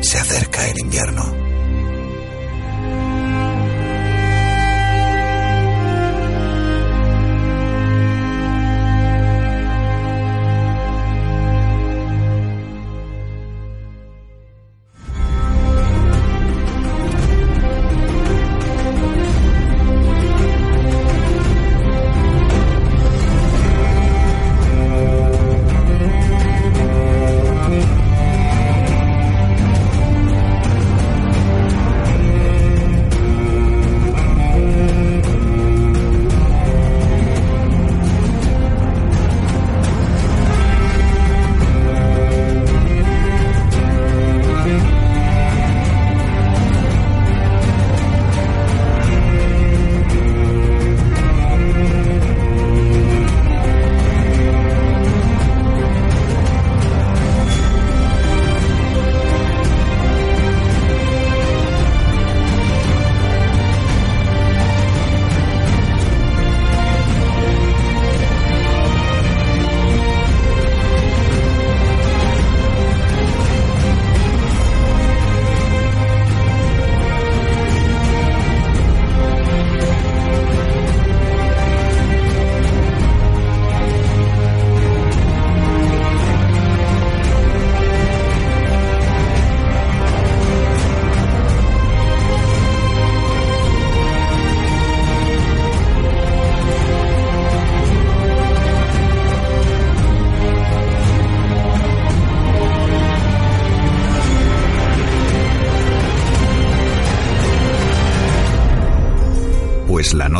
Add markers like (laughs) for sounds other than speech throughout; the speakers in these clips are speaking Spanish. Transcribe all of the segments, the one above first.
Se acerca el invierno.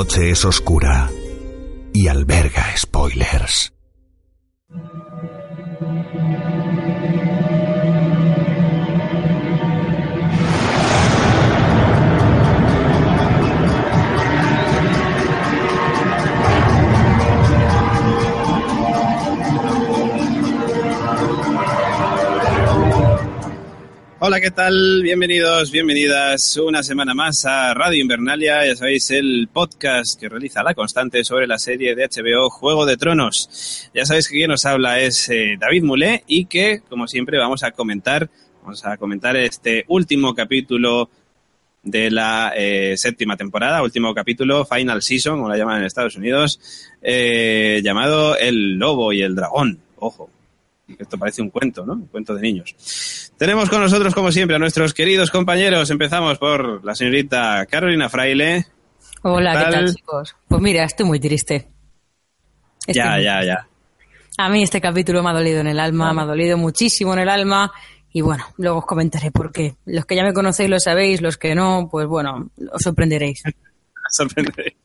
Noche es oscura tal? Bienvenidos, bienvenidas una semana más a Radio Invernalia, ya sabéis, el podcast que realiza La Constante sobre la serie de HBO Juego de Tronos. Ya sabéis que quien nos habla es eh, David Mulé y que, como siempre, vamos a comentar, vamos a comentar este último capítulo de la eh, séptima temporada, último capítulo, Final Season, como la llaman en Estados Unidos, eh, llamado El Lobo y el Dragón. Ojo, esto parece un cuento, ¿no? Un cuento de niños. Tenemos con nosotros, como siempre, a nuestros queridos compañeros. Empezamos por la señorita Carolina Fraile. Hola, ¿qué tal, chicos? Pues mira, estoy muy triste. Estoy Ya, muy ya, triste. ya. A mí este capítulo me ha dolido en el alma, me ha dolido muchísimo en el alma. Y bueno, luego os comentaré por qué. Los que ya me conocéis lo sabéis, los que no, pues bueno, os sorprenderéis. (laughs) Sorprende.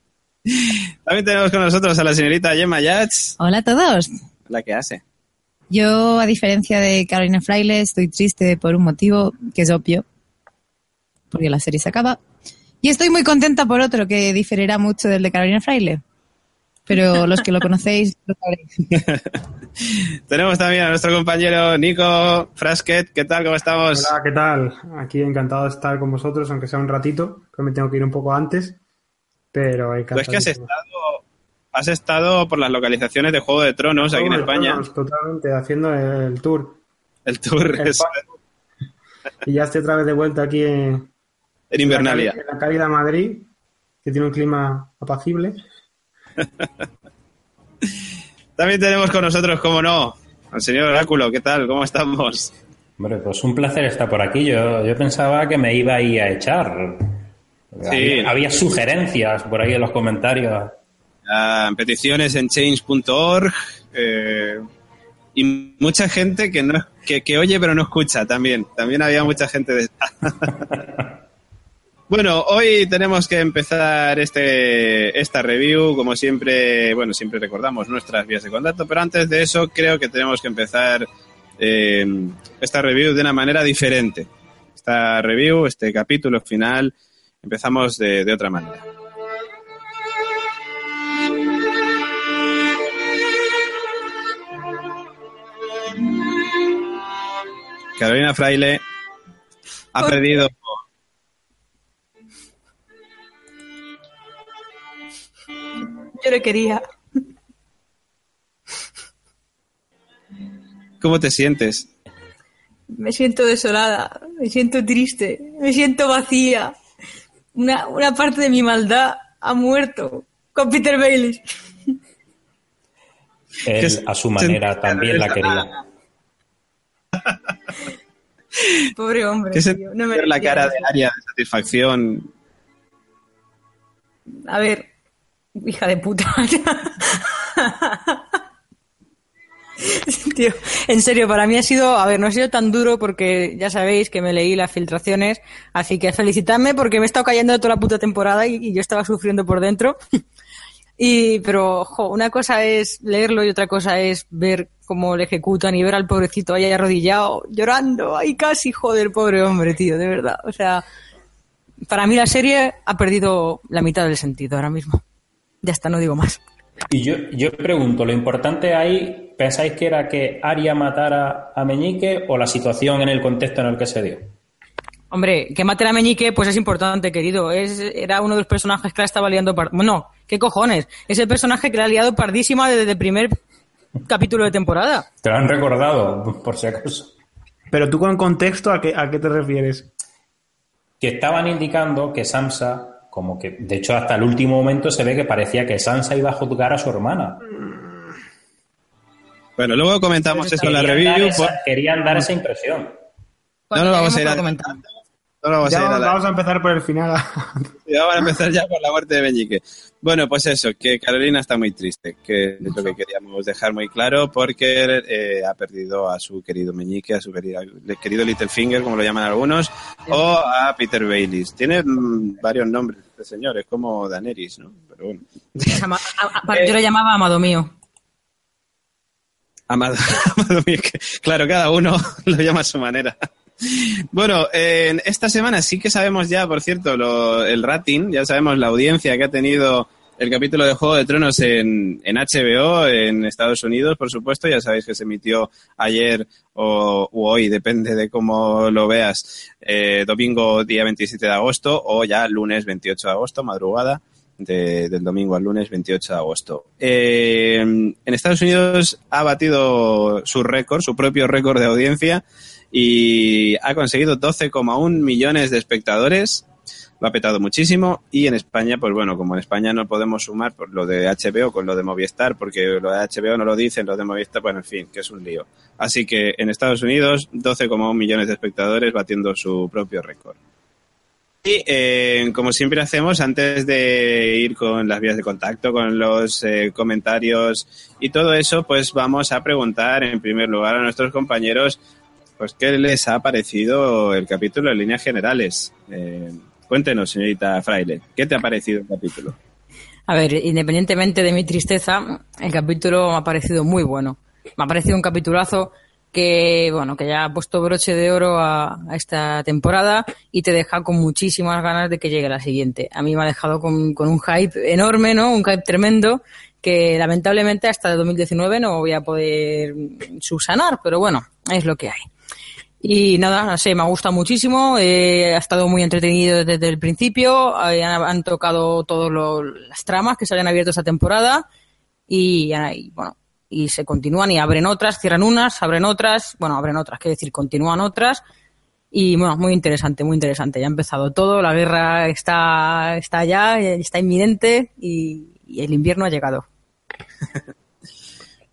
También tenemos con nosotros a la señorita Gemma Yats, Hola a todos. la que hace. Yo, a diferencia de Carolina Fraile, estoy triste por un motivo que es obvio, porque la serie se acaba. Y estoy muy contenta por otro que diferirá mucho del de Carolina Fraile. Pero los que lo (laughs) conocéis lo sabréis. (laughs) Tenemos también a nuestro compañero Nico Frasquet. ¿Qué tal? ¿Cómo estamos? Hola, ¿qué tal? Aquí encantado de estar con vosotros, aunque sea un ratito, que me tengo que ir un poco antes, pero encantado. es que has estado, has estado por las localizaciones de Juego de Tronos aquí en España. Totalmente, haciendo el tour. El tour El Y ya estoy otra vez de vuelta aquí en, en Invernalia. en la cálida Madrid, que tiene un clima apacible. (laughs) También tenemos con nosotros, como no, al señor Oráculo. ¿Qué tal? ¿Cómo estamos? Hombre, pues un placer estar por aquí. Yo, yo pensaba que me iba ahí a echar. Sí. Había, había sugerencias por ahí en los comentarios. Ah, peticiones en change.org eh, y mucha gente que no que, que oye pero no escucha también. También había mucha gente de (laughs) Bueno, hoy tenemos que empezar este esta review, como siempre, bueno, siempre recordamos nuestras vías de contacto, pero antes de eso creo que tenemos que empezar eh, esta review de una manera diferente. Esta review, este capítulo final, empezamos de, de otra manera. Carolina Fraile ha perdido. Yo Yo le quería. ¿Cómo te sientes? Me siento desolada, me siento triste, me siento vacía. Una, una parte de mi maldad ha muerto con Peter Bailey. Él, a su manera, también la quería. (laughs) Pobre hombre. ¿Qué se tío, no ver la cara de. Aria de satisfacción? A ver, hija de puta. (laughs) Tío, en serio, para mí ha sido, a ver, no ha sido tan duro porque ya sabéis que me leí las filtraciones, así que felicitadme porque me he estado cayendo de toda la puta temporada y, y yo estaba sufriendo por dentro. (laughs) Y, pero, jo, una cosa es leerlo y otra cosa es ver cómo le ejecutan y ver al pobrecito ahí arrodillado, llorando, ahí casi, joder, pobre hombre, tío, de verdad. O sea, para mí la serie ha perdido la mitad del sentido ahora mismo. Ya está, no digo más. Y yo, yo pregunto, ¿lo importante ahí, pensáis que era que Aria matara a Meñique o la situación en el contexto en el que se dio? Hombre, que mate a Meñique, pues es importante, querido. Es, era uno de los personajes que la estaba liando par... No, ¿qué cojones? Es el personaje que la ha liado pardísima desde el primer capítulo de temporada. Te lo han recordado, por si acaso. Pero tú con contexto, ¿a qué, a qué te refieres? Que estaban indicando que Sansa, como que, de hecho, hasta el último momento se ve que parecía que Sansa iba a juzgar a su hermana. Bueno, luego comentamos eso en la review. esa- por- querían dar esa impresión. No nos vamos a ir a, a no vamos a Ya ir a la- vamos a empezar por el final. (laughs) Ya van a empezar ya por la muerte de Meñique. Bueno, pues eso, que Carolina está muy triste, que es lo que queríamos dejar muy claro, porque eh, ha perdido a su querido Meñique, a su querido, querido Littlefinger, como lo llaman algunos, o a Peter Baylis. Tiene mm, varios nombres este señor, es como Daenerys, ¿no? Pero bueno. Yo le llamaba amado mío. Amado, (laughs) amado mío, que- claro, cada uno (laughs) lo llama a su manera. Bueno, en esta semana sí que sabemos ya, por cierto, lo- el rating, ya sabemos la audiencia que ha tenido el capítulo de Juego de Tronos en, HBO, en Estados Unidos, por supuesto. Ya sabéis que se emitió ayer o hoy, depende de cómo lo veas, eh, domingo día 27 de agosto o ya lunes 28 de agosto, madrugada de- del domingo al lunes 28 de agosto. Eh, en Estados Unidos ha batido su récord, su propio récord de audiencia y ha conseguido 12,1 millones de espectadores. Lo ha petado muchísimo y en España, pues bueno, como en España no podemos sumar por lo de HBO con lo de Movistar, porque lo de HBO no lo dicen, lo de Movistar, bueno, en fin, que es un lío. Así que en Estados Unidos, 12,1 millones de espectadores batiendo su propio récord. Y eh, como siempre hacemos, antes de ir con las vías de contacto, con los eh, comentarios y todo eso, pues vamos a preguntar en primer lugar a nuestros compañeros, pues qué les ha parecido el capítulo en líneas generales. Eh, cuéntenos, señorita Fraile, ¿qué te ha parecido el capítulo? A ver, independientemente de mi tristeza, el capítulo me ha parecido muy bueno. Me ha parecido un capitulazo que, bueno, que ya ha puesto broche de oro a, esta temporada y te deja con muchísimas ganas de que llegue la siguiente. A mí me ha dejado con, con un hype enorme, ¿no? Un hype tremendo que lamentablemente hasta el 2019 no voy a poder subsanar, pero bueno, es lo que hay. Y nada, no sé, me gusta muchísimo, eh, ha estado muy entretenido desde el principio, eh, han, han tocado todas las tramas que se habían abierto esta temporada y, bueno, y se continúan y abren otras, cierran unas, abren otras, bueno, abren otras, quiero decir, continúan otras y bueno, muy interesante, muy interesante. Ya ha empezado todo, la guerra está, está ya, está inminente y el invierno ha llegado. (laughs)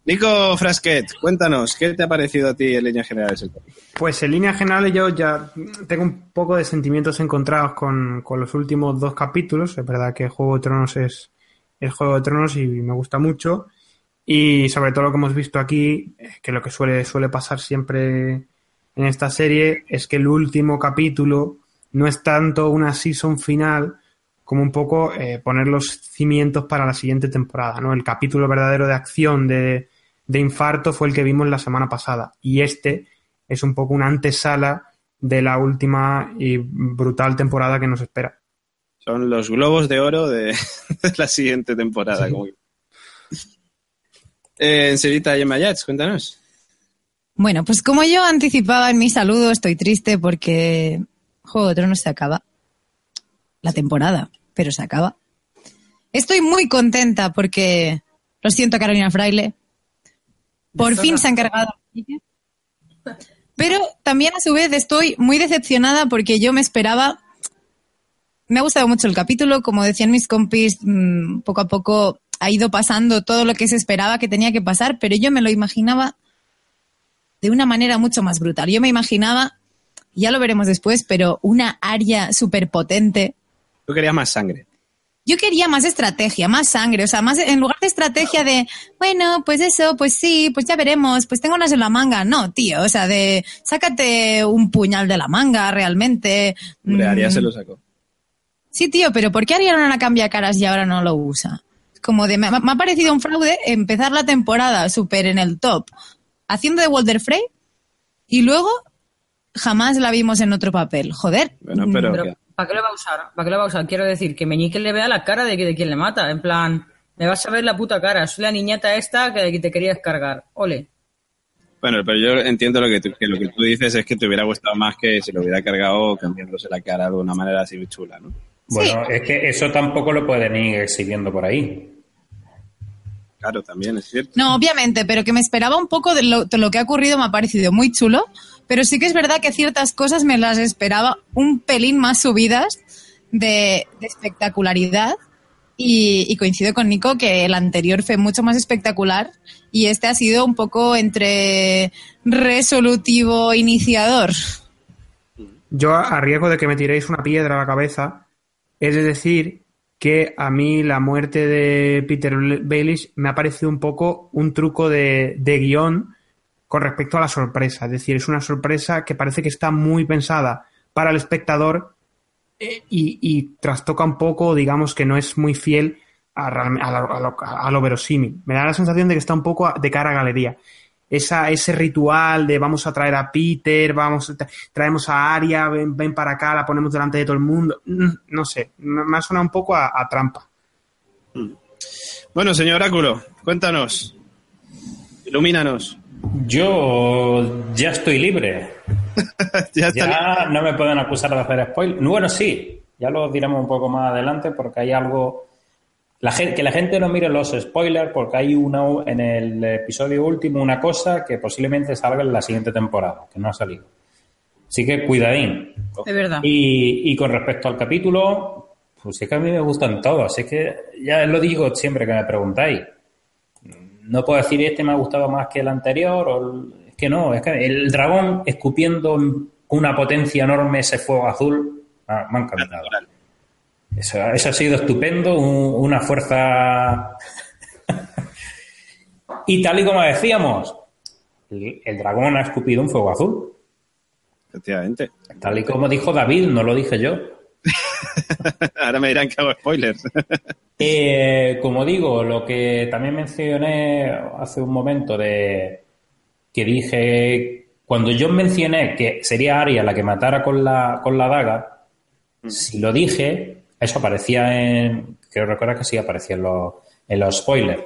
Nico Frasquet, cuéntanos, ¿qué te ha parecido a ti en líneas generales el? Pues en líneas generales yo ya tengo un poco de sentimientos encontrados con, con los últimos dos capítulos. Es verdad que Juego de Tronos es el Juego de Tronos y me gusta mucho. Y sobre todo lo que hemos visto aquí, que lo que suele, suele pasar siempre en esta serie es que el último capítulo no es tanto una season final como un poco eh, poner los cimientos para la siguiente temporada. ¿no? El capítulo verdadero de acción de, de infarto fue el que vimos la semana pasada. Y este es un poco una antesala de la última y brutal temporada que nos espera. Son los globos de oro de, (laughs) de la siguiente temporada. Sí. Como... Eh, señorita Gemma Yats, cuéntanos. Bueno, pues como yo anticipaba en mi saludo, estoy triste porque Juego de Tronos se acaba. La temporada, pero se acaba. Estoy muy contenta porque, lo siento Carolina Fraile, por fin se han cargado. Pero también a su vez estoy muy decepcionada porque yo me esperaba, me ha gustado mucho el capítulo, como decían mis compis, mm, poco a poco ha ido pasando todo lo que se esperaba que tenía que pasar, pero yo me lo imaginaba de una manera mucho más brutal. Yo me imaginaba, ya lo veremos después, pero una área súper potente. Tú querías más sangre. Yo quería más estrategia, más sangre, o sea, más en lugar de estrategia de, bueno, pues eso, pues sí, pues ya veremos, pues tengo unas en la manga. No, tío, o sea, de, sácate un puñal de la manga realmente. Hombre, Aria Mm, se lo sacó. Sí, tío, pero ¿por qué Aria no la cambia caras y ahora no lo usa? Como de, me, me ha parecido un fraude empezar la temporada súper en el top, haciendo de Walter Frey, y luego jamás la vimos en otro papel. Joder. Bueno, pero, Pero, que- ¿para qué lo va a usar? ¿Para qué lo va a usar? Quiero decir, que Meñique le vea la cara de, que- de quien le mata. En plan, me vas a ver la puta cara. Soy la niñata esta que, te querías cargar. Ole. bueno, pero yo entiendo lo que, tú, que lo que tú dices es que te hubiera gustado más que si lo hubiera cargado cambiándose la cara de una manera así chula, ¿no? Bueno, es que eso tampoco lo pueden ir exhibiendo por ahí. Claro, también es cierto. No, obviamente, pero que me esperaba un poco de lo, de lo que ha ocurrido, me ha parecido muy chulo, pero sí que es verdad que ciertas cosas me las esperaba un pelín más subidas de, espectacularidad y, y coincido con Nico que el anterior fue mucho más espectacular y este ha sido un poco entre resolutivo iniciador. Yo, a riesgo de que me tiréis una piedra a la cabeza, es de decir que a mí la muerte de Peter Baelish me ha parecido un poco un truco de, de guion con respecto a la sorpresa. Es decir, es una sorpresa que parece que está muy pensada para el espectador eh, y, trastoca un poco, digamos que no es muy fiel a, a lo, a lo- verosímil. Me da la sensación de que está un poco de cara a galería. Esa, ese ritual de vamos a traer a Peter, vamos traemos a Aria, ven, ven para acá, la ponemos delante de todo el mundo. Mm, No sé, me ha sonado un poco a, trampa. Bueno, señor Oráculo, cuéntanos. Ilumínanos. Yo ya estoy libre. (laughs) ya Ya no me pueden acusar de hacer spoiler. Bueno, sí, ya lo diremos un poco más adelante porque hay algo. La gente, que la gente no mire los spoilers porque hay una en el episodio último una cosa que posiblemente salga en la siguiente temporada, que no ha salido. Así que cuidadín. De verdad. Y, y con respecto al capítulo, pues es que a mí me gustan todos. Es que ya lo digo siempre que me preguntáis. No puedo decir este me ha gustado más que el anterior. O el- es que no, es que el dragón escupiendo una potencia enorme ese fuego azul ah, me ha encantado. Eso, eso ha sido estupendo, un- una fuerza. (laughs) y tal y como decíamos, el, el dragón ha escupido un fuego azul. Efectivamente. Tal y como dijo David, no lo dije yo. (laughs) Ahora me dirán que hago spoilers. (laughs) Eh, como digo, lo que también mencioné hace un momento de que dije, cuando yo mencioné que sería Aria la que matara con la, con la daga, si lo dije, eso aparecía en, creo recordar que sí aparecía en los, en los spoilers.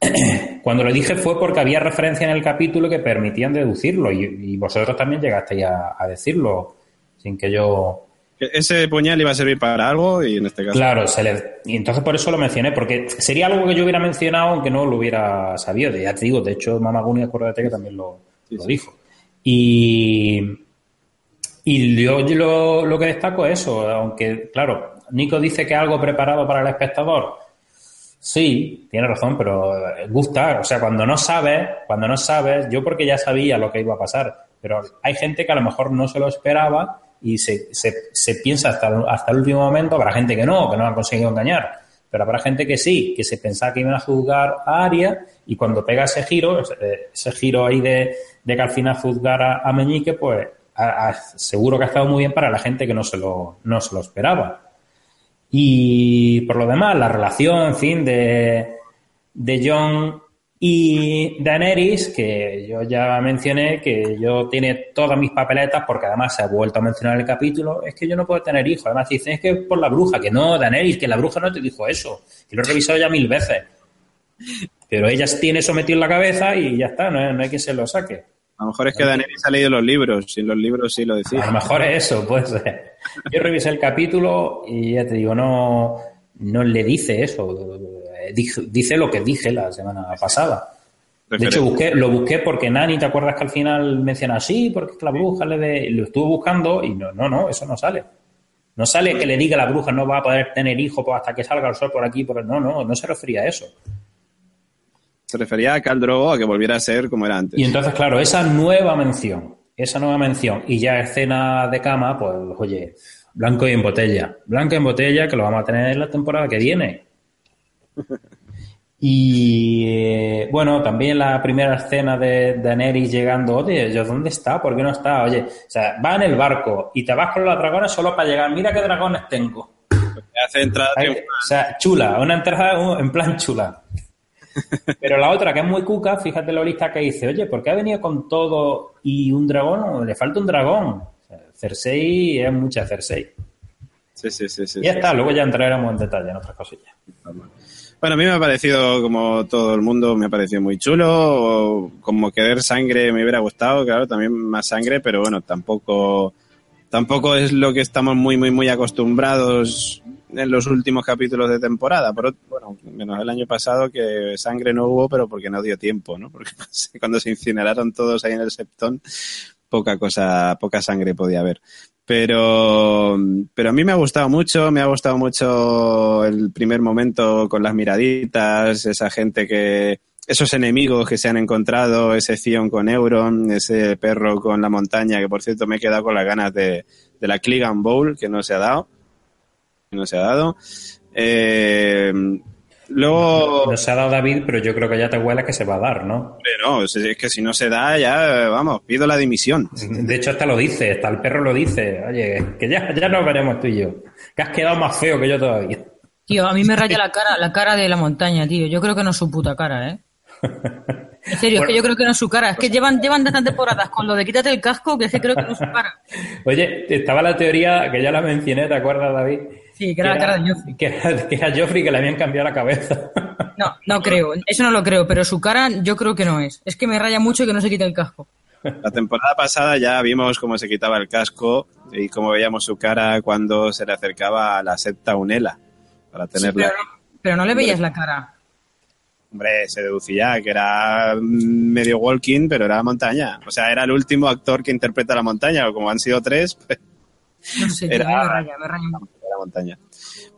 (clears throat) Cuando lo dije fue porque había referencia en el capítulo que permitían deducirlo y, y vosotros también llegasteis a, a decirlo sin que yo Ese puñal iba a servir para algo y en este caso. Claro, se le... y entonces por eso lo mencioné, porque sería algo que yo hubiera mencionado aunque no lo hubiera sabido. Ya te digo, de hecho, Mama Guni, acuérdate que también lo, Sí, lo dijo. Y, y yo, yo lo, lo que destaco es eso, aunque, claro, Nico dice que algo preparado para el espectador. Sí, tiene razón, pero eh, gusta, o sea, cuando no sabes, cuando no sabes, yo porque ya sabía lo que iba a pasar, pero hay gente que a lo mejor no se lo esperaba y se, se, se piensa hasta, hasta el último momento, habrá gente que no, que no han conseguido engañar, pero habrá gente que sí, que se pensaba que iban a juzgar a Aria y cuando pega ese giro, ese, ese giro ahí de, de que al final juzgar a, Meñique, pues seguro que ha estado muy bien para la gente que no se lo, no se lo esperaba. Y por lo demás, la relación, en fin, de, de John y Daenerys, que yo ya mencioné, que yo tiene todas mis papeletas, porque además se ha vuelto a mencionar en el capítulo, es que yo no puedo tener hijos. Además dicen, es que por la bruja, que no, Daenerys, que la bruja no te dijo eso, que lo he revisado ya mil veces. Pero ella tiene eso metido en la cabeza y ya está, no, hay- no hay que se lo saque. A lo mejor es que Daenerys ha leído los libros y en los libros sí lo A decía. lo mejor es eso, pues. (laughs) Yo revisé el capítulo y ya te digo, no, no le dice eso. Dice lo que dije la semana pasada. De hecho, busqué, lo busqué porque Nani, ¿te acuerdas que al final menciona así? Porque la bruja le de... Lo estuvo buscando y no, no, no, eso no sale. No sale que le diga a la bruja no va a poder tener hijo pues, hasta que salga el sol por aquí. Por... No, no, no se refería a eso. Se refería a Caldrogo a que volviera a ser como era antes. Y entonces, claro, esa nueva mención, esa nueva mención y ya escena de cama, pues, oye, blanco y en botella. Blanco y en botella que lo vamos a tener en la temporada que viene. (laughs) Y eh, bueno, también la primera escena de Daenerys llegando, oye, ¿dónde está? ¿Por qué no está? Oye, o sea, va en el barco y te vas con los dragones solo para llegar. Mira qué dragones tengo. Hace entrada o sea, chula, una entrada en plan chula. (laughs) Pero la otra, que es muy cuca, fíjate la lista que dice, oye, ¿por qué ha venido con todo y un dragón? Le falta un dragón. Cersei es mucha Cersei. Sí, sí, sí. sí y ya está, luego ya entraremos en detalle en otras cosillas. Bueno, a mí me ha parecido, como todo el mundo, me ha parecido muy chulo. Como querer sangre me hubiera gustado, claro, también más sangre, pero bueno, tampoco, tampoco es lo que estamos muy, muy, muy acostumbrados en los últimos capítulos de temporada. Pero, bueno, menos el año pasado que sangre no hubo, pero porque no dio tiempo, ¿no? (laughs) Porque cuando se incineraron todos ahí en el septón, poca cosa, poca sangre podía haber. Pero, pero a mí me ha gustado mucho, me ha gustado mucho el primer momento con las miraditas, esa gente que, esos enemigos que se han encontrado, ese Zion con Euron, ese perro con la montaña, que por cierto me he quedado con las ganas de, de la Clegan Bowl, que no se ha dado. No se ha dado. Eh, Luego... No se ha dado David, pero yo creo que ya te huele que se va a dar, ¿no? No, es que si no se da, ya, vamos, pido la dimisión. De hecho, hasta lo dice, hasta el perro lo dice. Oye, que ya, ya nos veremos tú y yo. Que has quedado más feo que yo todavía. Tío, a mí me raya la cara, la cara de la montaña, tío. Yo creo que no es su puta cara, ¿eh? (laughs) En serio, es que yo creo que no es su cara. Es que llevan, llevan tantas temporadas con lo de quítate el casco que es que creo que no es su cara. Oye, estaba la teoría que ya la mencioné, ¿te acuerdas, David? Sí, que era, la cara de Joffrey. Que era, (laughs) que era Joffrey que le habían cambiado la cabeza. (laughs) No, no creo. Eso no lo creo, pero su cara yo creo que no es. Es que me raya mucho que no se quite el casco. La temporada pasada ya vimos cómo se quitaba el casco y cómo veíamos su cara cuando se le acercaba a la septa Unela para tenerla. pero, no, le veías la cara. Hombre, se deducía que era medio walking, pero era montaña. O sea, era el último actor que interpreta la montaña, o como han sido tres. Pues, (laughs) no sé, era, me raya, me raya montaña.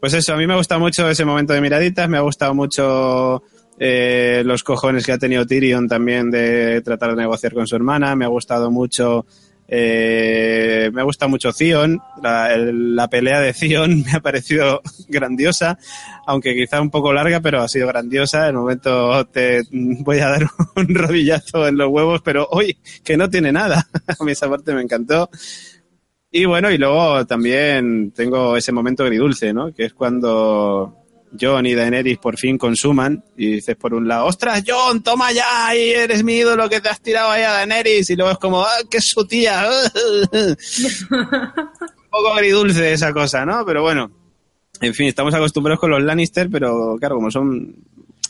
Pues eso, a mí me ha gustado mucho ese momento de miraditas, me ha gustado mucho eh, los cojones que ha tenido Tyrion también de tratar de negociar con su hermana, me ha gustado mucho eh, me ha gustado mucho Zion, la, pelea de Zion (laughs) me ha parecido (laughs) grandiosa, aunque quizá un poco larga, pero ha sido grandiosa. En el momento te voy a dar (laughs) un rodillazo en los huevos, pero hoy que no tiene nada. a mí esa parte me encantó. Y bueno, y luego también tengo ese momento agridulce, ¿no? Que es cuando John y Daenerys por fin consuman y dices por un lado, ostras, John, toma ya, y eres mi ídolo que te has tirado ahí a Daenerys y luego es como, ah, qué es su tía. (laughs) un poco agridulce esa cosa, ¿no? Pero bueno, en fin, estamos acostumbrados con los Lannister, pero claro, como son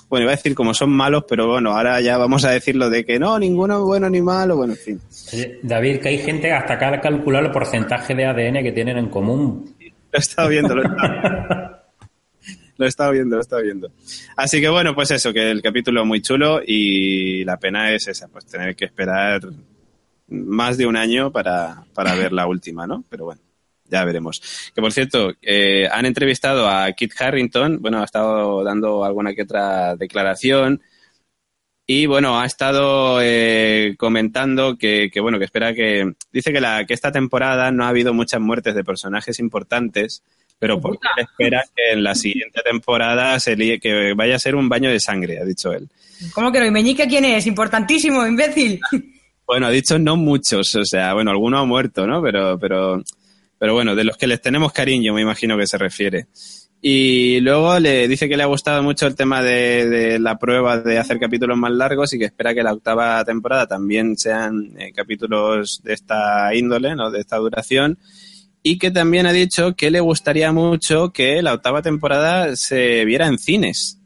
bueno, iba a decir como son malos, pero bueno, ahora ya vamos a decirlo de que no, ninguno bueno ni malo, bueno, en fin. David, que hay gente hasta acá ha calculado el porcentaje de ADN que tienen en común. Lo he estado viendo, lo he estado viendo. lo he estado viendo, lo he estado viendo. Así que bueno, pues eso, que el capítulo es muy chulo y la pena es esa, pues tener que esperar más de un año para, para ver la última, ¿no? Pero bueno ya veremos. Que por cierto, eh, han entrevistado a Kit Harrington, bueno, ha estado dando alguna que otra declaración y bueno, ha estado eh, comentando que, que, bueno, que espera que, dice que, la, que esta temporada no ha habido muchas muertes de personajes importantes, pero porque espera que en la siguiente temporada se que vaya a ser un baño de sangre, ha dicho él. ¿Cómo que no? ¿Y Meñique quién es? Importantísimo, imbécil. Bueno, ha dicho no muchos, o sea, bueno, alguno ha muerto, ¿no? Pero, pero pero bueno, de los que les tenemos cariño, me imagino que se refiere. Y luego le dice que le ha gustado mucho el tema de, la prueba de hacer capítulos más largos y que espera que la octava temporada también sean eh, capítulos de esta índole, ¿no? de esta duración. Y que también ha dicho que le gustaría mucho que la octava temporada se viera en cines.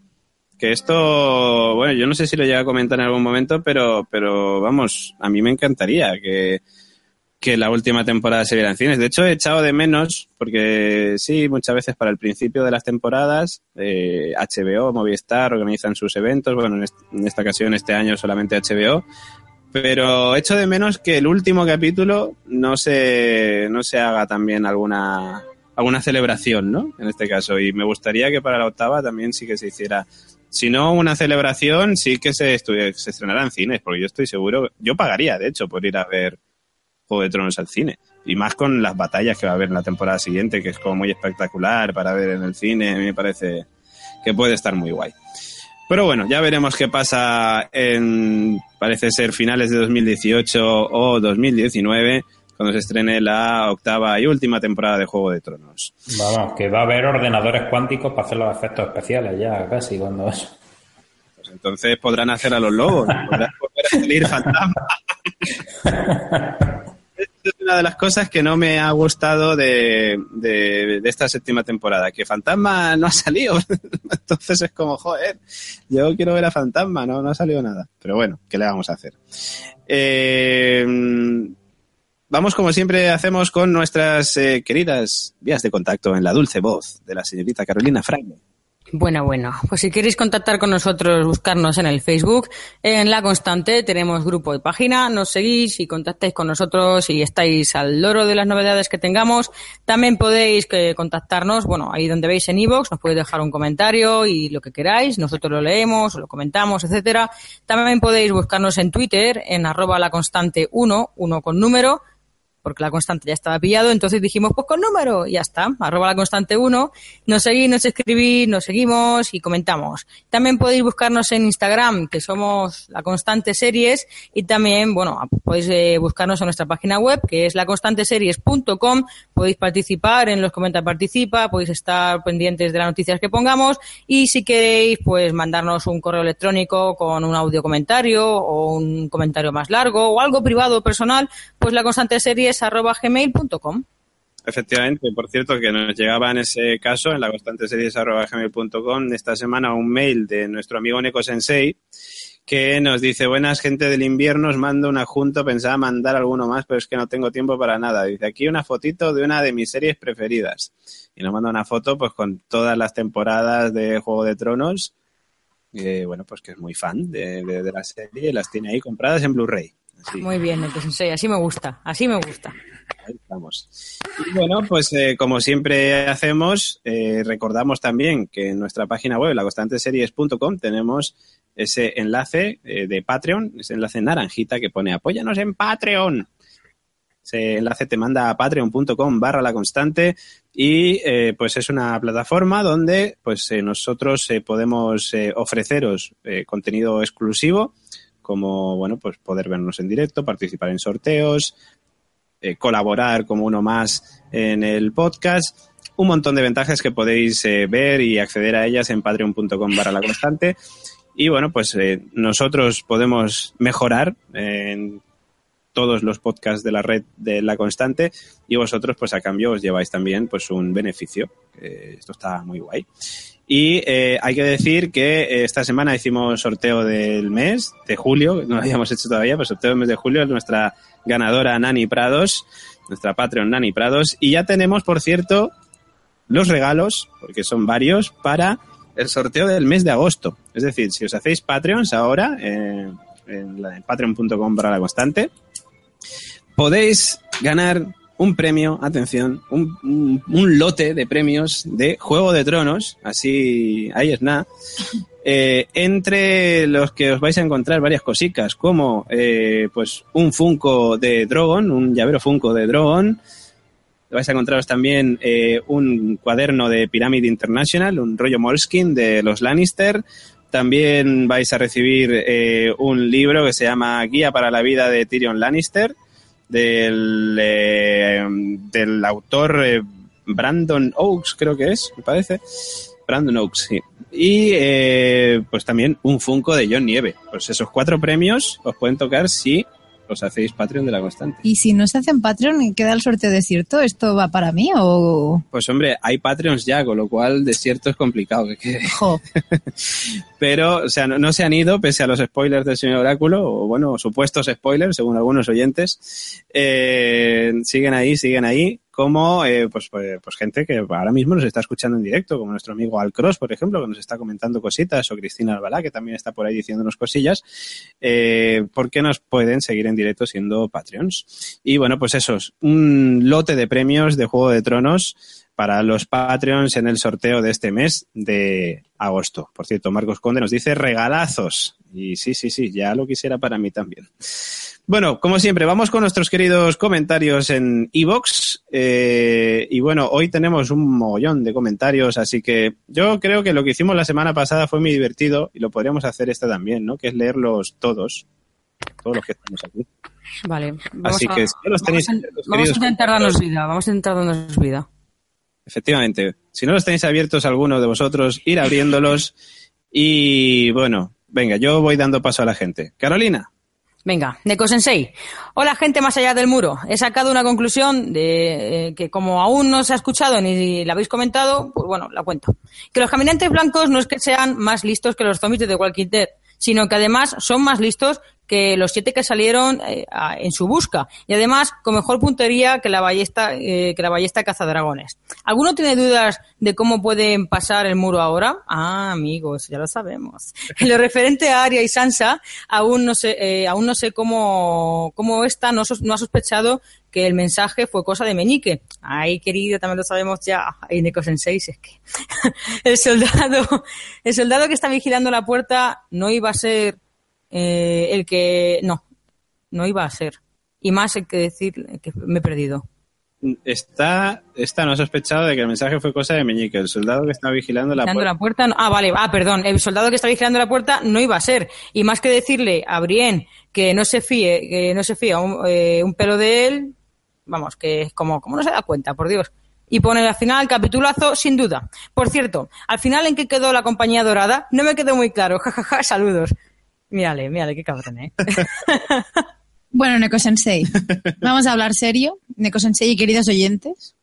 Que esto, bueno, yo no sé si lo llega a comentar en algún momento, pero, pero vamos, a mí me encantaría que, que la última temporada se viera en cines. De hecho, he echado de menos, porque sí, muchas veces para el principio de las temporadas, eh, HBO, Movistar organizan sus eventos. Bueno, en, est- en esta ocasión, este año solamente HBO. Pero echo de menos que el último capítulo no se, no se haga también alguna, alguna celebración, ¿no? En este caso. Y me gustaría que para la octava también sí que se hiciera. Si no una celebración, sí que se, se estrenara en cines, porque yo estoy seguro, yo pagaría, de hecho, por ir a ver Juego de Tronos al cine. Y más con las batallas que va a haber en la temporada siguiente, que es como muy espectacular para ver en el cine. Me parece que puede estar muy guay. Pero bueno, ya veremos qué pasa en, parece ser, finales de 2018 o 2019, cuando se estrene la octava y última temporada de Juego de Tronos. Vamos, que va a haber ordenadores cuánticos para hacer los efectos especiales ya, casi, cuando eso. Pues entonces podrán hacer a los lobos, podrán volver a salir fantasmas. (laughs) una de las cosas que no me ha gustado de, de, esta séptima temporada, que Fantasma no ha salido. (laughs) Entonces es como, joder, yo quiero ver a Fantasma, no, no ha salido nada. Pero bueno, ¿qué le vamos a hacer? Eh, vamos como siempre hacemos con nuestras eh, queridas vías de contacto en la dulce voz de la señorita Carolina Fraile. Bueno, bueno, pues si queréis contactar con nosotros, buscarnos en el Facebook, en La Constante tenemos grupo y página, nos seguís y contactáis con nosotros y estáis al loro de las novedades que tengamos. También podéis eh, contactarnos, bueno, ahí donde veis en iVoox, nos podéis dejar un comentario y lo que queráis, nosotros lo leemos, lo comentamos, etcétera. También podéis buscarnos en Twitter, en arroba la constante 1, 1 con número, porque la constante ya estaba pillado, entonces dijimos, pues con número, y ya está, arroba la constante 1, nos seguís, nos escribís, nos seguimos y comentamos. También podéis buscarnos en Instagram, que somos la constante series, y también, bueno, podéis eh, buscarnos en nuestra página web, que es laconstanteseries.com, podéis participar en los comentarios participa, podéis estar pendientes de las noticias que pongamos, y si queréis, pues mandarnos un correo electrónico con un audio comentario, o un comentario más largo, o algo privado personal, pues la constante series arroba gmail.com. Efectivamente, por cierto, que nos llegaba en ese caso, en la constante series arroba gmail.com, esta semana un mail de nuestro amigo Neko Sensei que nos dice, buenas gente del invierno, os mando un adjunto, pensaba mandar alguno más, pero es que no tengo tiempo para nada. Dice, aquí una fotito de una de mis series preferidas. Y nos manda una foto pues con todas las temporadas de Juego de Tronos. Bueno, pues que es muy fan de, de, de la serie, las tiene ahí compradas en Blu-ray. Muy bien, entonces así me gusta, así me gusta. Ahí estamos. Y bueno, pues eh, como siempre hacemos, eh, recordamos también que en nuestra página web, laconstanteseries.com, tenemos ese enlace eh, de Patreon, ese enlace naranjita que pone apóyanos en Patreon. Ese enlace te manda a patreon.com barra la constante y eh, pues es una plataforma donde pues eh, nosotros podemos ofreceros contenido exclusivo como bueno pues poder vernos en directo, participar en sorteos, eh, colaborar como uno más en el podcast, un montón de ventajas que podéis eh, ver y acceder a ellas en patreon.com barra la constante. Y bueno, pues eh, nosotros podemos mejorar en todos los podcasts de la red de la constante y vosotros pues a cambio os lleváis también pues un beneficio. esto está muy guay. Y eh, hay que decir que eh, esta semana hicimos sorteo del mes de julio, no lo habíamos hecho todavía, pero sorteo del mes de julio es nuestra ganadora Nani Prados, nuestra Patreon Nani Prados. Y ya tenemos, por cierto, los regalos, porque son varios, para el sorteo del mes de agosto. Es decir, si os hacéis Patreons ahora, eh, en, en patreon.com para la constante, podéis ganar un premio, atención, un, un, lote de premios de Juego de Tronos, así, ahí es nada, eh, entre los que os vais a encontrar varias cositas, como eh, pues un Funko de Drogon, un llavero Funko de Drogon, vais a encontraros también eh, un cuaderno de Pyramid International, un rollo Moleskin de los Lannister, también vais a recibir un libro que se llama Guía para la vida de Tyrion Lannister, del, eh, del autor eh, Brandon Oaks, creo que es, me parece. Brandon Oaks, sí. Y eh, pues también un Funko de John Nieve. Pues esos cuatro premios os pueden tocar si os hacéis Patreon de la constante. Y si no se hacen Patreon y queda el sorteo desierto, ¿esto va para mí o...? Pues hombre, hay Patreons ya, con lo cual desierto es complicado que quede. Jo, (laughs) Pero, o sea, no, no se han ido pese a los spoilers del señor Oráculo, o bueno, supuestos spoilers, según algunos oyentes. Eh, siguen ahí, siguen ahí, como eh, pues, pues, pues gente que ahora mismo nos está escuchando en directo, como nuestro amigo Alcross, por ejemplo, que nos está comentando cositas, o Cristina Albalá, que también está por ahí diciéndonos cosillas, eh, porque nos pueden seguir en directo siendo Patreons. Y bueno, pues eso, es un lote de premios de Juego de Tronos para los Patreons en el sorteo de este mes de agosto. Por cierto, Marcos Conde nos dice regalazos. Y sí, sí, sí, ya lo quisiera para mí también. Bueno, como siempre, vamos con nuestros queridos comentarios en Evox. y bueno, hoy tenemos un mogollón de comentarios, así que yo creo que lo que hicimos la semana pasada fue muy divertido y lo podríamos hacer esta también, ¿no? Que es leerlos todos, todos los que estamos aquí. Vale. Vamos Así a, que si no los tenéis, vamos a- los vamos a queridos intentar darnos vida. Vamos a intentar darnos vida. Efectivamente. Si no los tenéis abiertos alguno de vosotros, ir abriéndolos. Y bueno, venga, yo voy dando paso a la gente. Carolina. Venga, Neko Sensei. Hola, gente más allá del muro. He sacado una conclusión de eh, que como aún no se ha escuchado ni la habéis comentado, pues bueno, la cuento. Que los caminantes blancos no es que sean más listos que los zombies de The Walking Dead, sino que además son más listos que los siete que salieron eh, en su busca y además con mejor puntería que la ballesta eh, que la ballesta cazadragones. ¿Alguno tiene dudas de cómo pueden pasar el muro ahora? Ah, amigos, ya lo sabemos. En (laughs) lo referente a Arya y Sansa, aún no sé, eh, aún no sé cómo, cómo esta no ha sospechado que el mensaje fue cosa de Meñique. Ay, querido, también lo sabemos ya. Ay, Neko Sensei, es que (laughs) el soldado, el soldado que está vigilando la puerta no iba a ser eh, el que, no, no iba a ser. Y más hay que decir que me he perdido. Está, está no ha sospechado de que el mensaje fue cosa de Meñique, el soldado que está vigilando la Vigilando puerta. la puerta. no- ah, vale. Ah, perdón. El soldado que está vigilando la puerta no iba a ser. Y más que decirle a Brienne que no se fíe, que no se fía un, eh, un pelo de él, vamos, que es como, como no se da cuenta, por Dios. Y pone al final capitulazo sin duda. Por cierto, al final en qué quedó la compañía dorada, no me quedó muy claro. (laughs) Jajaja, saludos. Mírale, mírale, qué cabrón, ¿eh? (laughs) Bueno, Neko Sensei, vamos a hablar serio. Neko Sensei y queridos oyentes.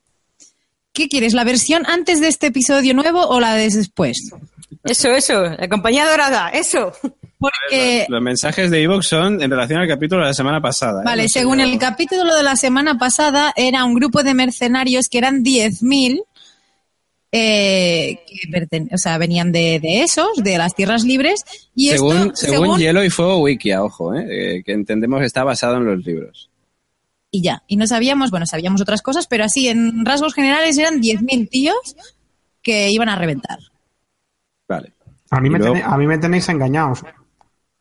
¿Qué quieres, la versión antes de este episodio nuevo o la de después? Eso, eso, la compañía dorada, eso. Porque, Los mensajes de Evox son en relación al capítulo de la semana pasada. ¿eh? vale, No según el capítulo de la semana pasada, era un grupo de mercenarios que eran 10.000, eh, que perten- o sea, venían de, de esos, de las tierras libres, y según, esto, según Hielo y Fuego Wikia, ojo, ¿eh? Eh, que entendemos que está basado en los libros. y ya. Y no sabíamos, bueno, sabíamos otras cosas, pero así, en rasgos generales, eran 10.000 tíos que iban a reventar. Vale. A mí, me luego- tenéis, a mí me tenéis engañados.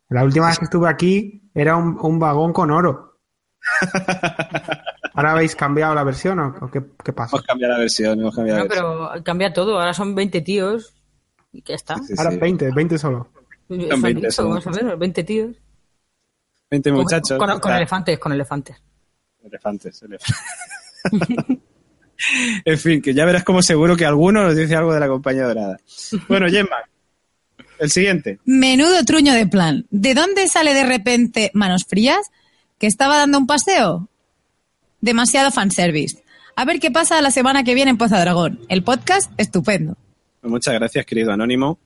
La última vez que estuve aquí era un, un vagón con oro. (laughs) ¿Ahora habéis cambiado la versión o, o qué, qué pasa? Hemos cambiado la versión, hemos cambiado No, la versión. pero cambia todo. Ahora son 20 tíos. Y ya está. Sí, Ahora sí. 20, 20 solo. Son 20 dicho, son. vamos a ver, 20 tíos. 20 Con- muchachos. Con, con está. elefantes, con elefantes. Elefantes, elefantes. (laughs) en fin, que ya verás como seguro que alguno nos dice algo de la compañía dorada. Bueno, Gemma, el siguiente. Menudo truño de plan. ¿De dónde sale de repente Manos Frías? ¿Que estaba dando un paseo? Demasiado fanservice. A ver qué pasa la semana que viene en Poza Dragón. El podcast, estupendo. Muchas gracias, querido Anónimo,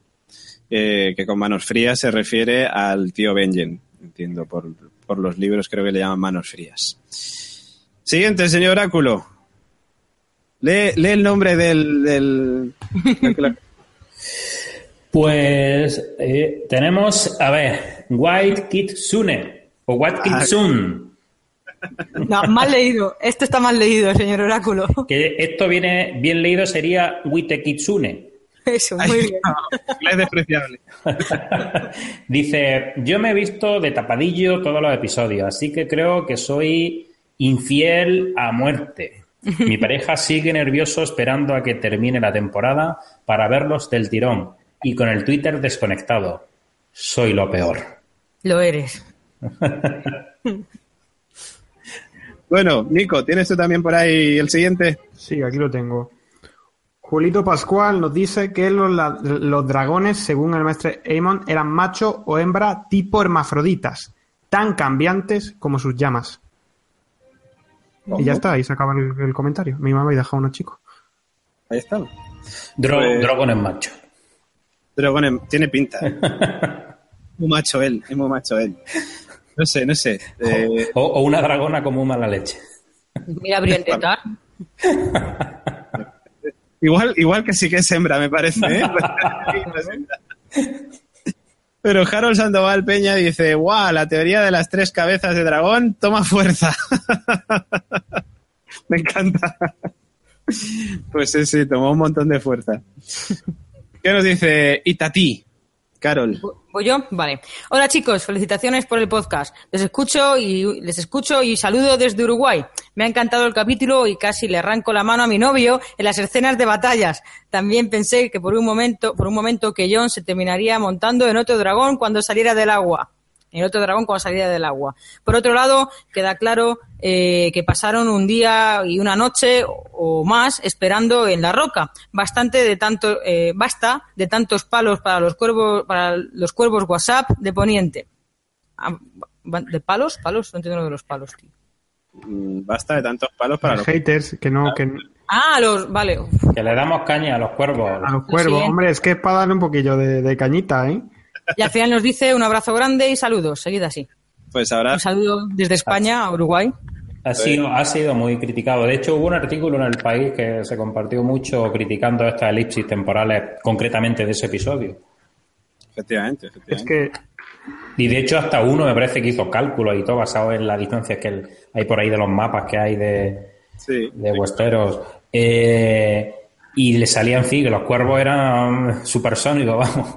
eh, que con manos frías se refiere al tío Benjen. Entiendo, por, por los libros creo que le llaman manos frías. Siguiente, señor Oráculo. Lee, lee el nombre del... del... Pues eh, tenemos, a ver, White Kitsune o White Ah. Kitsune. No, mal leído. Este está mal leído, señor Oráculo. Que esto viene bien leído sería Wite Kitsune. Eso, muy bien. es despreciable. (laughs) Dice, yo me he visto de tapadillo todos los episodios, así que creo que soy infiel a muerte. Mi pareja sigue nervioso esperando a que termine la temporada para verlos del tirón y con el Twitter desconectado. Soy lo peor. Lo eres. (laughs) Bueno, Nico, ¿tienes tú también por ahí el siguiente? Sí, aquí lo tengo. Julito Pascual nos dice que los, la- los dragones, según el maestro Aemon, eran macho o hembra tipo hermafroditas. tan cambiantes como sus llamas. Y ya está, ahí se acaba el, el comentario. Mi mamá había dejado unos chicos. Ahí está. Dro Pues- Drogon es macho. Dragon em- tiene pinta. (laughs) muy macho él, es muy macho él. No sé, no sé. Eh, O, o una dragona como mala leche. Mira, Brientetar. (laughs) igual, igual que sí que es hembra, me parece. ¿eh? (laughs) Pero Harold Sandoval Peña dice, guau, la teoría de las tres cabezas de dragón toma fuerza. (laughs) me encanta. Pues sí, sí, tomó un montón de fuerza. ¿Qué nos dice Itati? Carol. ¿Voy yo? Vale. Hola chicos, felicitaciones por el podcast. Les escucho y les escucho y saludo desde Uruguay. Me ha encantado el capítulo y casi le arranco la mano a mi novio en las escenas de batallas. También pensé que por un momento, por un momento que John se terminaría montando en otro dragón cuando saliera del agua. En otro dragón cuando saliera del agua. Por otro lado, queda claro eh, que pasaron un día y una noche o- o más esperando en la roca. Bastante de tanto, eh, basta de tantos palos para los cuervos, para los cuervos WhatsApp de Poniente. Ah, ¿De palos? ¿Palos? No entiendo lo de los palos, tío. Mm, Basta de tantos palos para los... haters que no, que Ah, los, vale. Que le damos caña a los cuervos. a los cuervos. Sí. Hombre, es que es para darle un poquillo de, de cañita, ¿eh? Y al final nos dice un abrazo grande y saludos. Seguid así. Pues ahora... Un saludo desde España a Uruguay. Ha sido, ha sido muy criticado. De hecho, hubo un artículo en el país que se compartió mucho criticando estas elipsis temporales, concretamente de ese episodio. Efectivamente, Es efectivamente. que Y de hecho, hasta uno me parece que hizo cálculos y todo basado en las distancias que hay por ahí de los mapas que hay de, Sí. de Westeros. Eh, y le salían, sí, que los cuervos eran (laughs) supersónicos, vamos.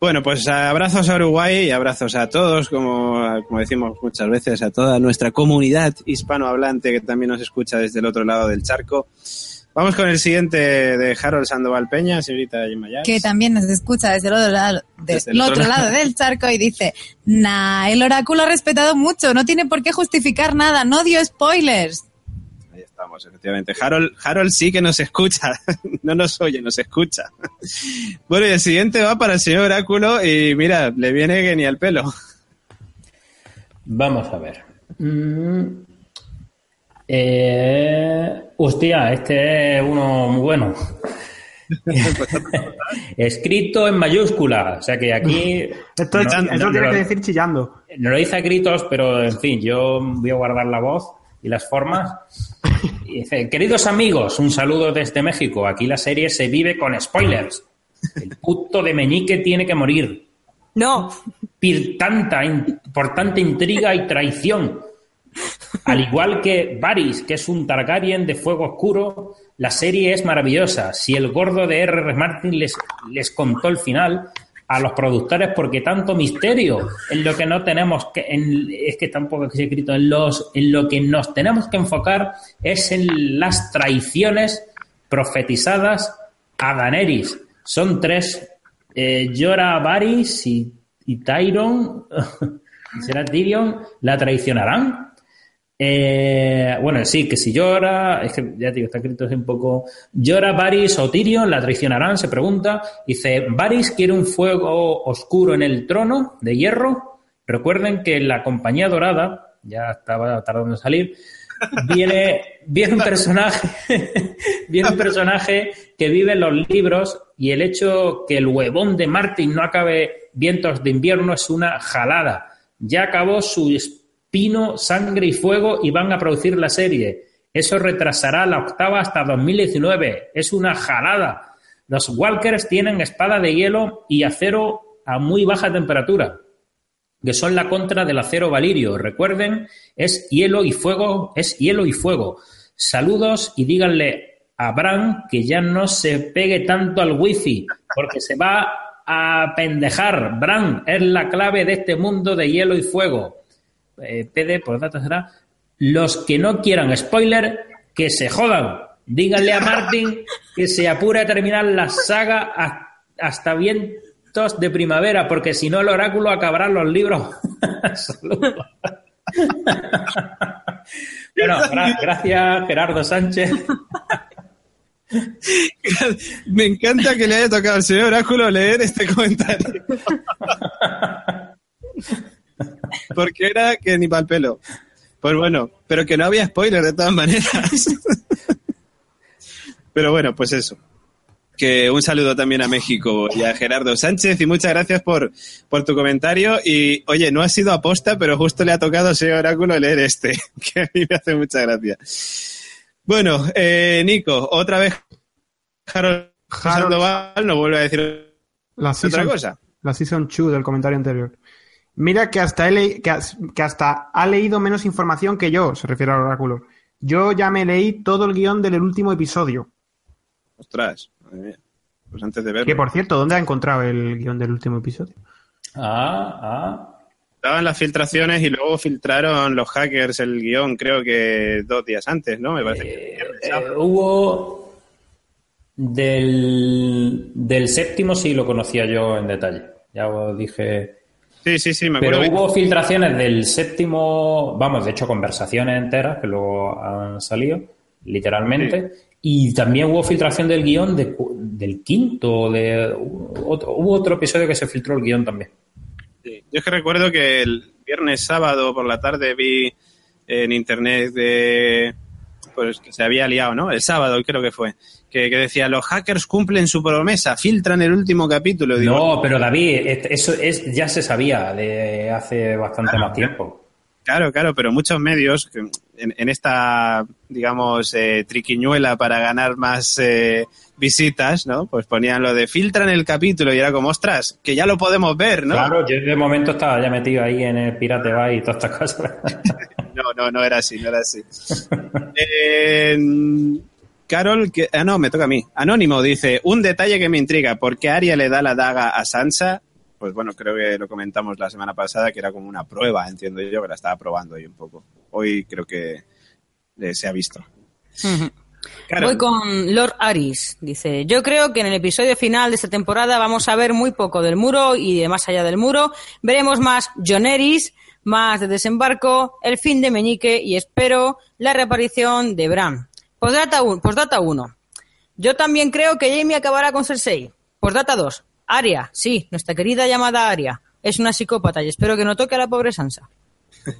Bueno, pues abrazos a Uruguay y abrazos a todos, como, como decimos muchas veces, a toda nuestra comunidad hispanohablante que también nos escucha desde el otro lado del charco. Vamos con el siguiente de Harold Sandoval Peña, señorita Llanes. que también nos escucha desde el otro lado, Desde el el otro otro lado. lado del charco y dice, nah, el oráculo ha respetado mucho, no tiene por qué justificar nada, no dio spoilers. Efectivamente. Harold, Harold sí que nos escucha, (laughs) no nos oye, nos escucha. Bueno, y el siguiente va para el señor Oráculo y mira, le viene que ni al pelo. Vamos a ver. Mm. Eh, hostia, este es uno muy bueno. (laughs) Escrito en mayúscula, o sea que aquí esto, no- esto no- tiene no- que decir chillando. no lo dice a gritos, pero en fin, yo voy a guardar la voz y las formas. Y dice, queridos amigos, un saludo desde México. Aquí la serie se vive con spoilers. El puto de Meñique tiene que morir. No, Por tanta, in- por tanta intriga y traición. Al igual que Varys, que es un Targaryen de fuego oscuro, la serie es maravillosa. Si el gordo de R.R. Martin les, les contó el final a los productores, porque tanto misterio en lo que no tenemos que, en- es que tampoco he escrito, en, los, en lo que nos tenemos que enfocar es en las traiciones profetizadas a Daenerys. Son tres, eh, Jorah, Varys y, y (laughs) será Tyrion, la traicionarán. Eh, bueno, sí, que si llora, es que ya digo, está escrito así un poco. ¿Llora Varys o Tyrion? ¿La traicionarán? Se pregunta. Dice: Varys quiere un fuego oscuro en el trono de hierro. Recuerden que la compañía dorada, ya estaba tardando en salir, viene, viene un personaje, (laughs) viene un personaje que vive en los libros y el hecho que el huevón de Martin no acabe vientos de invierno es una jalada. Ya acabó su espino, sangre y fuego y van a producir la serie. Eso retrasará la octava hasta 2019. Es una jalada. Los Walkers tienen espada de hielo y acero a muy baja temperatura que son la contra del acero valirio. Recuerden, es hielo y fuego, es hielo y fuego. Saludos y díganle a Bran que ya no se pegue tanto al wifi, porque se va a pendejar. Bran es la clave de este mundo de hielo y fuego. Eh, PD, por datos será, los que no quieran spoiler, que se jodan. Díganle a Martin que se apure a terminar la saga ha- hasta vientos de primavera, porque si no el oráculo acabará los libros. (laughs) Bueno, gra- gracias Gerardo Sánchez. (laughs) Me encanta que le haya tocado al señor Oráculo leer este comentario. (laughs) (laughs) Porque era que ni para el pelo. Pues bueno, pero que no había spoiler de todas maneras. (laughs) pero bueno, pues eso. Que un saludo también a México y a Gerardo Sánchez y muchas gracias por, por tu comentario. Y oye, no ha sido aposta, pero justo le ha tocado a ese oráculo leer este, (laughs) que a mí me hace mucha gracia. Bueno, eh, Nico, otra vez Harold Harold- Sandoval nos vuelve a decir La otra season, cosa. la season 2 del comentario anterior. Mira que hasta, he le- que, has- que hasta ha leído menos información que yo, se refiere al oráculo. Yo ya me leí todo el guion del último episodio. Ostras, madre mía. Pues antes de verlo. Que por cierto, ¿dónde ha encontrado el guion del último episodio? Ah, ah. Estaban las filtraciones y luego filtraron los hackers el guion, creo que dos días antes, ¿no? Me parece que Eh, eh, hubo del, del séptimo sí lo conocía yo en detalle. Ya os dije. Sí, sí, sí, me Pero acuerdo. que- hubo filtraciones del séptimo, vamos, de hecho conversaciones enteras que luego han salido, literalmente. Y también hubo filtración del guion de del quinto, de otro- hubo otro episodio que se filtró el guion también. Sí. Yo es que recuerdo que el viernes sábado por la tarde vi en internet de pues que se había liado, ¿no? El sábado creo que fue. Que, que decía, los hackers cumplen su promesa, filtran el último capítulo. Digo, No, pero David, eso es ya se sabía de hace bastante más tiempo. Claro, claro, pero muchos medios en esta, digamos, eh, triquiñuela para ganar más eh, visitas, ¿no? Pues ponían lo de filtran el capítulo y era como, ostras, que ya lo podemos ver, ¿no? Claro, yo de momento estaba ya metido ahí en el Pirate Bay y todas estas cosas. (laughs) No, no, no era así, no era así. (laughs) Eh, Carol, que, ah, no, me toca a mí. Anónimo dice, un detalle que me intriga, ¿por qué Arya le da la daga a Sansa? Pues bueno, creo que lo comentamos la semana pasada, que era como una prueba, entiendo yo, que la estaba probando ahí un poco. Hoy creo que eh, se ha visto. Carol, Voy con Lord Aris. Dice, yo creo que en el episodio final de esta temporada vamos a ver muy poco del muro y de más allá del muro. Veremos más Joneris, más de desembarco, el fin de Meñique y espero la reaparición de Bran. Postdata 1. Postdata 1. Yo también creo que Jamie acabará con Cersei. Postdata 2. Aria, sí, nuestra querida llamada Aria. Es una psicópata y espero que no toque a la pobre Sansa. pues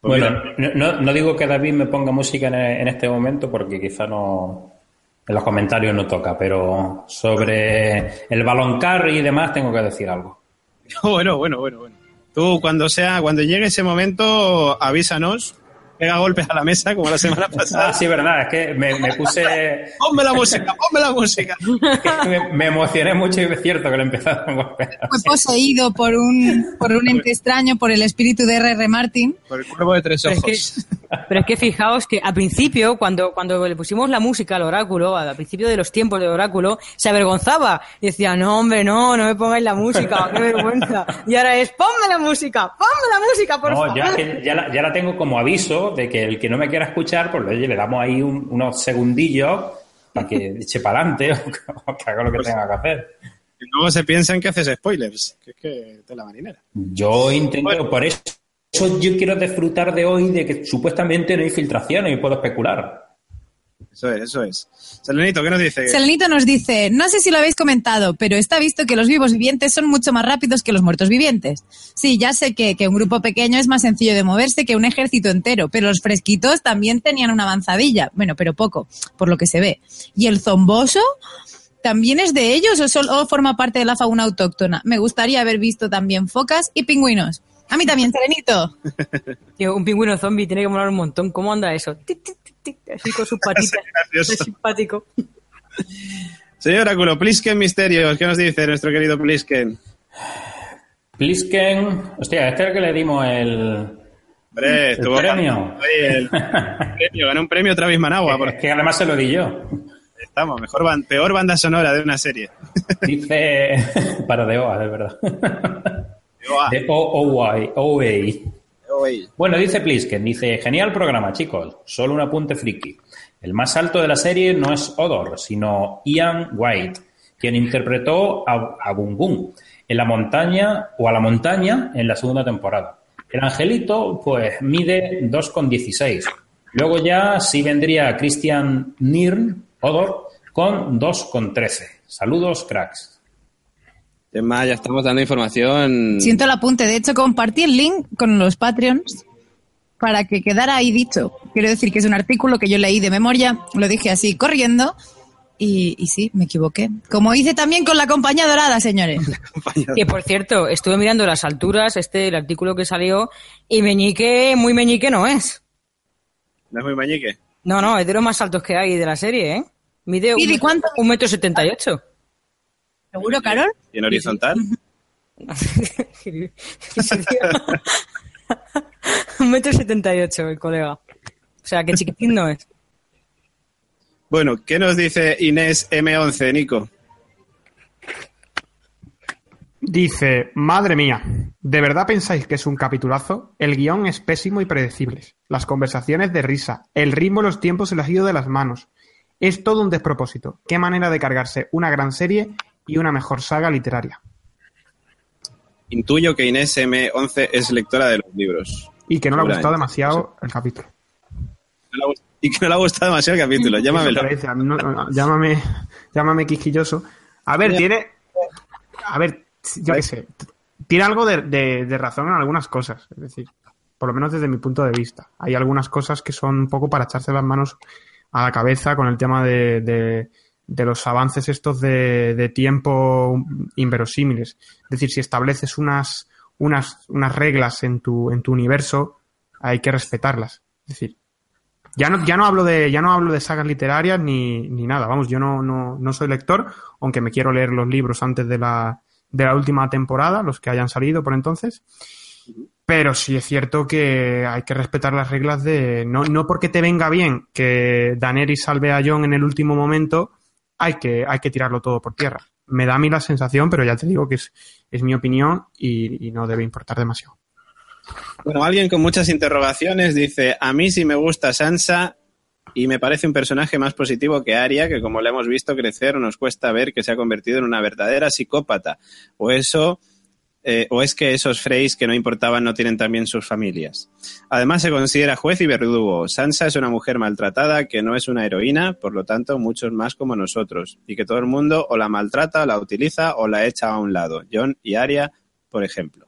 bueno, no, no digo que David me ponga música en, en este momento porque quizá no en los comentarios no toca, pero sobre el baloncar y demás tengo que decir algo. (laughs) bueno, bueno, bueno, bueno. Tú cuando sea, cuando llegue ese momento, avísanos, pega golpes a la mesa como la semana (laughs) pasada. Ah, sí, verdad, es que me, me (laughs) puse Ponme la música, ponme la música. me, me emocioné mucho y es cierto que lo empezaron a golpear. Fue poseído por un, por un ente extraño, por el espíritu de R.R. Martin. Por el cuervo de tres Pero es, ojos. que, pero es que fijaos que al principio, cuando, cuando le pusimos la música al oráculo, al principio de los tiempos del oráculo, se avergonzaba. Y decía, no, hombre, no, no me pongáis la música, qué vergüenza. Y ahora es, ponme la música, ponme la música, por No, favor. ya, ya, la, ya la tengo como aviso de que el que no me quiera escuchar, pues oye, le damos ahí un- unos segundillos para que eche para adelante (laughs) o, que- haga lo que tenga que hacer. Y luego se piensan que haces spoilers, que es que de la marinera. Yo intento, Bueno. por eso, eso yo quiero disfrutar de hoy de que supuestamente no hay filtraciones y puedo especular. Eso es, eso es. Selenito, ¿qué nos dice? Selenito nos dice, no sé si lo habéis comentado, pero está visto que los vivos vivientes son mucho más rápidos que los muertos vivientes. Sí, ya sé que, que un grupo pequeño es más sencillo de moverse que un ejército entero, pero los fresquitos también tenían una avanzadilla. Bueno, pero poco, por lo que se ve. ¿Y el zomboso? ¿También es de ellos o solo forma parte de la fauna autóctona? Me gustaría haber visto también focas y pingüinos. A mí también, Serenito. (laughs) Tío, un pingüino zombie tiene que molar un montón. ¿Cómo anda eso? Tic, tic, tic, tic, así con sus (laughs) patitas. gracioso. Es simpático. Señor Oráculo, Plisken Misterios, ¿qué nos dice nuestro querido Plisken? Plisken, hostia, este es el que le dimos el... Hombre, ¿El estuvo premio? Oye, el (laughs) premio, ganó un premio Travis Managua. por Es que además se lo di yo. Estamos, mejor ban- peor banda sonora de una serie. Dice... Para de OA, de verdad. De OOY, OA. Bueno, dice Plisken, dice, genial programa, chicos. Solo un apunte friki. El más alto de la serie no es Odor, sino Ian White, quien interpretó a, a en la montaña o a la montaña en la segunda temporada. El angelito, pues, mide 2,16. Luego ya sí vendría Christian Nirn, Odor, con 2,13. Saludos, cracks. Gemma, ya estamos dando información. Siento el apunte. De hecho, compartí el link con los Patreons para que quedara ahí dicho. Quiero decir que es un artículo que yo leí de memoria, lo dije así corriendo y, y sí, me equivoqué. Como hice también con la compañía dorada, señores. (laughs) Que por cierto, estuve mirando las alturas, este, el artículo que salió, y meñique, muy meñique no es. ¿No es muy mañique? No, no, es de los más altos que hay de la serie, ¿eh? Mide ¿Y de un, cuánto? un metro setenta y ocho. ¿Seguro, Carol? ¿Y en horizontal? un (laughs) (laughs) metro setenta y ocho, el colega. O sea, que chiquitín no es. Bueno, ¿qué nos dice Inés M11, Nico? Dice, madre mía, ¿de verdad pensáis que es un capitulazo? El guion es pésimo y predecible. Las conversaciones de risa, el ritmo y los tiempos se les ha ido de las manos. Es todo un despropósito. Qué manera de cargarse una gran serie y una mejor saga literaria. Intuyo que Inés M11 es lectora de los libros. Y que no le ha gustado demasiado el capítulo. Y que no le ha gustado demasiado el capítulo, llámamelo. No- no, llámame, llámame quisquilloso. A ver, tiene. A ver, yo qué sé. Tiene algo de, de- de razón en algunas cosas. Es decir, por lo menos desde mi punto de vista. Hay algunas cosas que son un poco para echarse las manos a la cabeza con el tema de, de- de los avances estos de, tiempo inverosímiles. Es decir, si estableces unas, unas, unas reglas en tu, en tu universo, hay que respetarlas. Es decir, ya no, ya no hablo de, ya no hablo de sagas literarias ni, ni nada. Vamos, yo no, no, no soy lector, aunque me quiero leer los libros antes de la, de la última temporada, los que hayan salido por entonces. Pero sí es cierto que hay que respetar las reglas de. No, no porque te venga bien que Daenerys salve a Jon en el último momento, hay que, hay que tirarlo todo por tierra. Me da a mí la sensación, pero ya te digo que es, es mi opinión y, y no debe importar demasiado. Bueno, alguien con muchas interrogaciones dice, a mí sí me gusta Sansa y me parece un personaje más positivo que Arya, que como le hemos visto crecer, nos cuesta ver que se ha convertido en una verdadera psicópata. O eso, eh, o es que esos Freys que no importaban no tienen también sus familias. Además se considera juez y verdugo. Sansa es una mujer maltratada que no es una heroína, por lo tanto muchos más como nosotros, y que todo el mundo o la maltrata, o la utiliza o la echa a un lado. John y Arya, por ejemplo.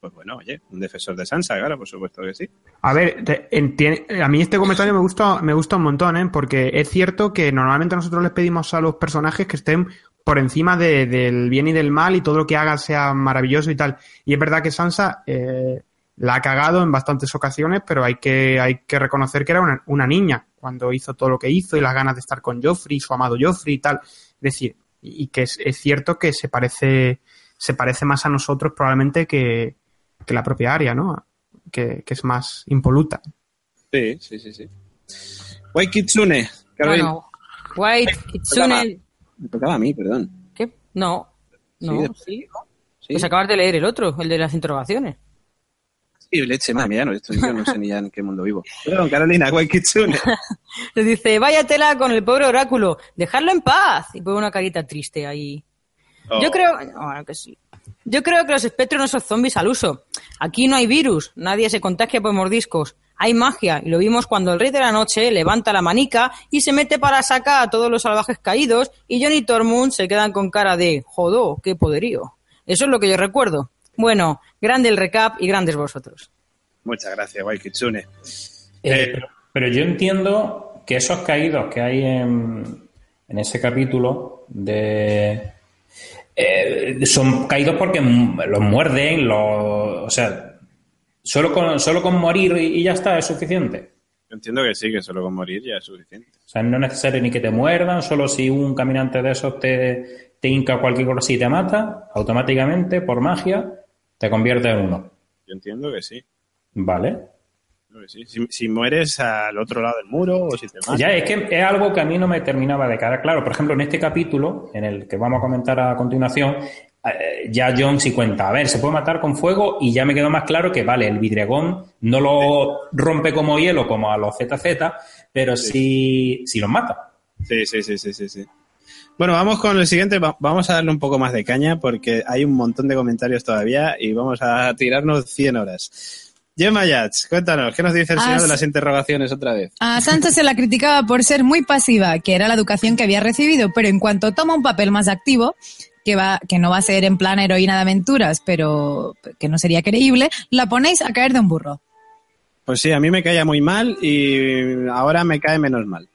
Pues bueno, oye, un defensor de Sansa, claro, por supuesto que sí. A ver, te- enti- a mí este comentario me gusta, me gusta un montón, ¿eh? porque es cierto que normalmente nosotros les pedimos a los personajes que estén por encima de- del bien y del mal y todo lo que hagan sea maravilloso y tal. Y es verdad que Sansa eh, la ha cagado en bastantes ocasiones, pero hay que, hay que reconocer que era una, una niña cuando hizo todo lo que hizo y las ganas de estar con Joffrey, su amado Joffrey y tal. Es decir, y y que es, es cierto que se parece, se parece más a nosotros probablemente que, que la propia Aria, ¿no? Que, que es más impoluta. Sí, sí, sí, sí. Wai Kitsune, Carolina. Bueno, White, Kitsune... Me tocaba a mí, perdón. ¿Qué? No. No, Sí, sí. Sí, Pues acabas de leer el otro, el de las interrogaciones. sí leche, madre mía, no, esto yo no sé ni ya en qué mundo vivo. (laughs) Perdón, Carolina, Kitsune. Le (laughs) dice, vaya tela con el pobre oráculo, dejadlo en paz. Y pone una carita triste ahí. Oh, Yo creo, bueno, que sí. Yo creo que los espectros no son zombies al uso. Aquí no hay virus, nadie se contagia por mordiscos. Hay magia, y lo vimos cuando el rey de la noche levanta la manica y se mete para sacar a todos los salvajes caídos y John y Tormund se quedan con cara de jodó, qué poderío. Eso es lo que yo recuerdo. Bueno, grande el recap y grandes vosotros. Muchas gracias, Wai Kitsune. Eh, Eh, pero, pero yo entiendo que esos caídos que hay en, en ese capítulo de eh, son caídos porque los muerden, los, o sea, solo con, solo con morir y, y ya está es suficiente. Yo entiendo que sí, que solo con morir ya es suficiente. O sea, no es necesario ni que te muerdan, solo si un caminante de esos te, te hinca cualquier cosa y te mata, automáticamente, por magia, te convierte en uno. Yo entiendo que sí. ¿Vale? Si, si mueres al otro lado del muro o si te matas. Ya, es que es algo que a mí no me terminaba de quedar claro. Por ejemplo, en este capítulo, en el que vamos a comentar a continuación, ya John sí cuenta, a ver, se puede matar con fuego y ya me quedó más claro que, vale, el vidregón no lo rompe como hielo como a los ZZ, pero sí, sí los mata. Sí, sí, sí, sí, sí, sí. Bueno, vamos con el siguiente. Va- Vamos a darle un poco más de caña porque hay un montón de comentarios todavía y vamos a tirarnos 100 horas. Gemma Yats, cuéntanos, ¿qué nos dice el Ah, señor de las interrogaciones otra vez? A Sansa se la criticaba por ser muy pasiva, que era la educación que había recibido, pero en cuanto toma un papel más activo, que, va, que no va a ser en plan heroína de aventuras, pero que no sería creíble, la ponéis a caer de un burro. Pues sí, a mí me caía muy mal y ahora me cae menos mal.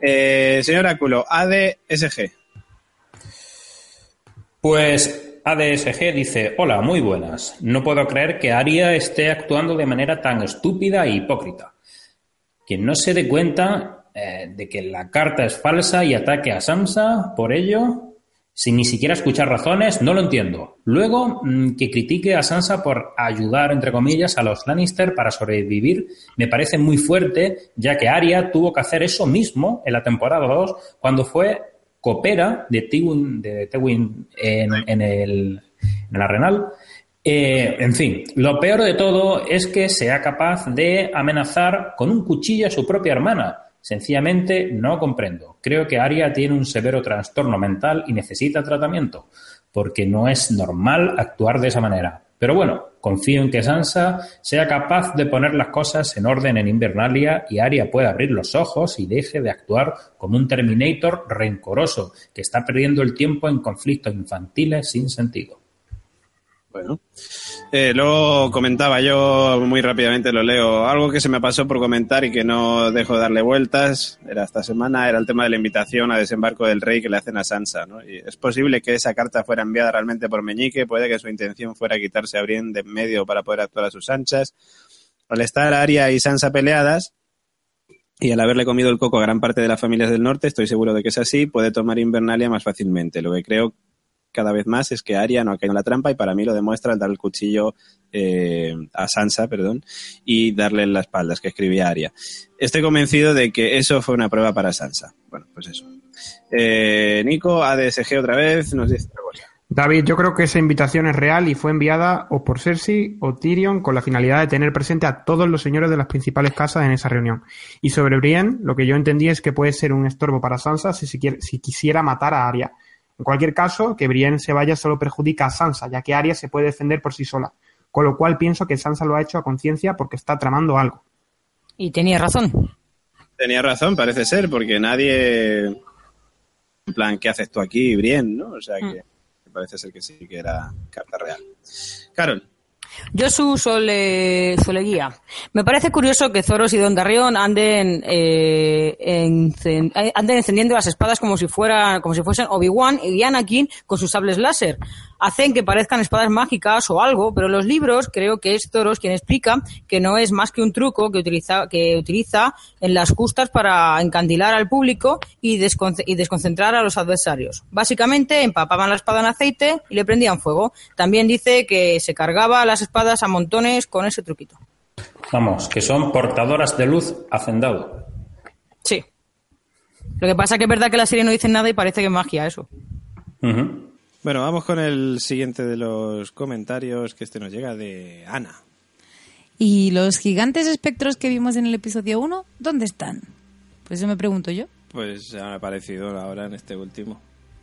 Eh, señor Áculo, ADSG. Pues ADSG dice, hola, muy buenas. No puedo creer que Aria esté actuando de manera tan estúpida e hipócrita. Quien no se dé cuenta eh, de que la carta es falsa y ataque a Sansa por ello, sin ni siquiera escuchar razones, no lo entiendo. Luego, mm, que critique a Sansa por ayudar, entre comillas, a los Lannister para sobrevivir, me parece muy fuerte, ya que Arya tuvo que hacer eso mismo en la temporada 2, cuando fue copera de Tywin, de Tywin en, en el, en el Arenal. Eh, en fin, lo peor de todo es que sea capaz de amenazar con un cuchillo a su propia hermana. Sencillamente no comprendo. Creo que Aria tiene un severo trastorno mental y necesita tratamiento, porque no es normal actuar de esa manera. Pero bueno, confío en que Sansa sea capaz de poner las cosas en orden en Invernalia y Arya pueda abrir los ojos y deje de actuar como un Terminator rencoroso que está perdiendo el tiempo en conflictos infantiles sin sentido. Bueno, eh, luego comentaba yo muy rápidamente, lo leo, algo que se me pasó por comentar y que no dejo de darle vueltas, era esta semana, era el tema de la invitación a desembarco del rey que le hacen a Sansa. ¿no? Y es posible que esa carta fuera enviada realmente por Meñique, puede que su intención fuera quitarse a Brienne de en medio para poder actuar a sus anchas. Al estar Arya y Sansa peleadas, y al haberle comido el coco a gran parte de las familias del norte, estoy seguro de que es así, puede tomar Invernalia más fácilmente. Lo que creo cada vez más es que Arya no ha caído en la trampa y para mí lo demuestra al dar el cuchillo eh, a Sansa, perdón, y darle en la espalda, es que escribía Arya. Estoy convencido de que eso fue una prueba para Sansa. Bueno, pues eso. Eh, Nico, ADSG otra vez, nos dice. David, yo creo que esa invitación es real y fue enviada o por Cersei o Tyrion con la finalidad de tener presente a todos los señores de las principales casas en esa reunión. Y sobre Brienne, lo que yo entendí es que puede ser un estorbo para Sansa si, si, quiere, si quisiera matar a Arya. En cualquier caso, que Brienne se vaya solo perjudica a Sansa, ya que Arya se puede defender por sí sola. Con lo cual pienso que Sansa lo ha hecho a conciencia porque está tramando algo. Y tenía razón. Tenía razón, parece ser, porque nadie. En plan, ¿qué haces tú aquí, Brienne? ¿no? O sea que parece ser que sí, que era carta real. Carol. Yo su sole, soleguía. Me parece curioso que Zoros y Don Darrión anden, eh, eh, anden encendiendo las espadas como si fuera, como si fuesen Obi-Wan y Anakin con sus sables láser. Hacen que parezcan espadas mágicas o algo, pero en los libros creo que es Zoros quien explica que no es más que un truco que utiliza, que utiliza en las justas para encandilar al público y, desconce- y desconcentrar a los adversarios. Básicamente empapaban la espada en aceite y le prendían fuego. También dice que se cargaba las espadas a montones con ese truquito. Vamos, que son portadoras de luz hacendado. Sí. Lo que pasa que es verdad que la serie no dice nada y parece que es magia eso. Ujú. Bueno, vamos con el siguiente de los comentarios que este nos llega de Ana. ¿Y los gigantes espectros que vimos en el episodio 1, dónde están? Pues eso me pregunto yo. Pues han aparecido ahora en este último.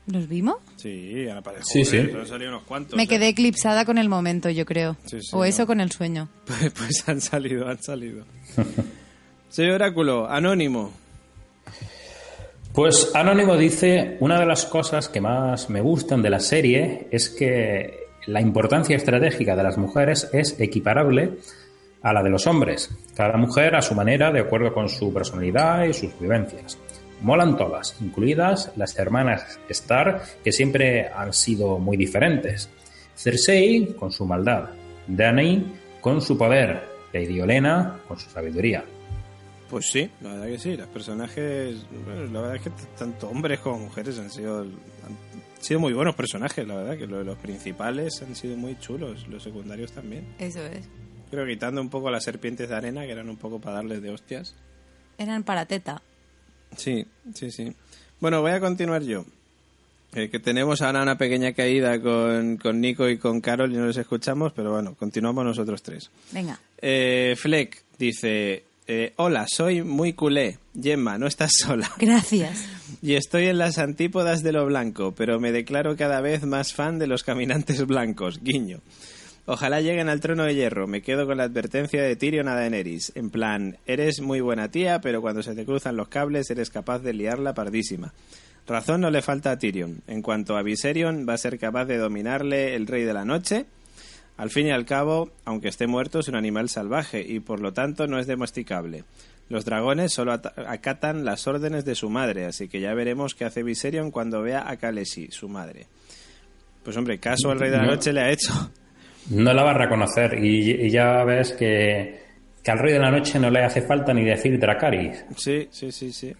¿Los vimos? Sí, han aparecido. Sí, sí. Salido unos cuantos. Me ¿eh? quedé eclipsada con el momento, yo creo. Sí, sí, o eso no. con el sueño. (laughs) Pues, pues han salido, han salido. (laughs) Señor Oráculo, anónimo. Pues Anónimo dice, una de las cosas que más me gustan de la serie es que la importancia estratégica de las mujeres es equiparable a la de los hombres, cada mujer a su manera, de acuerdo con su personalidad y sus vivencias. Molan todas, incluidas las hermanas Stark, que siempre han sido muy diferentes. Cersei con su maldad, Dany con su poder, Lady Olenna con su sabiduría. Pues sí, la verdad que sí. Los personajes, bueno, la verdad es que tanto hombres como mujeres han sido, han sido muy buenos personajes, la verdad, que lo- los principales han sido muy chulos, los secundarios también. Eso es. Creo que quitando un poco las serpientes de arena, que eran un poco para darles de hostias. Eran para teta. Sí, sí, sí. Bueno, voy a continuar yo. Eh, que tenemos ahora una pequeña caída con, con Nico y con Carol y no les escuchamos, pero bueno, continuamos nosotros tres. Venga. Eh, Fleck dice, eh, hola, soy muy culé. Gemma, no estás (laughs) sola. Gracias. Y estoy en las antípodas de lo blanco, pero me declaro cada vez más fan de los caminantes blancos. Guiño. Ojalá lleguen al trono de hierro. Me quedo con la advertencia de Tyrion a Daenerys. En plan, eres muy buena tía, pero cuando se te cruzan los cables eres capaz de liarla pardísima. Razón no le falta a Tyrion. En cuanto a Viserion, va a ser capaz de dominarle el Rey de la Noche. Al fin y al cabo, aunque esté muerto, es un animal salvaje y por lo tanto no es domesticable. Los dragones solo ata- acatan las órdenes de su madre, así que ya veremos qué hace Viserion cuando vea a Khaleesi, su madre. Pues hombre, caso al Rey de la No. Noche le ha hecho. No la va a reconocer y, y ya ves que, que al Rey de la Noche no le hace falta ni decir Dracaris. Sí, sí, sí, sí.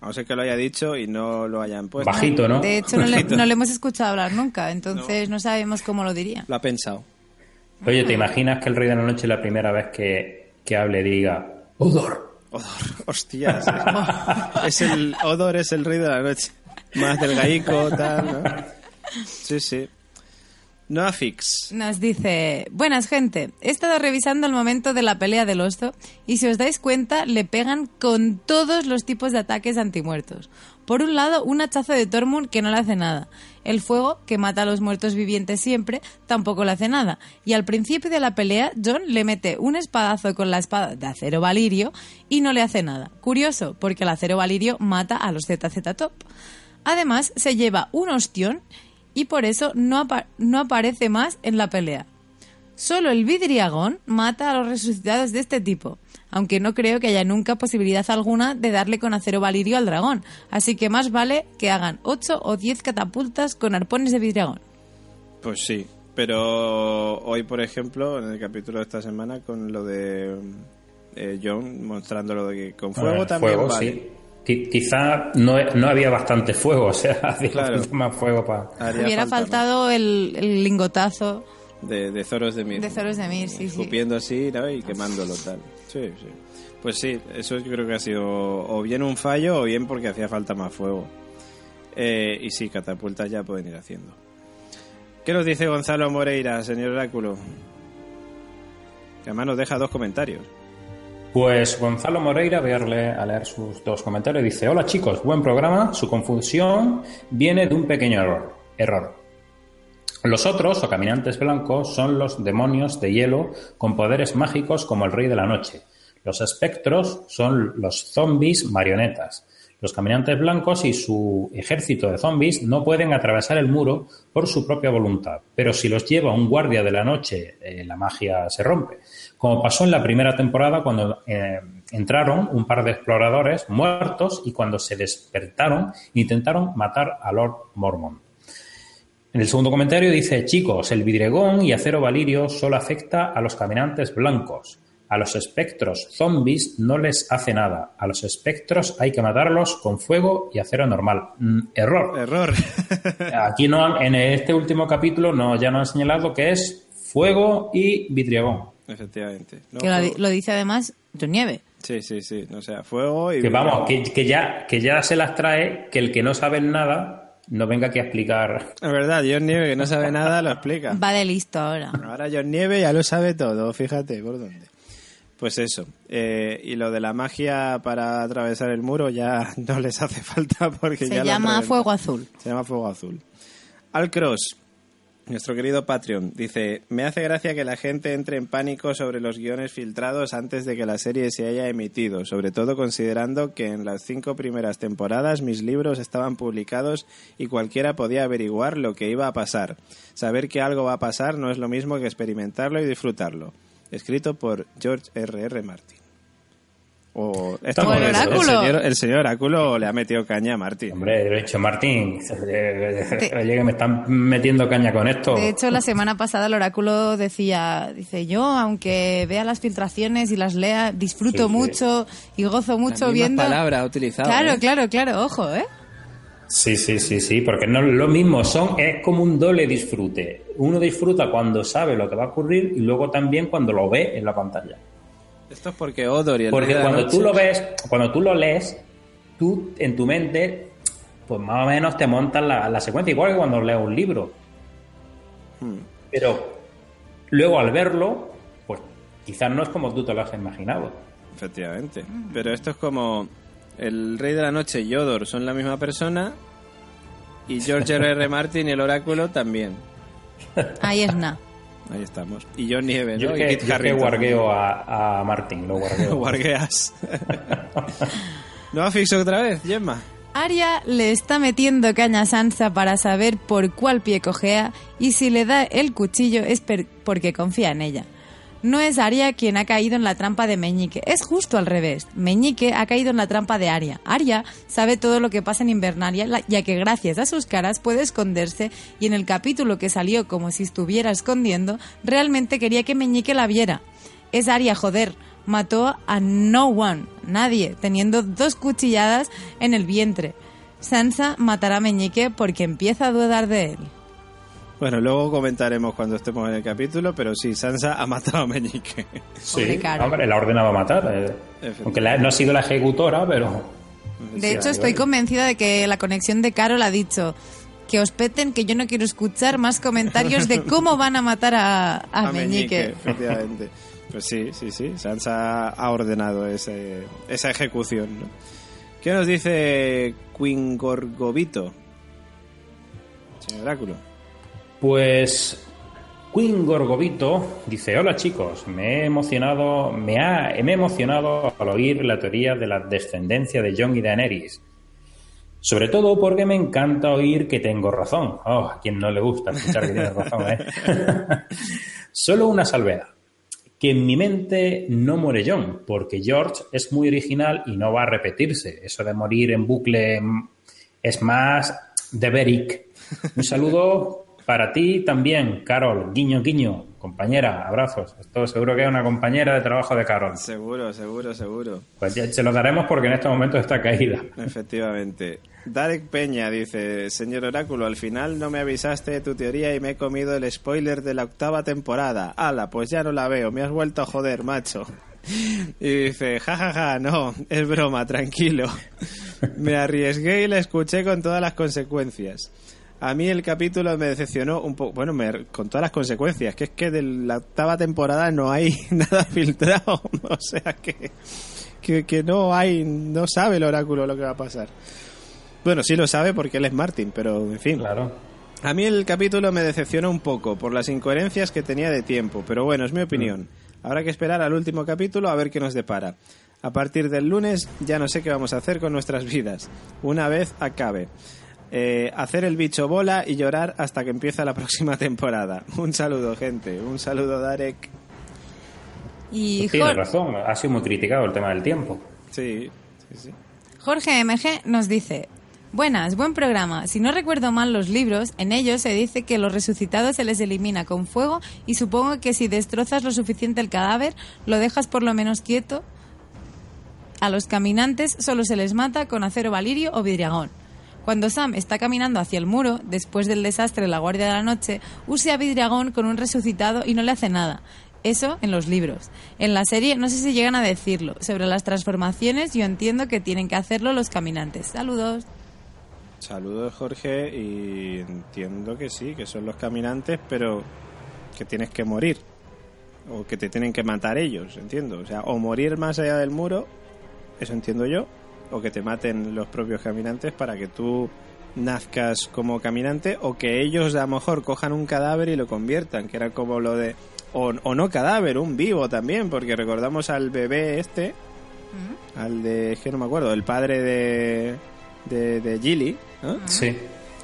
A no ser que lo haya dicho y no lo hayan puesto. Bajito, ¿no? De hecho, no le, Bajito. no le hemos escuchado hablar nunca, entonces no, sabemos cómo lo diría. Lo ha pensado. Oye, ¿te imaginas que el Rey de la Noche la primera vez que, que hable diga Odor? Odor, (laughs) hostias. es el Odor es el rey de la noche. Más del gallico, tal, ¿no? Sí, sí. Nos dice, buenas gente, he estado revisando el momento de la pelea del oso y si os dais cuenta le pegan con todos los tipos de ataques antimuertos. Por un lado, un hachazo de Tormund que no le hace nada. El fuego, que mata a los muertos vivientes siempre, tampoco le hace nada. Y al principio de la pelea, John le mete un espadazo con la espada de acero valirio y no le hace nada. Curioso, porque el acero valirio mata a los ZZ Top. Además, se lleva un ostión y por eso no, apa- no aparece más en la pelea. Solo el vidriagón mata a los resucitados de este tipo, aunque no creo que haya nunca posibilidad alguna de darle con acero valirio al dragón, así que más vale que hagan 8 o 10 catapultas con arpones de vidriagón. Pues sí. Pero hoy, por ejemplo, en el capítulo de esta semana, con lo de eh, John mostrando lo de que con fuego también fuego, vale. sí. Qui- Quizá no, no había bastante fuego, o sea, (laughs) hacía Claro. falta más fuego para... Hubiera falta, faltado el, el lingotazo de, de Zoros de Mir. de Zoros de Mir, sí, sí. Escupiendo así ¿no? y quemándolo tal. Sí, sí. Pues sí, eso yo creo que ha sido o bien un fallo o bien porque hacía falta más fuego. Eh, y sí, catapultas ya pueden ir haciendo. ¿Qué nos dice Gonzalo Moreira, señor Oráculo? Que además nos deja dos comentarios. Pues Gonzalo Moreira, voy a leer, sus dos comentarios. Dice, hola chicos, buen programa. Su confusión viene de un pequeño error. error. Los otros, o caminantes blancos, son los demonios de hielo con poderes mágicos como el Rey de la Noche. Los espectros son los zombies marionetas. Los caminantes blancos y su ejército de zombies no pueden atravesar el muro por su propia voluntad, pero si los lleva un guardia de la noche, eh, la magia se rompe. Como pasó en la primera temporada cuando eh, entraron un par de exploradores muertos y cuando se despertaron intentaron matar a Lord Mormon. En el segundo comentario dice, chicos, el vidregón y acero valirio solo afecta a los caminantes blancos. A los espectros zombies no les hace nada. A los espectros hay que matarlos con fuego y acero normal. Mm, error. Error. (laughs) Aquí no han- en este último capítulo no, ya nos han señalado que es fuego y vidriagón. Efectivamente. No, Que lo, dice además John Nieve. Sí, sí, sí. O sea, fuego y... Que vamos, que, que ya, que ya se las trae, que el que no sabe nada no venga aquí a explicar. Es verdad, John Nieve, que no sabe nada, lo explica. Va de listo ahora. Ahora John Nieve ya lo sabe todo, fíjate por dónde. Pues eso. eh, y lo de la magia para atravesar el muro ya (laughs) no les hace falta porque Se ya lo han llama. Fuego Azul. Se llama Fuego Azul. Al Cross, nuestro querido Patreon, dice: Me hace gracia que la gente entre en pánico sobre los guiones filtrados antes de que la serie se haya emitido, sobre todo considerando que en las cinco primeras temporadas mis libros estaban publicados y cualquiera podía averiguar lo que iba a pasar. Saber que algo va a pasar no es lo mismo que experimentarlo y disfrutarlo. Escrito por George R. R. Martin. O Por. El señor, el señor Oráculo le ha metido caña a Martin. Hombre, lo he dicho, Martín, oye, que me están metiendo caña con esto. De hecho, la semana pasada el oráculo decía, dice yo, aunque vea las filtraciones y las lea, disfruto Sí, sí. mucho y gozo mucho viendo. palabras ha utilizado, Claro, ¿eh? claro, claro, ojo, ¿eh? Sí, sí, sí, sí, porque no es lo mismo, son, es como un doble disfrute. Uno disfruta cuando sabe lo que va a ocurrir y luego también cuando lo ve en la pantalla. Esto es porque Odor y el Porque Rey de la cuando Noche- tú lo ves, cuando tú lo lees, tú en tu mente, pues más o menos te montas la, la secuencia, igual que cuando lees un libro. Hmm. Pero luego al verlo, pues quizás no es como tú te lo has imaginado. Efectivamente. Pero esto es como el Rey de la Noche y Odor son la misma persona y George R. R. (laughs) Martin y el Oráculo también. (laughs) Ahí es nada. Ahí estamos. Y John Nieve, Yo ¿no? es y que, yo que guargueo a, a Martín, lo guargueo. (laughs) Guargueas. (laughs) ¿No ha fixo otra vez, Gemma? Arya le está metiendo caña a Sansa para saber por cuál pie cojea y si le da el cuchillo es per- porque confía en ella. No es Arya quien ha caído en la trampa de Meñique, es justo al revés. Meñique ha caído en la trampa de Arya. Arya sabe todo lo que pasa en Invernalia, ya que gracias a sus caras puede esconderse y en el capítulo que salió como si estuviera escondiendo, realmente quería que Meñique la viera. Es Arya, joder. Mató a no one, nadie, teniendo dos cuchilladas en el vientre. Sansa matará a Meñique porque empieza a dudar de él. Bueno, luego comentaremos cuando estemos en el capítulo, pero sí, Sansa ha matado a Meñique. Sí, Pobre Carol. hombre, la ha ordenado matar. eh. Aunque la- no ha sido la ejecutora, pero... De hecho, estoy convencida de que la conexión de Carol ha dicho que os peten que yo no quiero escuchar más comentarios de (laughs) cómo van a matar a, a, Meñique. efectivamente. Pues sí, sí, sí. Sansa ha ordenado ese, esa ejecución. ¿no? ¿Qué nos dice Quingorgovito? Señor Oráculo. Pues Queen Gorgovito dice, hola chicos, me he emocionado, me ha, me emocionado al oír la teoría de la descendencia de Jon y Daenerys. Sobre todo porque me encanta oír que tengo razón. Oh, a quien no le gusta escuchar que tiene razón, ¿eh? (laughs) Solo una salvedad. Que en mi mente no muere John, porque George es muy original y no va a repetirse. Eso de morir en bucle es más de Beric. Un saludo para ti también, Carol. Guiño, guiño. Compañera, abrazos. Esto seguro que es una compañera de trabajo de Carol. Seguro, seguro, seguro. Pues ya se lo daremos porque en estos momentos está caída. Efectivamente. Darek Peña dice, señor Oráculo, al final no me avisaste de tu teoría y me he comido el spoiler de la octava temporada. Ala, pues ya no la veo, me has vuelto a joder, macho. Y dice, jajaja, ja, ja, no, es broma, tranquilo. Me arriesgué y la escuché con todas las consecuencias. A mí el capítulo me decepcionó un poco, bueno, me- con todas las consecuencias, que es que de la octava temporada no hay (laughs) nada filtrado, (laughs) o sea que, que, que no hay, no sabe el oráculo lo que va a pasar. Bueno, sí lo sabe porque él es Martin, pero en fin. Claro. A mí el capítulo me decepcionó un poco por las incoherencias que tenía de tiempo, pero bueno, es mi opinión. Habrá que esperar al último capítulo a ver qué nos depara. A partir del lunes ya no sé qué vamos a hacer con nuestras vidas, una vez acabe. Eh, hacer el bicho bola y llorar hasta que empieza la (laughs) próxima temporada. Un saludo, gente. Un saludo, Darek. Y Tiene Jor- razón, ha sido muy criticado el tema del tiempo. Sí, sí, sí. Jorge MG nos dice, buenas, buen programa. Si no recuerdo mal los libros, en ellos se dice que los resucitados se les elimina con fuego y supongo que si destrozas lo suficiente el cadáver, lo dejas por lo menos quieto. A los caminantes solo se les mata con acero valirio o vidriagón. Cuando Sam está caminando hacia el muro, después del desastre de la Guardia de la Noche, use a vidriagón con un resucitado y no le hace nada. Eso en los libros. En la serie no sé si llegan a decirlo. Sobre las transformaciones yo entiendo que tienen que hacerlo los caminantes. Saludos. Saludos, Jorge, y entiendo que sí, que son los caminantes, pero que tienes que morir. O que te tienen que matar ellos, entiendo. O sea, o morir más allá del muro, eso entiendo yo, o que te maten los propios caminantes para que tú nazcas como caminante, o que ellos a lo mejor cojan un cadáver y lo conviertan, que era como lo de... O, o no cadáver, un vivo también, porque recordamos al bebé este, al de... es que no me acuerdo, el padre de... de, de Gilly, ¿no? Sí.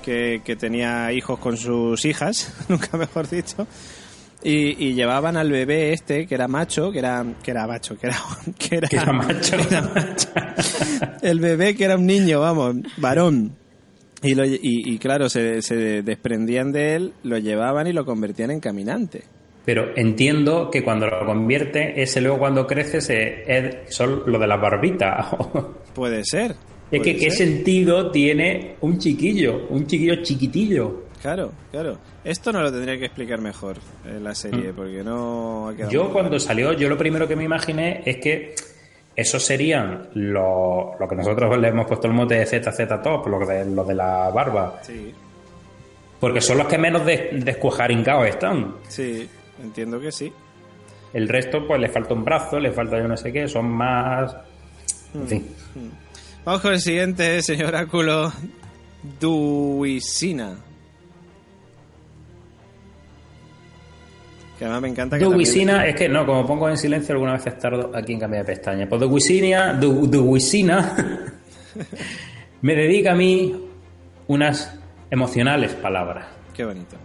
que, que tenía hijos con sus hijas, (laughs) nunca mejor dicho, y, y llevaban al bebé este, que era macho, que era, que era macho, que era, (laughs) que era, Que era macho. (laughs) que era macho. el bebé que era un niño, vamos, varón. Y, lo- y, y claro, se, se desprendían de él, lo llevaban y lo convertían en caminante. Pero entiendo que cuando lo convierte, ese luego cuando crece se, es, son lo de la barbita. (laughs) Puede ser. es puede que qué sentido tiene un chiquillo, un chiquillo chiquitillo. Claro, claro. Esto no lo tendría que explicar mejor en la serie, porque no ha quedado Yo cuando claro. salió, yo lo primero que me imaginé es que esos serían lo, lo que nosotros le hemos puesto el mote de ZZ Top, lo de, lo de la barba. Sí, Porque son los que menos des- están. sí, entiendo que sí. El resto, pues le falta un brazo, le falta yo no sé qué, son más. En fin. Vamos con el siguiente, señor Oráculo. Duisina. Que además me encanta que también- es que no, como pongo en silencio alguna vez tardo aquí en cambio de pestaña. Pues Duwisina, Du- Duwisina (laughs) me dedica a mí unas emocionales palabras. Qué bonito.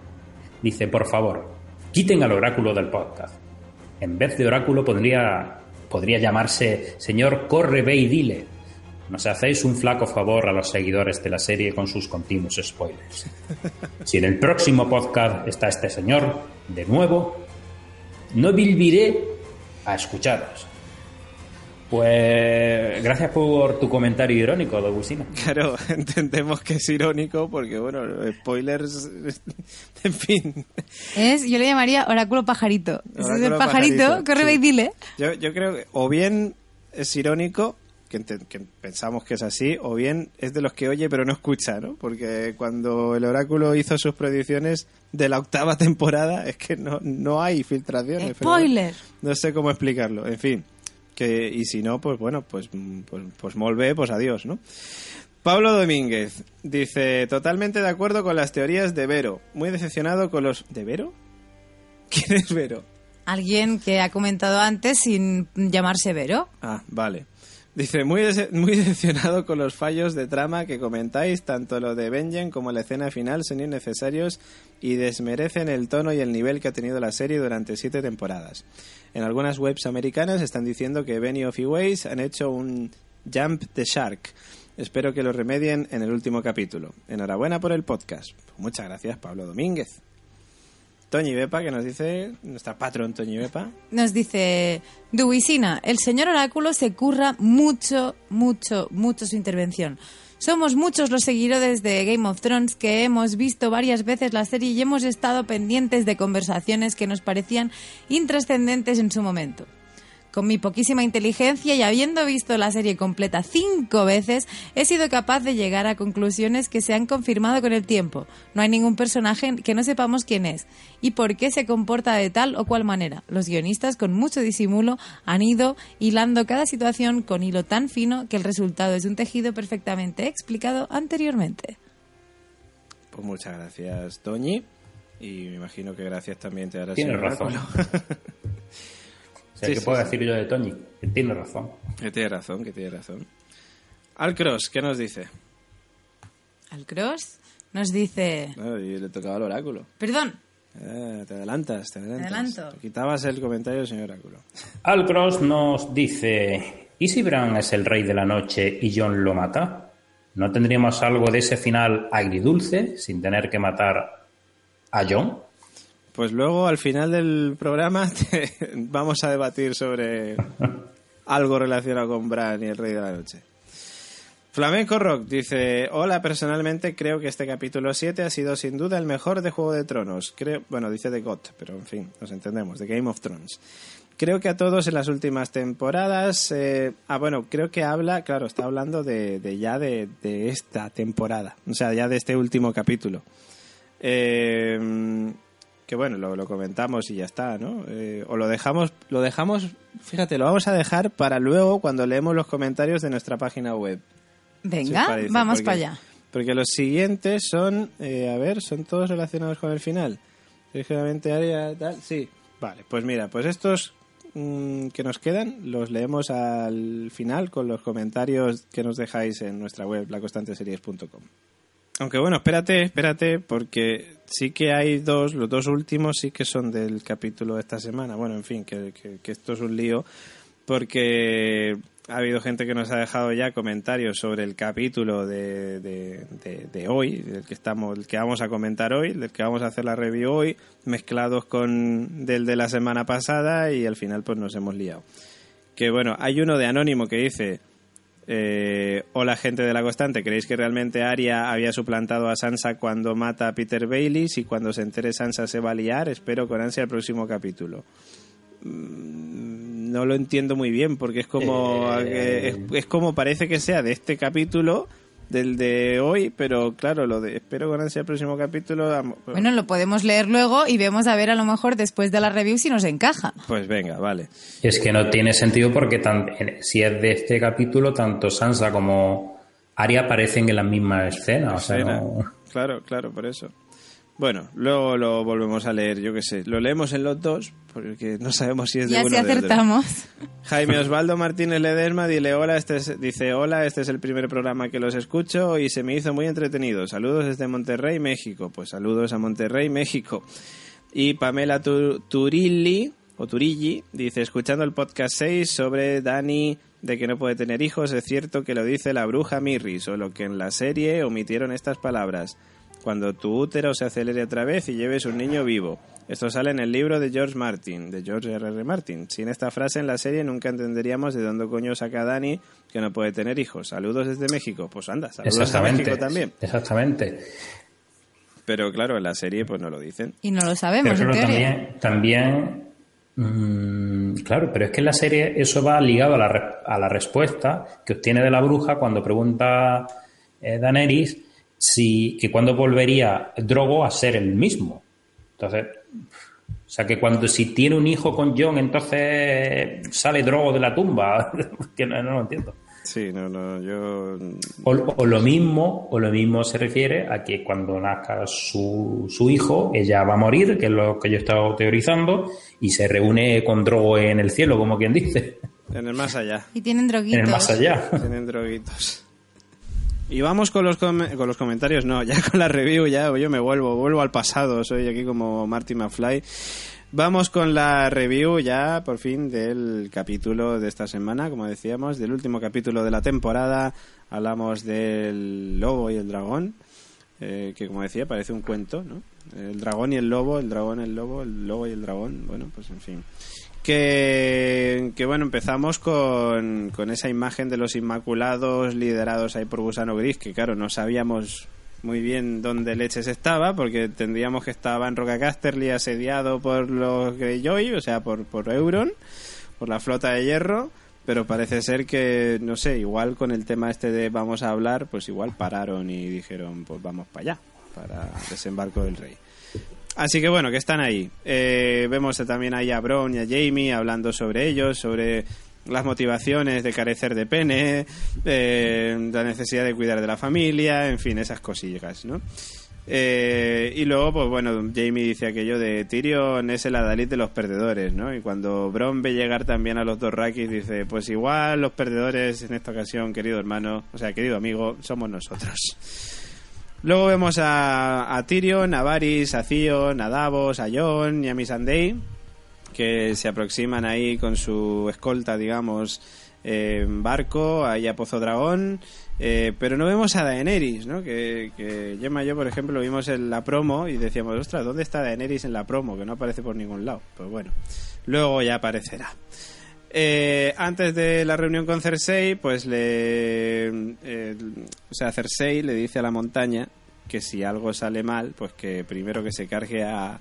Dice, por favor, quiten al oráculo del podcast. En vez de oráculo podría, podría llamarse señor corre, ve y dile. Nos hacéis un flaco favor a los seguidores de la serie con sus continuos spoilers. (laughs) Si en el próximo podcast está este señor, de nuevo, no volveré a escucharos. Pues gracias por tu comentario irónico, Dogusina. Claro, (laughs) entendemos que es irónico porque, bueno, spoilers, (laughs) en fin. Es, yo le llamaría oráculo pajarito. Ese es el Oráculo pajarito, pajarito, corre sí. y dile. Yo, yo creo que o bien es irónico, que pensamos que es así, o bien es de los que oye pero no escucha, ¿no? Porque cuando el oráculo hizo sus predicciones de la octava temporada, (laughs) es que no, no hay filtraciones. pero Spoiler. no sé cómo explicarlo. En fin, que y si no, pues bueno, pues, pues, pues molt bé, pues adiós, ¿no? Pablo Domínguez dice, totalmente de acuerdo con las teorías de Vero. Muy decepcionado con los... ¿De Vero? (laughs) ¿Quién es Vero? Alguien que ha comentado antes sin llamarse Vero. Ah, vale. Dice, muy, dese- muy decepcionado con los fallos de trama que comentáis, tanto lo de Benjen como la escena final son innecesarios y desmerecen el tono y el nivel que ha tenido la serie durante siete temporadas. En algunas webs americanas están diciendo que Benioff y Weiss han hecho un jump the shark. Espero que lo remedien en el último capítulo. Enhorabuena por el podcast. Muchas gracias, Pablo Domínguez. Toñi Bepa, que nos dice, nuestra patrón Toñi Bepa, Nos dice Duisina, el señor Oráculo se curra mucho, mucho, mucho su intervención. Somos muchos los seguidores de Game of Thrones que hemos visto varias veces la serie y hemos estado pendientes de conversaciones que nos parecían intrascendentes en su momento. Con mi poquísima inteligencia y habiendo visto la serie completa cinco veces, he sido capaz de llegar a conclusiones que se han confirmado con el tiempo. No hay ningún personaje que no sepamos quién es y por qué se comporta de tal o cual manera. Los guionistas, con mucho disimulo, han ido hilando cada situación con hilo tan fino que el resultado es un tejido perfectamente explicado anteriormente. Pues muchas gracias, Toñi. Y me imagino que gracias también te dará Tienes señor razón. (laughs) O sea, Sí, ¿qué sí, puedo sí. decir yo de Toñi? Que tiene razón. que tiene razón, que tiene razón. Alcross, ¿qué nos dice? Al Cross nos dice... Ah, y le tocaba el oráculo. Perdón, Ah, te adelantas, te adelantas. adelanto. Te quitabas el comentario del señor oráculo. Alcross nos dice, ¿y si Bran es el rey de la noche y Jon lo mata? ¿No tendríamos algo de ese final agridulce sin tener que matar a Jon? Pues luego, al final del programa, (laughs) vamos a debatir sobre algo relacionado con Bran y el Rey de la Noche. Flamenco Rock dice, hola, personalmente creo que este capítulo 7 ha sido sin duda el mejor de Juego de Tronos. Creo, bueno, dice de GOT, pero en fin, nos entendemos, de Game of Thrones. Creo que a todos en las últimas temporadas, eh, ah, bueno, creo que habla, claro, está hablando de, de ya de, de esta temporada, o sea, ya de este último capítulo. Eh, que bueno, lo, lo comentamos y ya está, ¿no? Eh, o lo dejamos, lo dejamos, fíjate, lo vamos a dejar para luego cuando leemos los comentarios de nuestra página web. si venga, parece, vamos porque- para allá. Porque los siguientes son, eh, a ver, son todos relacionados con el final. Ligeramente área, tal, sí. Vale, pues mira, pues estos mm, que nos quedan los leemos al final con los comentarios que nos dejáis en nuestra web, laconstanteseries.com. Aunque bueno, espérate, espérate, porque sí que hay dos, los dos últimos sí que son del capítulo de esta semana. Bueno, en fin, que, esto es un lío, porque ha habido gente que nos ha dejado ya comentarios sobre el capítulo de, de, de- de hoy, del que estamos, el que vamos a comentar hoy, del que vamos a hacer la review hoy, mezclados con del de la semana pasada y al final pues nos hemos liado. Que bueno, hay uno de Anónimo que dice, eh, hola gente de la constante, ¿creéis que realmente Arya había suplantado a Sansa cuando mata a Peter Bailey? Si cuando se entere Sansa se va a liar, espero con ansia el próximo capítulo. Mm, No lo entiendo muy bien porque es como Eh. es, es como parece que sea de este capítulo del de hoy, pero claro, lo de espero con ansia el próximo capítulo. am- Bueno, lo podemos leer luego y vemos a ver a lo mejor después de la review si nos encaja. Pues venga, vale. Es que no tiene sentido porque tan- en- si es de este capítulo, tanto Sansa como Arya aparecen en la misma escena. O sea, Escena. no- Claro, claro, por eso. Bueno, luego lo volvemos a leer, yo qué sé. Lo leemos en los dos, porque no sabemos si es de Ya uno si de acertamos. Jaime Osvaldo Martínez Ledesma dile hola, este es- dice hola, este es el primer programa que los escucho y se me hizo muy entretenido. Saludos desde Monterrey, México. Pues saludos a Monterrey, México. Y Pamela Tu- Turilli, o Turilli, dice, escuchando el podcast 6 sobre Dani de que no puede tener hijos, es cierto que lo dice la bruja Mirri, solo que en la serie omitieron estas palabras. Cuando tu útero se acelere otra vez y lleves un niño vivo. Esto sale en el libro de George Martin, de George R. R. Martin. Sin esta frase en la serie nunca entenderíamos de dónde coño saca Dani que no puede tener hijos. Saludos desde México. Pues anda, saludos a Exactamente. México también. Exactamente. Pero claro, en la serie pues no lo dicen. Y no lo Pero sabemos, en claro, también, también mm, claro, pero es que en la serie eso va ligado a la, a la respuesta que obtiene de la bruja cuando pregunta eh, Daenerys si que cuando volvería Drogo a ser el mismo. Entonces, o sea que cuando si tiene un hijo con Jon, entonces sale Drogo de la tumba. (laughs) que no, no lo entiendo. Sí, no, no, yo... O, o lo mismo, o lo mismo se refiere a que cuando nazca su, su hijo, ella va a morir, que es lo que yo he estado teorizando, y se reúne con Drogo en el cielo, como quien dice, En el más allá. Y tienen droguitos. en el más allá. Tienen droguitos. Y vamos con los, com- con los comentarios, no, ya con la review, ya yo me vuelvo, vuelvo al pasado, soy aquí como Marty McFly. Vamos con la review ya, por fin, del capítulo de esta semana, como decíamos, del último capítulo de la temporada. Hablamos del lobo y el dragón, eh, que como decía, parece un cuento, ¿no? El dragón y el lobo, el dragón, el lobo, el lobo y el dragón, bueno, pues en fin. Que, bueno, empezamos con, con esa imagen de los Inmaculados liderados ahí por Gusano Gris, que claro, no sabíamos muy bien dónde leches estaba, porque entendíamos que estaba en Roca Casterly asediado por los Greyjoy, o sea, por, por Euron, por la flota de hierro, pero parece ser que, no sé, igual con el tema este de vamos a hablar, pues igual pararon y dijeron, pues vamos para allá, para desembarco del rey. Así que bueno, que están ahí. Eh, vemos también ahí a Bron y a Jamie hablando sobre ellos, sobre las motivaciones de carecer de pene, eh, la necesidad de cuidar de la familia, en fin, esas cosillas, ¿no? Eh, y luego, pues bueno, Jamie dice aquello de Tyrion es el adalid de los perdedores, ¿no? Y cuando Bron ve llegar también a los dos Rakis, dice, pues igual los perdedores en esta ocasión, querido hermano, o sea, querido amigo, somos nosotros. Luego vemos a, a Tyrion, a Varys, a Theon, a Davos, a Jon y a Missandei que se aproximan ahí con su escolta, digamos, en barco, ahí a Pozo Dragón, eh, pero no vemos a Daenerys, ¿no? Que, que Gemma y yo, por ejemplo, lo vimos en la promo y decíamos, ostras, ¿dónde está Daenerys en la promo? Que no aparece por ningún lado. Pues bueno, luego ya aparecerá. Eh, antes de la reunión con Cersei, pues le. eh, o sea, Cersei le dice a la montaña que si algo sale mal, pues que primero que se cargue a,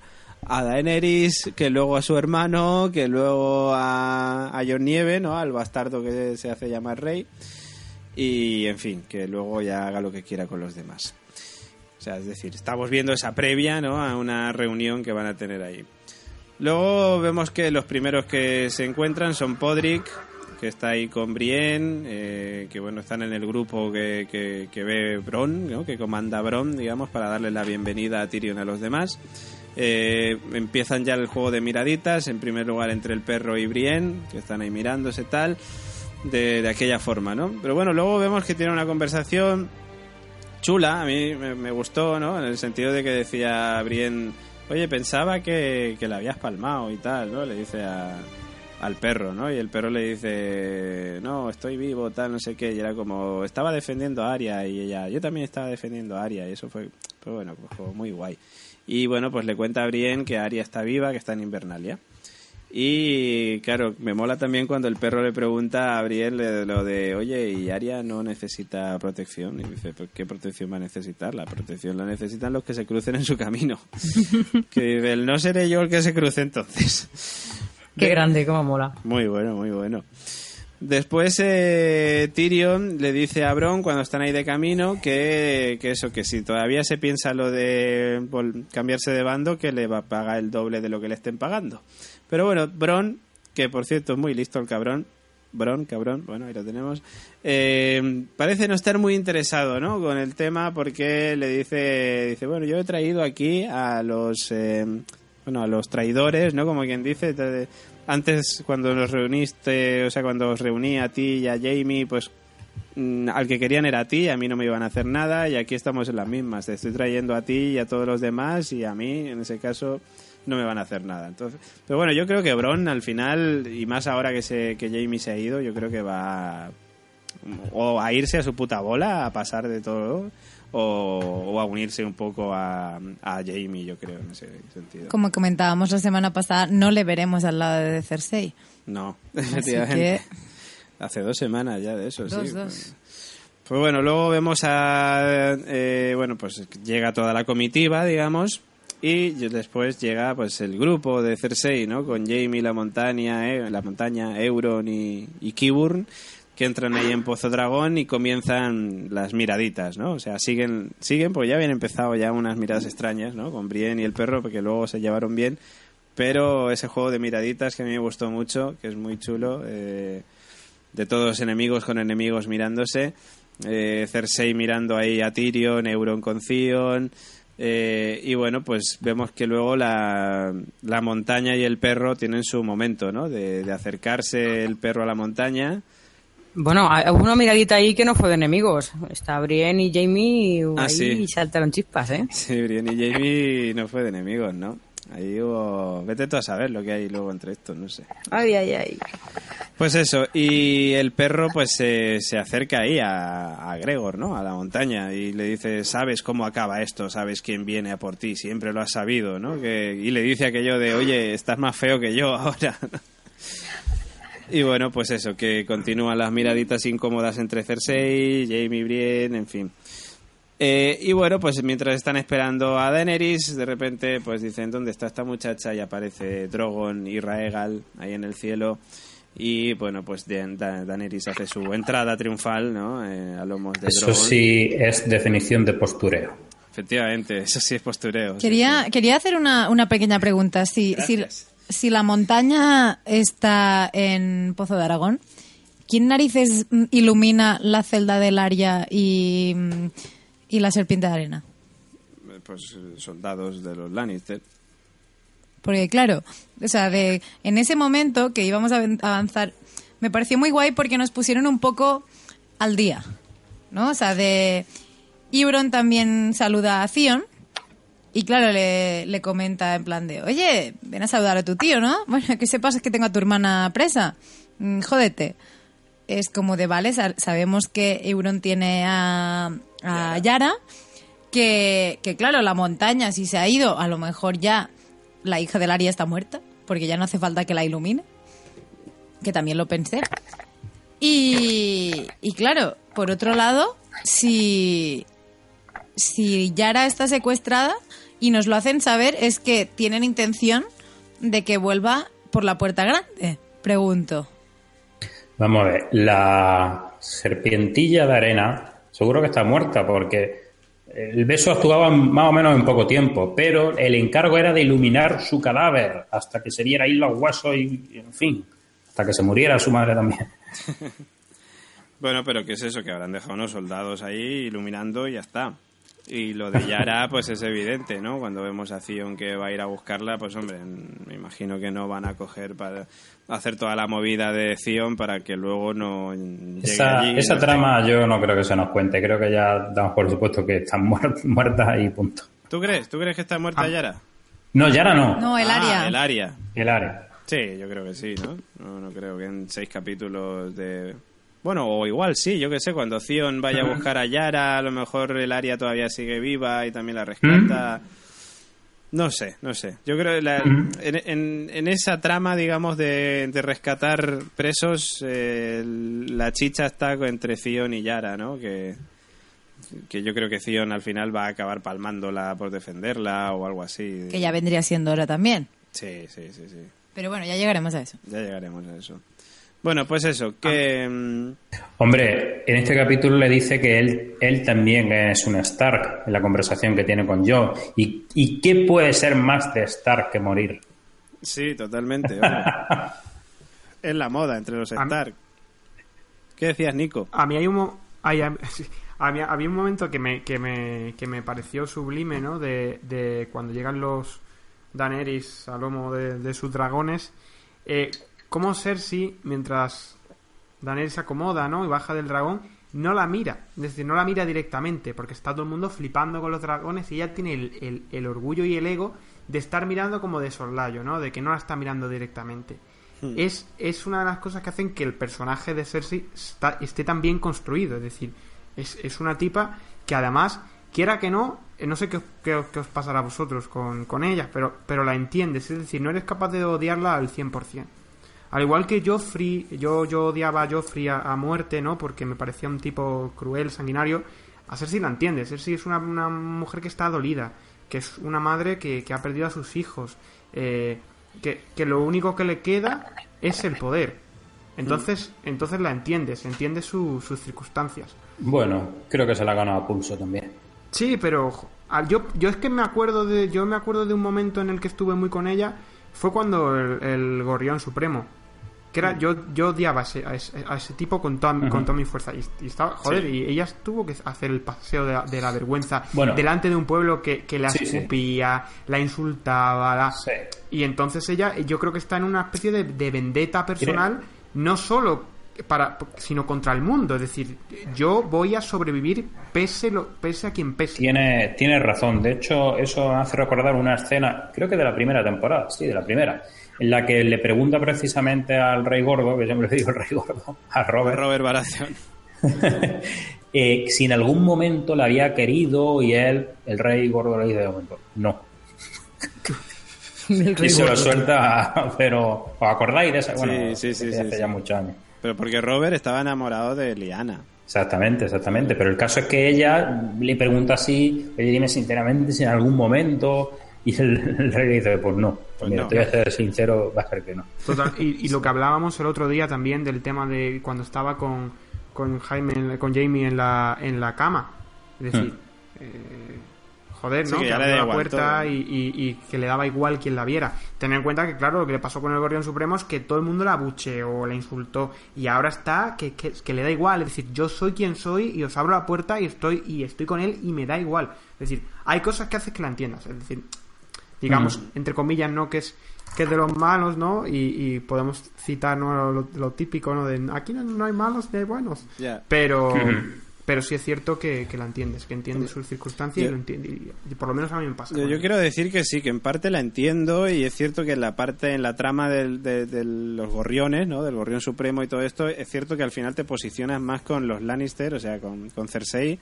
Daenerys, que luego a su hermano, que luego a, a Jon Nieve, ¿no? Al bastardo que se hace llamar rey. Y, en fin, que luego ya haga lo que quiera con los demás. O sea, es decir, estamos viendo esa previa, ¿no? A una reunión que van a tener ahí. Luego vemos que los primeros que se encuentran son Podrick, que está ahí con Brienne, eh, que bueno, están en el grupo que, que, ve Bron, ¿no? que comanda Bron, digamos, para darle la bienvenida a Tyrion a los demás. Eh, empiezan ya el juego de miraditas, en primer lugar entre el perro y Brienne, que están ahí mirándose tal, de, aquella forma, ¿no? Pero bueno, luego vemos que tiene una conversación chula, a mí me gustó, ¿no? En el sentido de que decía Brienne, oye, pensaba que, que la habías palmado y tal, ¿no? Le dice a, al perro, ¿no? Y el perro le dice, no, estoy vivo, tal, no sé qué. Y era como, estaba defendiendo a Aria y ella, yo también estaba defendiendo a Aria. Y eso fue, pues bueno, pues como muy guay. Y bueno, pues le cuenta a Brienne que Aria está viva, que está en Invernalia. Y claro, me mola también cuando el perro le pregunta a Brienne lo de, oye, ¿y Aria no necesita protección? Y dice, ¿pues qué protección va a necesitar? La protección la necesitan los que se crucen en su camino. (laughs) que dice, el no seré yo el que se cruce entonces. Qué grande, cómo mola. Muy bueno, muy bueno. Después eh, Tyrion le dice a Bron cuando están ahí de camino que, que eso, que si todavía se piensa lo de cambiarse de bando, que le va a pagar el doble de lo que le estén pagando. Pero bueno, Bron, que por cierto es muy listo el cabrón, Bron, cabrón, bueno, ahí lo tenemos, eh, parece no estar muy interesado, ¿no? Con el tema porque le dice, dice, bueno, yo he traído aquí a los, eh, bueno, a los traidores, ¿no? Como quien dice, te- antes cuando nos reuniste, o sea, cuando os reuní a ti y a Jamie, pues mm, al que querían era a ti, a mí no me iban a hacer nada y aquí estamos en las mismas. Te estoy trayendo a ti y a todos los demás y a mí, en ese caso, no me van a hacer nada. Entonces, pero bueno, yo creo que Bron al final, y más ahora que, se, que Jamie se ha ido, yo creo que va o a irse a su puta bola, a pasar de todo, o, o a unirse un poco a, a Jamie, yo creo, en ese sentido. Como comentábamos la semana pasada, no le veremos al lado de Cersei. No, efectivamente. que Hace dos semanas ya de eso, Dos, sí. dos. Pues, pues bueno, luego vemos a... eh, bueno, pues llega toda la comitiva, digamos, y después llega pues el grupo de Cersei, ¿no? Con Jamie, la montaña, eh, la montaña, Euron y, y Qyburn, que entran ahí en Pozo Dragón y comienzan las miraditas, ¿no? O sea, siguen, siguen, pues ya habían empezado ya unas miradas extrañas, ¿no? Con Brienne y el perro, porque luego se llevaron bien, pero ese juego de miraditas que a mí me gustó mucho, que es muy chulo, eh, de todos enemigos con enemigos mirándose, eh, Cersei mirando ahí a Tyrion, Euron con Theon, eh, y bueno, pues vemos que luego la, la montaña y el perro tienen su momento, ¿no? De, de acercarse el perro a la montaña. Bueno, hubo una miradita ahí que no fue de enemigos. Está Brienne y Jamie Ah, ahí sí. y saltaron chispas, ¿eh? Sí, Brienne y Jamie no fue de enemigos, ¿no? Ahí hubo... Vete tú a saber lo que hay luego entre estos, no sé. Ay, ay, ay. Pues eso, y el perro pues se se acerca ahí a, a Gregor, ¿no? A la montaña y le dice, sabes cómo acaba esto, sabes quién viene a por ti, siempre lo has sabido, ¿no? Que, y le dice aquello de, oye, estás más feo que yo (laughs) ahora. y bueno, pues eso, que continúan las miraditas incómodas entre Cersei, Jamie, Brienne, en fin. Eh, y bueno, pues mientras están esperando a Daenerys, de repente pues dicen, ¿dónde está esta muchacha? Y aparece Drogon y Raegal ahí en el cielo. Y bueno, pues Da- Da- Daenerys hace su entrada triunfal, ¿no? Eh, a lomos de Eso Drogon. sí es definición de postureo. Efectivamente, eso sí es postureo. quería, sí. quería hacer una, una pequeña pregunta. Si, si, si la montaña está en Pozo de Aragón, ¿quién narices ilumina la celda del Aria y, y la serpiente de arena? Pues eh, soldados de los Lannister. Porque claro, o sea, de, en ese momento que íbamos a avanzar, me pareció muy guay porque nos pusieron un poco al día, ¿no? O sea, de Ibron también saluda a Theon y claro, le, le comenta en plan de, oye, ven a saludar a tu tío, ¿no? (laughs) Bueno, que sepas que tengo a tu hermana presa, Mm, jódete. Es como de, vale, sa- sabemos que Euron tiene a, a Yara, que, que claro, la montaña, si se ha ido, a lo mejor ya la hija del Aria está muerta, porque ya no hace falta que la ilumine. Que también lo pensé. Y, y claro, por otro lado, si, si Yara está secuestrada y nos lo hacen saber, es que tienen intención de que vuelva por la puerta grande. Pregunto. Vamos a ver, la serpientilla de arena seguro que está muerta porque el beso actuaba más o menos en poco tiempo, pero el encargo era de iluminar su cadáver hasta que se diera ahí los huesos y, en fin, hasta que se muriera su madre también. (laughs) Bueno, pero ¿qué es eso? Que habrán dejado unos soldados ahí iluminando y ya está. Y lo de Yara, pues es evidente, ¿no? Cuando vemos a Zion que va a ir a buscarla, pues hombre, me imagino que no van a coger para hacer toda la movida de Zion para que luego no llegue Esa, allí. esa no trama yo no creo que se nos cuente, creo que ya damos por supuesto que están muer- (laughs) muertas y punto. ¿Tú crees? ¿Tú crees que está muerta Yara? No, Yara no, No, el Ah, Aria. el Aria. el área. Sí, yo creo que sí, ¿no? ¿no? no creo que en seis capítulos de... Bueno, o igual sí, yo que sé, cuando Zion vaya a buscar a Yara, a lo mejor el área todavía sigue viva y también la rescata. No sé, no sé. Yo creo que la- en, en- en esa trama, digamos, de, de rescatar presos, eh, la chicha está entre Zion y Yara, ¿no? Que, que yo creo que Zion al final va a acabar palmándola por defenderla o algo así. Que ya vendría siendo hora también. Sí, sí, sí, sí. Pero bueno, ya llegaremos a eso. Ya llegaremos a eso. Bueno, pues eso, que... mm, Hombre, en este capítulo le dice que él, él también es un Stark en la conversación que tiene con Joe. ¿Y, y qué puede ser más de Stark que morir? Sí, totalmente. (laughs) es la moda entre los Stark. ¿Qué decías, Nico? A mí hay un... (laughs) a mí había un momento que me, que me, que me pareció sublime, ¿no? De, de cuando llegan los Daenerys al lomo de, de sus dragones. Eh, cómo Cersei, mientras Daenerys se acomoda, ¿no? Y baja del dragón, no la mira. Es decir, no la mira directamente, porque está todo el mundo flipando con los dragones y ella tiene el, el- el orgullo y el ego de estar mirando como de soslayo, ¿no? De que no la está mirando directamente. Es, es una de las cosas que hacen que el personaje de Cersei está- esté tan bien construido. Es decir, es, es una tipa que además, quiera que no, eh, no sé qué, os- qué os- qué os pasará a vosotros con, con ella, pero, pero la entiendes. Es decir, no eres capaz de odiarla al 100%. Al igual que Joffrey, yo, yo odiaba a Joffrey a, a muerte, ¿no? Porque me parecía un tipo cruel, sanguinario. A Cersei la entiendes. Cersei es una, una mujer que está dolida, que es una madre que, que ha perdido a sus hijos, eh, que, que lo único que le queda es el poder. Entonces, entonces la entiendes, entiendes su- sus circunstancias. Bueno, creo que se la ha ganado a pulso también. Sí, pero yo, yo es que me acuerdo de yo me acuerdo de un momento en el que estuve muy con ella fue cuando el, el gorrión supremo que era yo yo odiaba a ese, a ese, a ese tipo con toda, con toda mi fuerza y, y estaba joder Sí. y ella tuvo que hacer el paseo de la, de la vergüenza Bueno. delante de un pueblo que, que la Sí, sí. escupía la insultaba la- y entonces ella yo creo que está en una especie de, de vendetta personal no solo para sino contra el mundo es decir yo voy a sobrevivir pese lo pese a quien pese Tiene, tiene razón. De hecho, eso me hace recordar una escena, creo que de la primera temporada, sí, de la primera, en la que le pregunta precisamente al Rey Gordo, que siempre le (laughs) digo el Rey Gordo, a Robert, Robert Baratheon. (laughs) eh, si en algún momento la había querido y él, el Rey Gordo, le dice de momento, no. Y se lo suelta, (laughs) pero ¿os acordáis de esa? Bueno, sí, sí, de sí, hace sí. ya muchos años. Pero porque Robert estaba enamorado de Liana. Exactamente, exactamente. Pero el caso es que ella le pregunta así, oye, dime sinceramente si en algún momento. Y el, el rey le dice, pues no. Pues mira, no. te voy a ser sincero, vas a ver que no. Total, y, y lo que hablábamos el otro día también del tema de cuando estaba con, con Jaime, con Jamie en la, en la cama. Es decir, eh, joder, Sí, ¿no? que que abrió la igual puerta y, y- y que le daba igual quien la viera. Tener en cuenta que, claro, lo que le pasó con el Gorrión Supremo es que todo el mundo la bucheó, la insultó y ahora está que, que, que le da igual. Es decir, yo soy quien soy y os abro la puerta y estoy, y estoy con él y me da igual. Es decir, hay cosas que haces que la entiendas. Es decir, digamos, entre comillas, ¿no? Que es que es de los malos, ¿no? Y, y podemos citar ¿no? lo, lo típico, ¿no? De aquí no, no hay malos ni hay buenos. Ya. Pero, pero sí es cierto que, que la entiendes, que entiendes sus circunstancias Yo- y lo entiende. Y, y por lo menos a mí me pasa. Yo, yo quiero decir que sí, que en parte la entiendo y es cierto que en la parte, en la trama del- de, de los gorriones, ¿no? Del gorrión supremo y todo esto, es cierto que al final te posicionas más con los Lannister, o sea, con, con Cersei,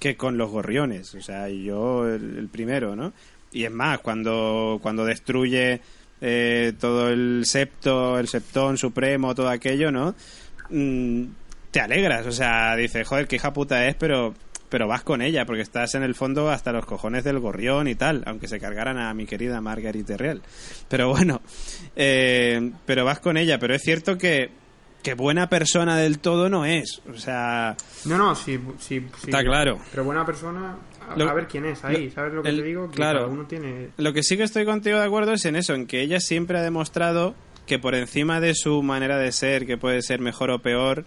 que con los gorriones, o sea, y yo el, el primero, ¿no? Y es más, cuando, cuando destruye eh, todo el septo, el septón supremo, todo aquello, ¿no? Mm, te alegras, o sea, dices, joder, qué hija puta es, pero pero vas con ella, porque estás en el fondo hasta los cojones del gorrión y tal, aunque se cargaran a mi querida Marguerite Real. Pero bueno, eh, pero vas con ella, pero es cierto que, que buena persona del todo no es, o sea, No, no, sí, sí, sí. Está claro. Pero buena persona, Lo- a ver quién es ahí, lo- ¿sabes lo que el- te digo? Que claro. uno tiene... Lo que sí que estoy contigo de acuerdo es en eso, en que ella siempre ha demostrado que por encima de su manera de ser, que puede ser mejor o peor,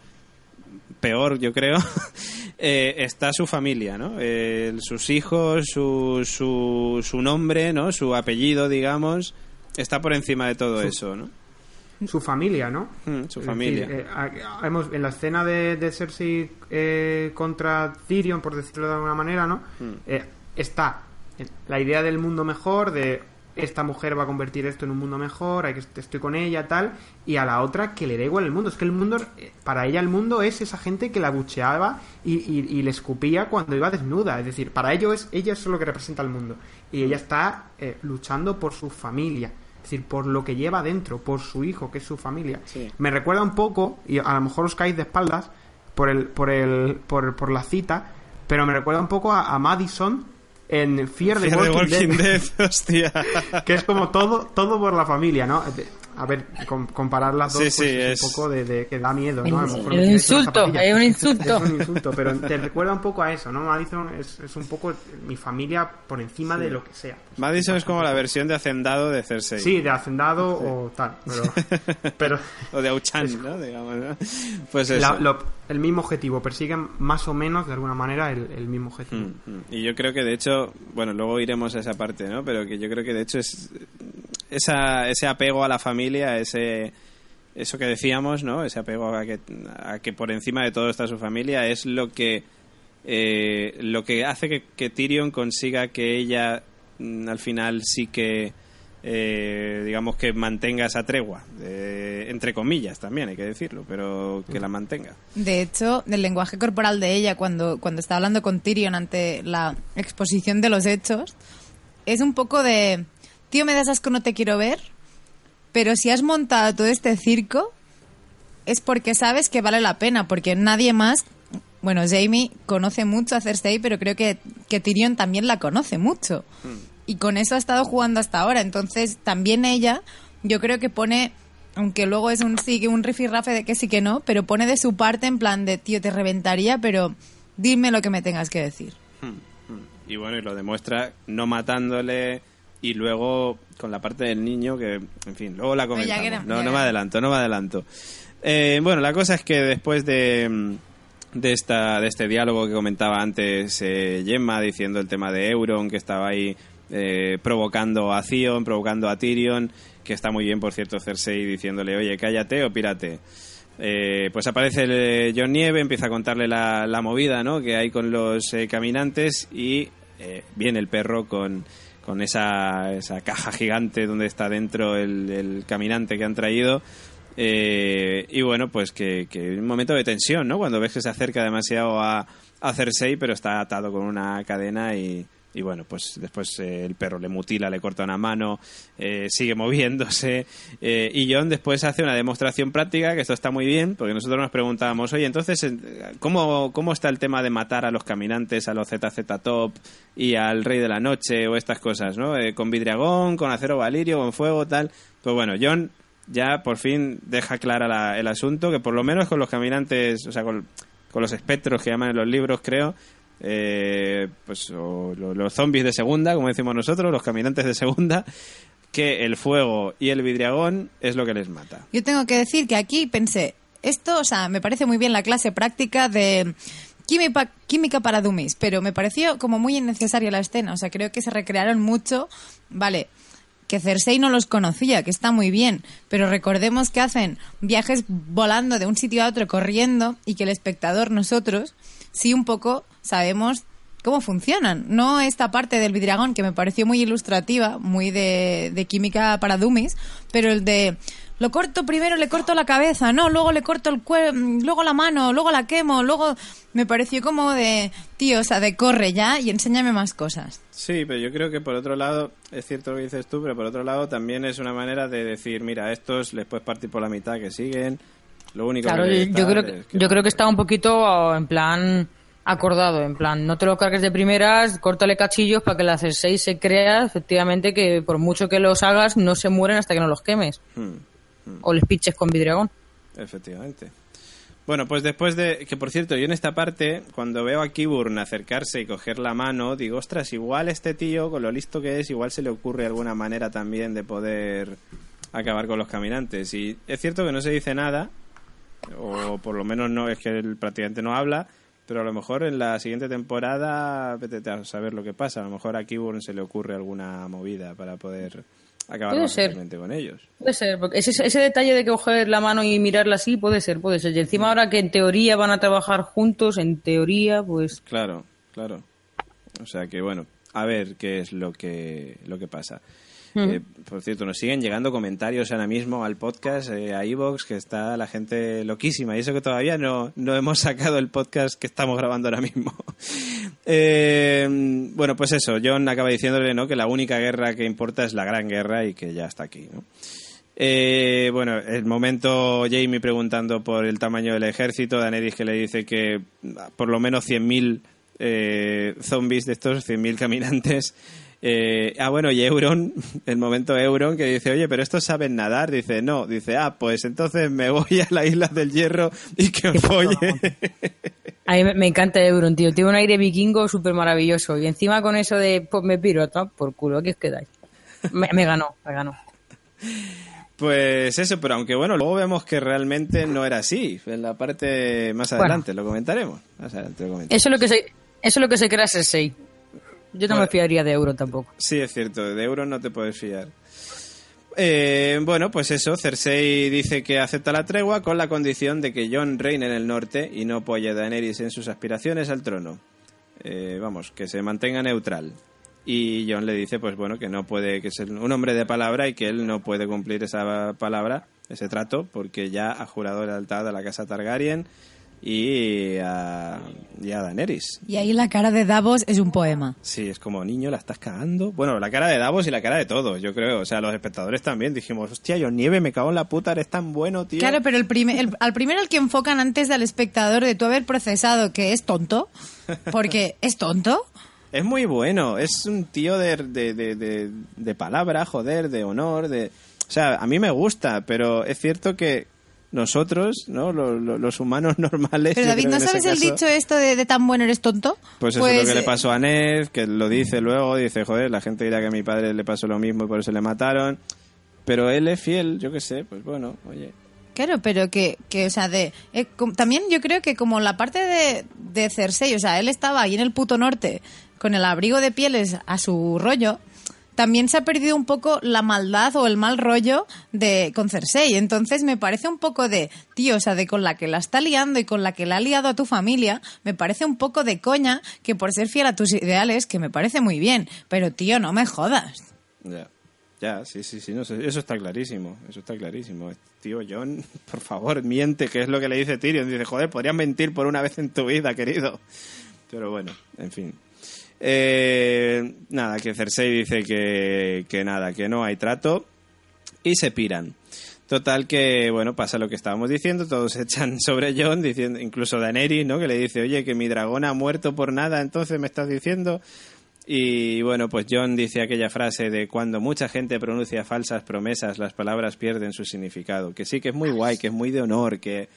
peor yo creo, (laughs) eh, está su familia, ¿no? Eh, sus hijos, su, su, su nombre, ¿no? Su apellido, digamos, está por encima de todo eso, ¿no? Su familia, ¿no? Mm, su familia. decir, eh, hemos, en la escena de, de Cersei eh, contra Tyrion, por decirlo de alguna manera, ¿no? Hmm. Eh, está la idea del mundo mejor, de esta mujer va a convertir esto en un mundo mejor, hay que estoy con ella, tal, y a la otra que le da igual el mundo. Es que el mundo, eh, para ella el mundo es esa gente que la bucheaba y, y- y le escupía cuando iba desnuda. Es decir, para ello es, ella es lo que representa el mundo. Y ella está eh, luchando por su familia. Es decir, por lo que lleva dentro, por su hijo, que es su familia. Sí. Me recuerda un poco, y a lo mejor os caéis de espaldas por el, por el, por, por la cita, pero me recuerda un poco a, a Madison en Fear Fear the Walking, Walking Dead, Dead, (laughs) hostia. (laughs) que es como todo, todo por la familia, ¿no? A ver, com- comparar las dos Sí, pues, sí, es, es- un poco de, de- que da miedo, ¿no? A lo mejor Es un insulto, es un insulto. Es un insulto, pero te recuerda un poco a eso, ¿no? Madison es, es un poco mi familia por encima de lo que sea. Madison es como la versión de Hacendado de Cersei. Sí, de hacendado o tal, pero, (laughs) pero O de Auchan, ¿no? Digamos, ¿no? Pues eso. la- lo- el mismo objetivo, persiguen más o menos de alguna manera el, el mismo objetivo. Mm, mm. Y yo creo que de hecho, bueno, luego iremos a esa parte, ¿no? Pero que yo creo que de hecho es esa, ese apego a la familia, ese eso que decíamos, ¿no? Ese apego a que, a que por encima de todo está su familia es lo que eh, lo que hace que, que Tyrion consiga que ella mm, al final sí que eh, digamos que mantenga esa tregua, eh, entre comillas también hay que decirlo, pero que la mantenga. De hecho, el lenguaje corporal de ella cuando, cuando está hablando con Tyrion ante la exposición de los hechos es un poco de, tío, me das asco, no te quiero ver, pero si has montado todo este circo es porque sabes que vale la pena, porque nadie más, bueno, Jamie conoce mucho a Cersei, pero creo que, que Tyrion también la conoce mucho. Y con eso ha estado jugando hasta ahora. Entonces, también ella, yo creo que pone, aunque luego es un sí, que un rifirrafe de que sí que no, pero pone de su parte en plan de, tío, te reventaría, pero dime lo que me tengas que decir. Y bueno, y lo demuestra no matándole y luego con la parte del niño que, en fin, luego la comentamos. era- No, no me adelanto, no me adelanto. Eh, bueno, la cosa es que después de, de, esta, de este diálogo que comentaba antes eh, Gemma diciendo el tema de Euron, que estaba ahí eh, provocando a Theon, provocando a Tyrion, que está muy bien, por cierto, Cersei diciéndole, oye, cállate o pírate. Eh, pues aparece el, John Nieve, empieza a contarle la, la movida ¿no? que hay con los caminantes y viene el perro con, con esa, esa caja gigante donde está dentro el, el caminante que han traído. Eh, y bueno, pues que, que un momento de tensión, ¿no? Cuando ves que se acerca demasiado a, a Cersei, pero está atado con una cadena y, y bueno, pues después eh, el perro le mutila, le corta una mano, eh, sigue moviéndose. eh, y John después hace una demostración práctica, que esto está muy bien, porque nosotros nos preguntábamos, oye, entonces, ¿cómo, cómo está el tema de matar a los caminantes, a los ZZ Top y al Rey de la Noche o estas cosas, ¿no? Eh, con vidriagón, con acero valirio, con fuego, tal. Pues bueno, John ya por fin deja clara la- el asunto, que por lo menos con los caminantes, o sea, con, con los espectros que llaman en los libros, creo, eh, pues o lo- los zombies de segunda, como decimos nosotros, los caminantes de segunda, que el fuego y el vidriagón es lo que les mata. Yo tengo que decir que aquí pensé, esto, o sea, me parece muy bien la clase práctica de química, química para dummies, pero me pareció como muy innecesaria la escena. O sea, creo que se recrearon mucho. Vale, que Cersei no los conocía, que está muy bien, pero recordemos que hacen viajes volando de un sitio a otro, corriendo, y que el espectador, nosotros, sí un poco sabemos cómo funcionan. No esta parte del vidriagón que me pareció muy ilustrativa, muy de, de química para dummies, pero el de lo corto primero, le corto la cabeza, no, luego le corto el cuerpo, luego la mano, luego la quemo, luego me pareció como de, tío, o sea, de corre ya y enséñame más cosas. Sí, pero yo creo que por otro lado, es cierto lo que dices tú, pero por otro lado también es una manera de decir, mira, a estos les puedes partir por la mitad que siguen. Lo único Claro, que yo, yo creo que, yo creo que está un poquito en plan acordado, en plan, no te lo cargues de primeras, córtale cachillos para que la C6 se crea efectivamente que por mucho que los hagas no se mueren hasta que no los quemes. Hmm, O les piches con vidriagón. Efectivamente. Bueno, pues después de... Que por cierto, yo en esta parte, cuando veo a Kiburn acercarse y coger la mano, digo, ostras, igual este tío, con lo listo que es, igual se le ocurre alguna manera también de poder acabar con los caminantes. Y es cierto que no se dice nada, o por lo menos no es que él prácticamente no habla, pero a lo mejor en la siguiente temporada, vete a saber lo que pasa. A lo mejor a Kiburn se le ocurre alguna movida para poder acabar Puede ser. con ellos. Puede ser, porque ese, ese detalle de coger la mano y mirarla así puede ser, puede ser. Y encima ahora que en teoría van a trabajar juntos, en teoría, pues Claro, claro. O sea que bueno, a ver qué es lo que lo que pasa. Eh, por cierto, nos siguen llegando comentarios ahora mismo al podcast, eh, a Evox, que está la gente loquísima. Y eso que todavía no, no hemos sacado el podcast que estamos grabando ahora mismo. (laughs) Eh, bueno, pues eso, John acaba diciéndole ¿no? que la única guerra que importa es la gran guerra y que ya está aquí. ¿no? Bueno, el momento Jamie preguntando por el tamaño del ejército, Daenerys que le dice que por lo menos 100.000 eh, zombies de estos 100.000 caminantes. Eh, ah, bueno, y Euron, (laughs) el momento Euron, que dice, oye, pero estos saben nadar. Dice, no. Dice, ah, pues entonces me voy a la isla del hierro y que os folle. (laughs) A mí me- encanta Euron, tío. Tiene un aire vikingo súper maravilloso. Y encima con eso de, pues me piro, toma por culo, aquí os quedáis. Me, me ganó, me ganó. Pues eso, pero aunque bueno, luego vemos que realmente no era así. En la parte más Bueno. adelante lo comentaremos. Más adelante lo comentaremos. Eso es lo que se, eso es lo que se crea Cersei. Yo no Bueno. me fiaría de Euron tampoco. Sí, es cierto, de euros no te puedes fiar. Eh, bueno, pues eso, Cersei dice que acepta la tregua con la condición de que Jon reine en el norte y no apoye a Daenerys en sus aspiraciones al trono. Eh, vamos, que se mantenga neutral. Y Jon le dice, pues bueno, que no puede, que es un hombre de palabra y que él no puede cumplir esa palabra, ese trato, porque ya ha jurado lealtad a la casa Targaryen y a, y a Daenerys. Y ahí la cara de Davos es un poema. Sí, es como, niño, la estás cagando. Bueno, la cara de Davos y la cara de todos, yo creo. O sea, los espectadores también dijimos, hostia, yo nieve, me cago en la puta, eres tan bueno, tío. Claro, pero el primer, el- al primero al que enfocan antes del espectador de tú haber procesado que es tonto, porque (laughs) es tonto. Es muy bueno, es un tío de, de, de, de, de palabra, joder, de honor, de... O sea, a mí me gusta, pero es cierto que nosotros, ¿no? Lo- lo- los humanos (laughs) normales... Pero David, ¿no sabes el caso- dicho esto de, de tan bueno eres tonto? Pues eso es lo que le eh, pasó a Ned, que lo dice luego, dice, joder, la gente dirá que a mi padre le pasó lo mismo y por eso le mataron. Pero él es fiel, yo qué sé, pues bueno, oye. Claro, pero que, que o sea, de, eh, com- también yo creo que como la parte de, de Cersei, o sea, él estaba ahí en el puto norte con el abrigo de pieles a su rollo, también se ha perdido un poco la maldad o el mal rollo de con Cersei. Entonces me parece un poco de, tío, o sea, de con la que la está liando y con la que la ha liado a tu familia, me parece un poco de coña que por ser fiel a tus ideales, que me parece muy bien, pero tío, no me jodas. Ya, ya, sí, sí, sí, no sé, eso está clarísimo, eso está clarísimo. Tío John, (laughs) por favor, miente, que es lo que le dice Tyrion. Dice, joder, podrías mentir por una vez en tu vida, querido. Pero bueno, en fin. Eh, nada, que Cersei dice que, que nada, que no hay trato y se piran. Total que, bueno, pasa lo que estábamos diciendo, todos se (laughs) echan sobre John, diciendo, incluso Daenerys, ¿no? Que le dice, oye, que mi dragón ha muerto por nada, entonces me estás diciendo... Y bueno, pues John dice aquella frase de cuando mucha gente pronuncia falsas promesas, las palabras pierden su significado. Que sí, que es muy guay, que es muy de honor, que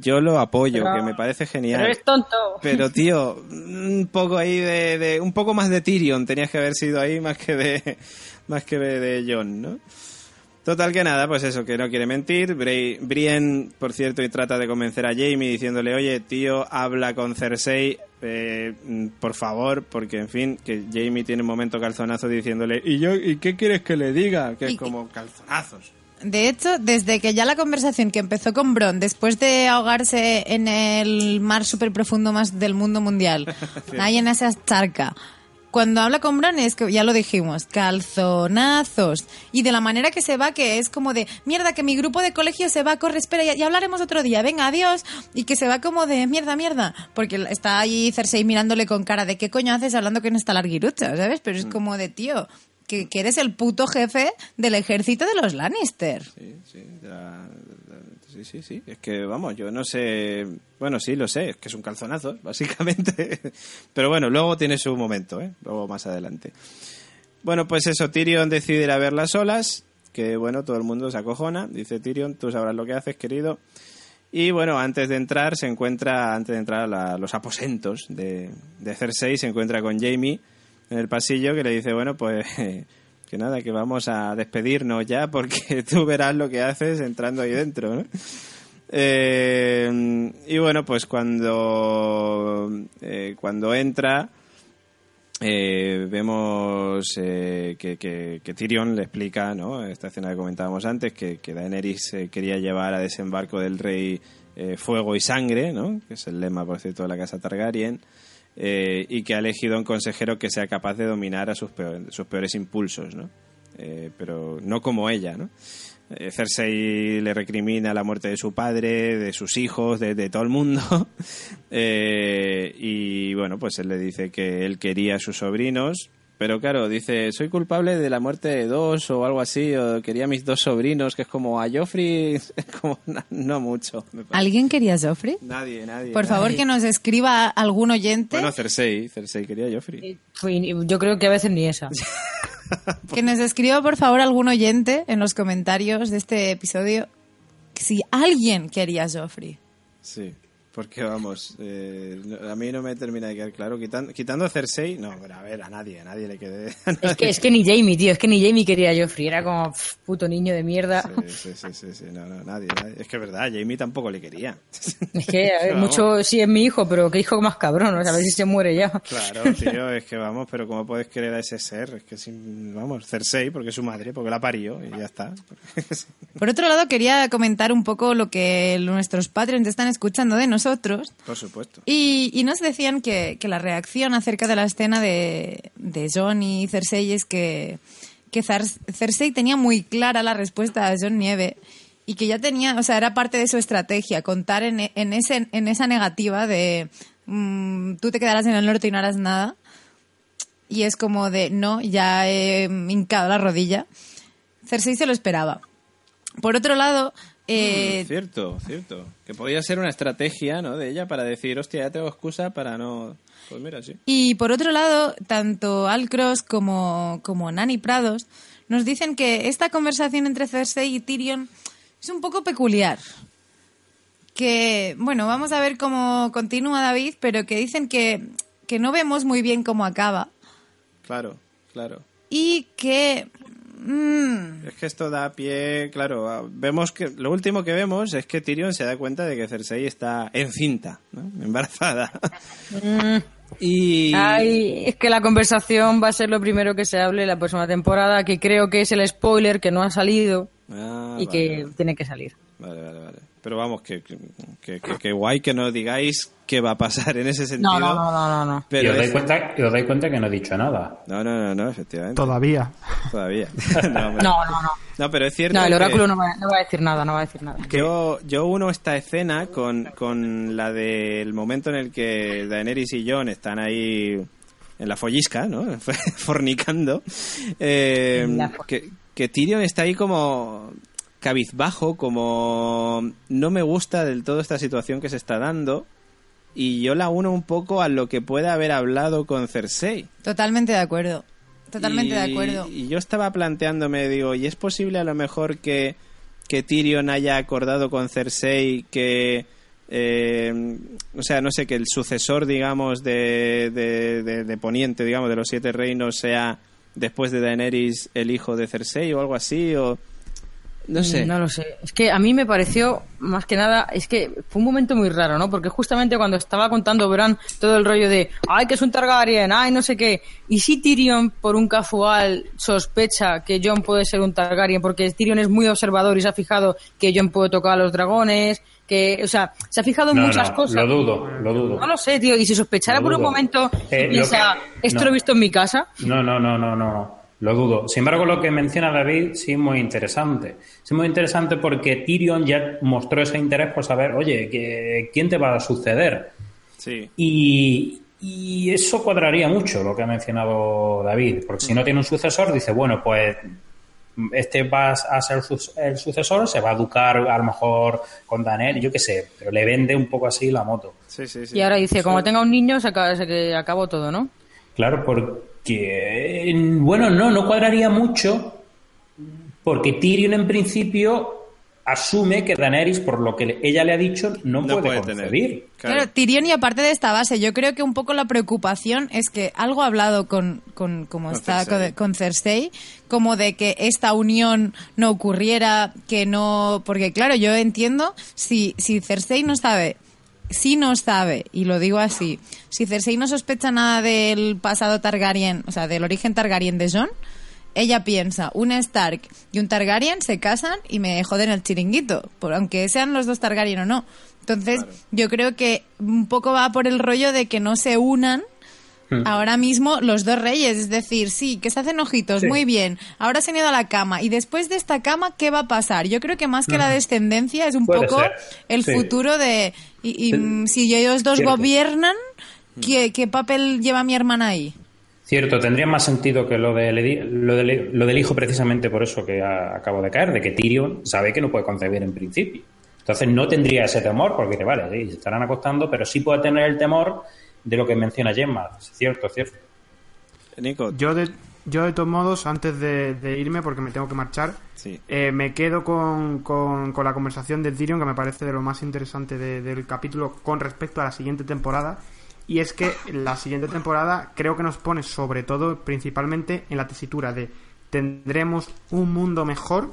yo lo apoyo, Pero- que me parece genial. Pero eres tonto. Pero (laughs) tío, un poco ahí de, de- un poco más de Tyrion tenías que haber sido ahí más que de (laughs) más que de, de John, ¿no? Total que nada, pues eso, que no quiere mentir. Bri- Brienne, por cierto, y trata de convencer a Jamie diciéndole, oye, tío, habla con Cersei, eh, mm, por favor, porque en fin, que Jamie tiene un momento calzonazo diciéndole, ¿y yo, y qué quieres que le diga? Que es como calzonazos. De hecho, desde que ya la conversación que empezó con Bron, después de ahogarse en el mar súper profundo más del mundo mundial, (laughs) ahí en esa charca, cuando habla con Bron es que ya lo dijimos, calzonazos. Y de la manera que se va, que es como de, mierda, que mi grupo de colegio se va, corre, espera, ya, ya hablaremos otro día, venga, adiós. Y que se va como de, mierda, mierda. Porque está ahí Cersei mirándole con cara de, ¿qué coño haces hablando que no está larguirucha, ¿sabes? Pero es como de, tío, que, eres el puto jefe del ejército de los Lannister. Sí, sí, sí. Es que, vamos, yo no sé... Bueno, sí, lo sé, es que es un calzonazo, (laughs) básicamente. Pero bueno, luego tiene su momento, ¿eh? Luego más adelante. Bueno, pues eso, Tyrion decide ir a ver las olas, que bueno, todo el mundo se acojona. Dice Tyrion, tú sabrás lo que haces, querido. Y bueno, antes de entrar, se encuentra, antes de entrar a la- los aposentos de, de Cersei, se encuentra con Jamie en el pasillo que le dice, bueno, pues (laughs) que nada, que vamos a despedirnos ya porque (laughs) tú verás lo que haces entrando ahí dentro, ¿no? Eh, y bueno, pues cuando, eh, cuando entra, eh, vemos eh, que, que, que Tyrion le explica, ¿no? Esta escena que comentábamos antes, que, que Daenerys quería llevar a desembarco del rey fuego y sangre, ¿no? Que es el lema, por cierto, de la casa Targaryen. Eh, y que ha elegido un consejero que sea capaz de dominar a sus, sus peores impulsos, ¿no? Eh, pero no como ella, ¿no? Eh, Cersei le recrimina la muerte de su padre, de sus hijos, de, todo el mundo. (laughs) Y bueno, pues él le dice que él quería a sus sobrinos, Pero claro, dice, soy culpable de la muerte de dos o algo así, o quería mis dos sobrinos, que es como a Joffrey, (laughs) como no, no mucho. ¿Alguien quería a Joffrey? Nadie, nadie. Por nadie. favor, que nos escriba algún oyente Bueno, Cersei, Cersei quería a Joffrey. Fui- Yo creo que a veces ni esa. (laughs) Que nos escriba, por favor, algún oyente en los comentarios de este episodio si alguien quería a Joffrey. Sí, porque vamos, eh, a mí no me termina de quedar claro. Quitando, quitando a Cersei, no, pero a ver, a nadie, a nadie le quede. (laughs) Es que, es que ni Jamie, tío, es que ni Jamie quería a Joffrey. Era como puto niño de mierda. Sí, sí, sí, sí, sí, no, no, nadie, nadie. Es que es verdad, Jamie tampoco le quería. (laughs) Es que a ver, Vamos. mucho sí es mi hijo, pero qué hijo más cabrón. ¿no? A ver si se muere ya. Claro, tío, es que vamos, pero ¿cómo puedes querer a ese ser? Es que, sin, vamos, Cersei, porque es su madre, porque la parió y ya está. (laughs) Por otro lado, quería comentar un poco lo que nuestros patrons están escuchando de nosotros. Por supuesto. Y, y nos decían que, que la reacción acerca de la escena de, de Jon y Cersei es que, que Zar- Cersei tenía muy clara la respuesta a Jon Nieve y que ya tenía, o sea, era parte de su estrategia, contar en, en, ese, en esa negativa de mm, tú te quedarás en el norte y no harás nada. Y es como de, no, ya he hincado la rodilla. Cersei se lo esperaba. Por otro lado, eh, Mm, cierto, cierto. Que podía ser una estrategia, ¿no? De ella para decir, hostia, ya tengo excusa para no... Pues mira, sí. Y por otro lado, tanto Al Cross como, como Nani Prados nos dicen que esta conversación entre Cersei y Tyrion es un poco peculiar. Que, bueno, vamos a ver cómo continúa David, pero que dicen que, que no vemos muy bien cómo acaba Claro, claro. y que... mm, Es que esto da pie, claro, vemos que lo último que vemos es que Tyrion se da cuenta de que Cersei está encinta, ¿no? embarazada. y Ay, es que la conversación va a ser lo primero que se hable la próxima temporada, que creo que es el spoiler que no ha salido Ah, y vale, que tiene que salir. Vale, vale, vale. Pero vamos, que, que, que- guay que no digáis qué va a pasar en ese sentido. No, no, no, no, no. no. y Pero os dais, es- cuenta, y os dais cuenta que no he dicho nada. No, no, no, no, efectivamente. Todavía. Todavía. (laughs) no. No, no, no. No, pero es cierto No, el que- oráculo no va, no va a decir nada, no va a decir nada. Yo, yo uno esta escena con, con la del momento en el que Daenerys y Jon están ahí en la follisca, ¿no? (laughs) Fornicando. Eh, La fo- que, que Tyrion está ahí como cabizbajo, como no me gusta del todo esta situación que se está dando. Y yo la uno un poco a lo que pueda haber hablado con Cersei. totalmente de acuerdo. Totalmente de acuerdo. Y yo estaba planteándome, digo, ¿y es posible a lo mejor que, que Tyrion haya acordado con Cersei que, eh, o sea, no sé, que el sucesor, digamos, de, de, de- de Poniente, digamos, de los Siete Reinos sea después de Daenerys el hijo de Cersei o algo así? O, no sé. No lo sé. Es que a mí me pareció, más que nada, es que fue un momento muy raro, ¿no? Porque justamente cuando estaba contando Bran todo el rollo de, ay, que es un Targaryen, ay, no sé qué. Y si Tyrion, por un casual, sospecha que Jon puede ser un Targaryen, porque Tyrion es muy observador y se ha fijado que Jon puede tocar a los dragones, que, o sea, se ha fijado en No, muchas no, cosas. Lo dudo, lo dudo. No lo sé, tío. Y si sospechara por un momento, Eh, y lo piensa, que- esto no. lo he visto en mi casa. No, no, no, no, no. Lo dudo. Sin embargo, lo que menciona David sí es muy interesante. Sí es muy interesante porque Tyrion ya mostró ese interés por saber, oye, que- ¿quién te va a suceder? Sí. Y, y eso cuadraría mucho lo que ha mencionado David, porque si no tiene un sucesor, dice, bueno, pues este va a ser su- el sucesor, se va a educar a lo mejor con Daniel, yo qué sé, pero le vende un poco así la moto. Sí, sí, sí. Y ahora dice, como Sí. tenga un niño, se, acaba, se acabó todo, ¿no? Claro, porque, bueno, no, no cuadraría mucho, porque Tyrion en principio asume que Daenerys, por lo que ella le ha dicho, no, No puede, puede tener. concebir. Claro. Tyrion, y aparte de esta base, yo creo que un poco la preocupación es que algo ha hablado con, con como Con está Cersei. con, con Cersei, como de que esta unión no ocurriera, que no, porque claro, yo entiendo si, si Cersei no sabe, si no sabe, y lo digo así, si Cersei no sospecha nada del pasado Targaryen, o sea, del origen Targaryen de Jon, ella piensa, un Stark y un Targaryen se casan y me joden el chiringuito, por, aunque sean los dos Targaryen o no. Entonces, yo creo que un poco va por el rollo de que no se unan Hmm. ahora mismo los dos reyes. Es decir, sí, que se hacen ojitos, Sí. muy bien. Ahora se han ido a la cama. Y después de esta cama, ¿qué va a pasar? Yo creo que más que la descendencia es un Hmm. Puede poco ser, el sí. futuro de... Y, y, mm, si ellos dos Cierto. gobiernan, Hmm. ¿qué, ¿qué papel lleva mi hermana ahí? Cierto, tendría más sentido que lo del, lo del, lo del hijo precisamente por eso que a- acabo de caer, de que Tyrion sabe que no puede concebir en principio. Entonces no tendría ese temor, porque dice, vale, sí, se estarán acostando, pero sí puede tener el temor de lo que menciona Gemma. Cierto, cierto. Nico, Yo de, yo de todos modos, antes de, de irme, porque me tengo que marchar, sí. eh, me quedo con, con- con la conversación de Tyrion, que me parece de lo más interesante de- del capítulo con respecto a la siguiente temporada. Y es que (laughs) la siguiente temporada creo que nos pone sobre todo, principalmente, en la tesitura de tendremos un mundo mejor.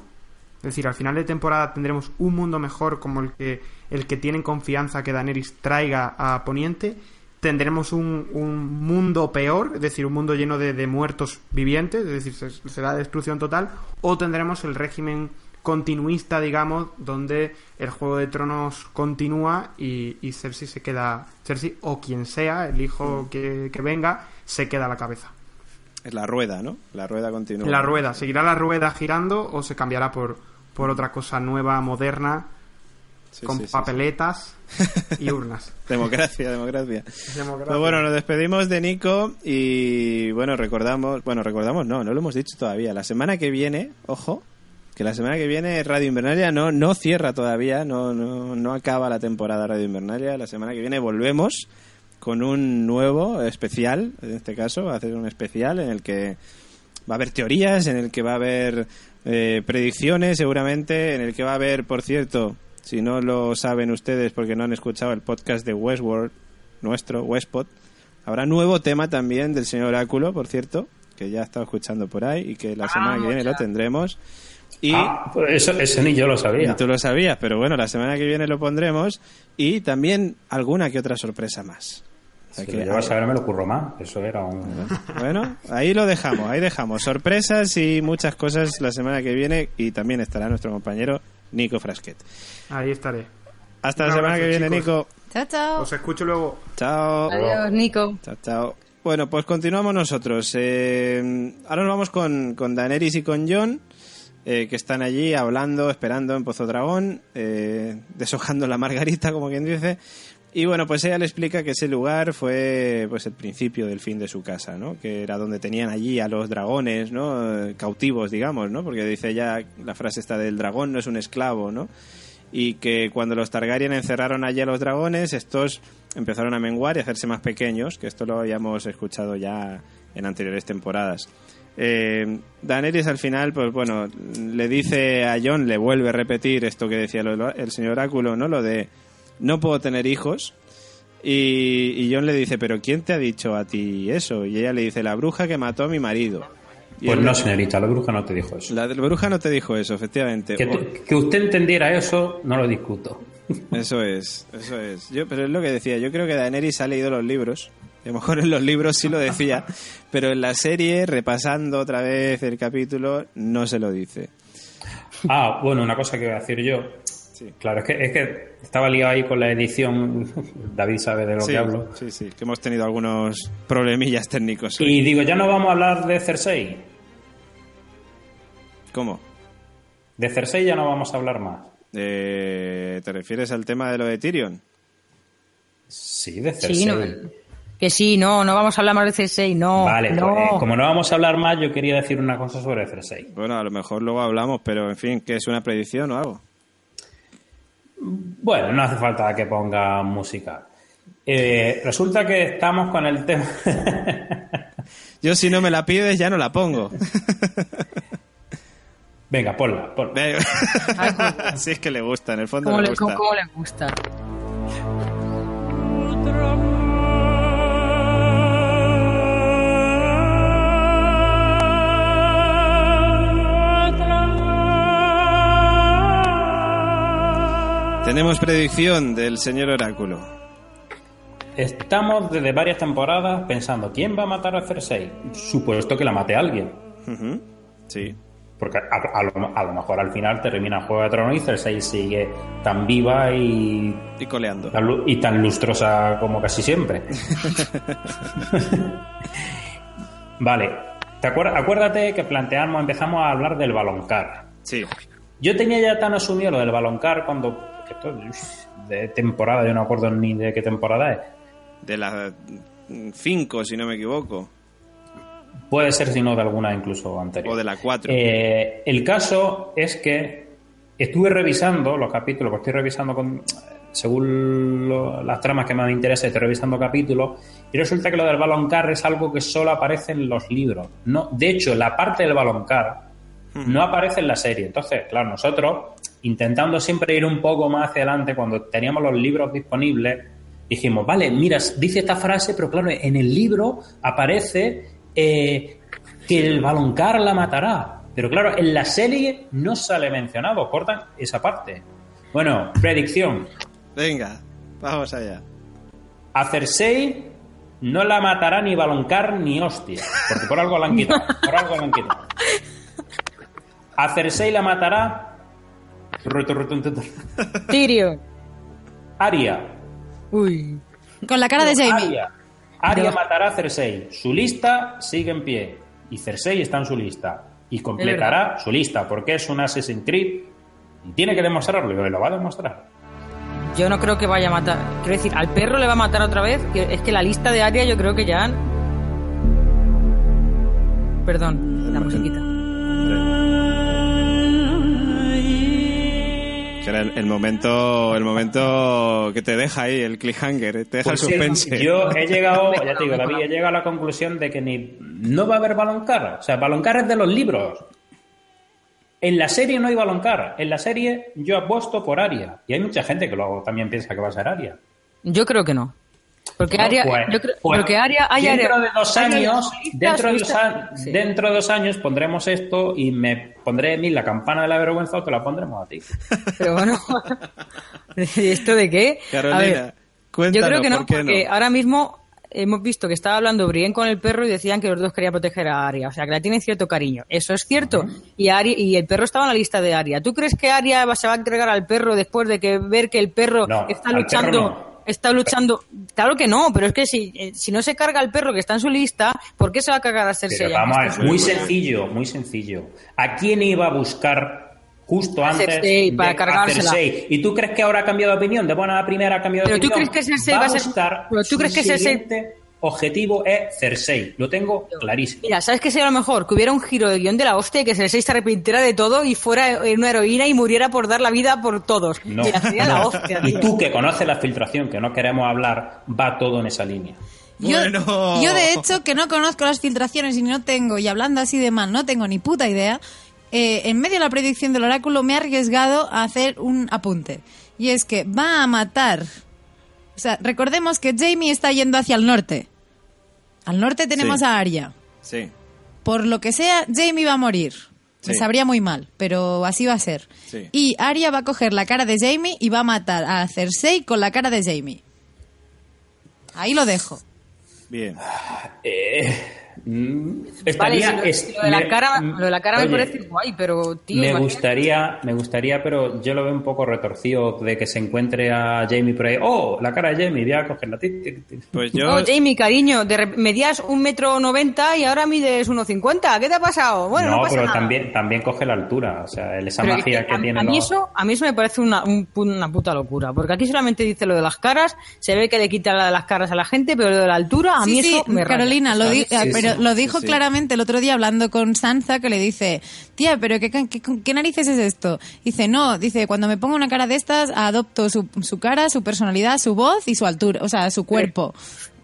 Es decir, al final de temporada tendremos un mundo mejor como el que, el que tienen confianza que Daenerys traiga a Poniente. Tendremos un, un mundo peor, es decir, un mundo lleno de, de muertos vivientes, es decir, se- será destrucción total. O tendremos el régimen continuista, digamos, donde el Juego de Tronos continúa y, y Cersei se queda, Cersei o quien sea, el hijo que, que venga, se queda a la cabeza. Es la rueda, ¿no? La rueda continúa. La rueda, ¿seguirá la rueda girando o se cambiará por, por otra cosa nueva, moderna, Sí, con sí, sí, papeletas y urnas? (laughs) democracia. Democracia. Pues bueno, nos despedimos de Nico y bueno, recordamos, bueno, recordamos, no, no lo hemos dicho todavía. La semana que viene, ojo, que la semana que viene Radio Invernalia no, no cierra todavía, no, no, no acaba la temporada Radio Invernalia. La semana que viene volvemos con un nuevo especial, en este caso, va a hacer un especial en el que va a haber teorías, en el que va a haber eh, predicciones seguramente, en el que va a haber, por cierto, si no lo saben ustedes porque no han escuchado el podcast de Westworld, nuestro, Westpod, habrá nuevo tema también del señor Oráculo, por cierto, que ya he estado escuchando por ahí y que la semana que viene lo tendremos. Y Ah, pues eso, eso ni yo lo sabía. tú lo sabías, pero bueno, la semana que viene lo pondremos y también alguna que otra sorpresa más. O sea Si que- lo llevas a ver, me lo curro más. Eso era un... bueno, ahí lo dejamos, ahí dejamos. Sorpresas y muchas cosas la semana que viene y también estará nuestro compañero Nico Frasquet. Ahí estaré. Hasta Un la semana abrazo, que viene, chicos. Nico. Chao, chao. Os escucho luego. Chao. Adiós, Nico. Chao, chao. Bueno, pues continuamos nosotros. Eh, ahora nos vamos con, con Daenerys y con Jon, eh, que están allí hablando, esperando en Pozo Dragón, eh, (laughs) deshojando la margarita, como quien dice. Y bueno, pues ella le explica que ese lugar fue pues el principio del fin de su casa, ¿no? Que era donde tenían allí a los dragones, ¿no? Cautivos, digamos, ¿no? Porque dice ya la frase está del dragón no es un esclavo, ¿no? y que cuando los Targaryen encerraron allí a los dragones, estos empezaron a menguar y a hacerse más pequeños, que esto lo habíamos escuchado ya en anteriores temporadas. Eh, Daenerys al final, pues bueno, le dice a Jon, le vuelve a repetir esto que decía el señor Oráculo, ¿no? Lo de no puedo tener hijos. Y, y Jon le dice, pero ¿quién te ha dicho a ti eso? Y ella le dice, la bruja que mató a mi marido. Y Pues no, señorita, la bruja no te dijo eso. La bruja no te dijo eso, efectivamente. Que, que usted entendiera eso, no lo discuto. (laughs) Eso es, eso es. Yo, pero es lo que decía, yo creo que Daenerys ha leído los libros. A lo mejor en los libros sí lo decía, (laughs) pero en la serie, repasando otra vez el capítulo, no se lo dice. Ah, bueno, una cosa que voy a decir yo. Claro, es que, es que estaba liado ahí con la edición. (laughs) David sabe de lo sí, que hablo. sí, sí, que hemos tenido algunos problemillas técnicos. hoy. Y digo, ya no vamos a hablar de Cersei. ¿Cómo? De Cersei ya no vamos a hablar más. Eh, ¿Te refieres al tema de lo de Tyrion? Sí, de Cersei. Sí, no, que sí, no, no vamos a hablar más de Cersei, no. Vale, no. pues, eh, como no vamos a hablar más, yo quería decir una cosa sobre Cersei. Bueno, a lo mejor luego hablamos, pero en fin, que es una predicción o algo. Bueno, no hace falta que ponga música. Eh, resulta que estamos con el tema. (laughs) Yo si no me la pides ya no la pongo. (laughs) Venga, ponla, ponla. Así (laughs) es que le gusta, en el fondo ¿Cómo le le, gusta. cómo- cómo le gusta? Tenemos predicción del señor Oráculo. Estamos desde varias temporadas pensando, ¿quién va a matar a Cersei? Supuesto que la mate alguien. Sí. Porque a, a lo, a lo mejor al final termina Juego de Tronos y Cersei sigue tan viva y Y coleando. tan, y tan lustrosa como casi siempre. (laughs) vale. ¿Te acuer- acuérdate que planteamos, empezamos a hablar del baloncar. Sí. Yo tenía ya tan asumido lo del baloncar cuando. Que esto es de temporada, yo no acuerdo ni de qué temporada es. De las 5, si no me equivoco. Puede ser, si no, de alguna incluso anterior. O de la 4. Eh, el caso es que estuve revisando los capítulos, porque estoy revisando con, según lo- las tramas que más me interesan, estoy revisando capítulos, y resulta que lo del baloncar es algo que solo aparece en los libros. No, de hecho, la parte del baloncar no aparece en la serie. Entonces, claro, nosotros, intentando siempre ir un poco más hacia adelante, cuando teníamos los libros disponibles, dijimos, vale, mira, dice esta frase, pero claro, en el libro aparece eh, que el baloncar la matará. Pero claro, en la serie no sale mencionado, cortan esa parte. Bueno, predicción. Venga, vamos allá. A Cersei no la matará ni baloncar ni hostia. Porque por algo la han quitado. Por algo la han quitado. A Cersei la matará. Tyrion. (laughs) Aria. Uy. Con la cara de Jamie. Aria. Aria matará a Cersei. Su lista sigue en pie. Y Cersei está en su lista. Y completará su lista. Porque es un Assassin's Creed. Y tiene que demostrarlo. Y lo va a demostrar. Yo no creo que vaya a matar. Quiero decir, al perro le va a matar otra vez. Es que la lista de Aria yo creo que ya. Perdón, la musiquita. Que era el, el momento el momento que te deja ahí, el cliffhanger, te deja el cierto, suspense. Yo he llegado, (laughs) ya te digo, David, he llegado a la conclusión de que ni no va a haber baloncar. O sea, baloncar es de los libros. En la serie no hay baloncar. En la serie yo apuesto por Aria. Y hay mucha gente que luego también piensa que va a ser Aria. Yo creo que no. Porque No, Aria. pues- yo creo- pues porque Aria. hay dentro Aria- de dos Aria- años, dentro de dos, sí. dentro de dos años pondremos esto y me pondré a mí la campana de la vergüenza o te la pondremos a ti. (laughs) Pero bueno. (laughs) ¿Y ¿Esto de qué? A Carolina, ver, cuéntanos, Yo creo que no, ¿por qué porque no? ahora mismo hemos visto que estaba hablando Brienne con el perro y decían que los dos querían proteger a Arya. O sea, que la tienen cierto cariño. Eso es cierto. Y, Arya- y el perro estaba en la lista de Arya. ¿Tú crees que Arya va- se va a entregar al perro después de que ver que el perro No, está luchando? perro no. Está luchando. Claro que no, pero es que si, eh, si no se carga el perro que está en su lista, ¿por qué se va a cargar a Cersei? Pero vamos su muy sencillo, muy sencillo. ¿A quién iba a buscar justo A antes Cersei, para de cargársela. a Cersei? ¿Y tú crees que ahora ha cambiado de opinión? De buena a primera ha cambiado de Pero tú opinión. crees que Cersei va va a ser- buscar pero tú crees que Cersei- objetivo es Cersei. Lo tengo clarísimo. Mira, ¿sabes qué sería lo mejor? Que hubiera un giro de guion de la hostia y que Cersei se arrepintiera de todo y fuera una heroína y muriera por dar la vida por todos. No. Mira, sería la hostia, y tú que conoces la filtración, que no queremos hablar, va todo en esa línea. Yo, Bueno. yo, de hecho, que no conozco las filtraciones y no tengo, y hablando así de mal, no tengo ni puta idea, eh, en medio de la predicción del oráculo me he arriesgado a hacer un apunte. Y es que va a matar. O sea, recordemos que Jamie está yendo hacia el norte. Al norte tenemos Sí. a Arya. Sí, Por lo que sea, Jamie va a morir. Me Sí. sabría muy mal, pero así va a ser. Sí. Y Arya va a coger la cara de Jamie y va a matar a Cersei con la cara de Jamie. Ahí lo dejo. bien. Vale, Estaría, si lo, es- si lo de la me- cara, lo de la cara Oye, me parece guay, pero tío, me imagínate- gustaría, me gustaría, pero yo lo veo un poco retorcido de que se encuentre a Jamie por ahí. ¡Oh! La cara de Jamie, voy a cogerla. Pues yo No, Jamie, cariño, de medías un metro noventa y ahora mides uno cincuenta. ¿Qué te ha pasado? Bueno, no, no, pasa pero nada. también, también coge la altura. O sea, esa Pero magia es que a, tiene a mí los- eso, a mí eso me parece una, un una puta locura, porque aquí solamente dice lo de las caras, se ve que le quita la de las caras a la gente, pero lo de la altura, a Sí, mí sí, eso me raya. Carolina, lo, di- Sí, pero lo dijo sí. claramente el otro día hablando con Sansa que le dice, tía, pero ¿qué, qué, qué narices es esto? Dice, no, dice, cuando me pongo una cara de estas, adopto su, su cara, su personalidad, su voz y su altura, o sea, su cuerpo.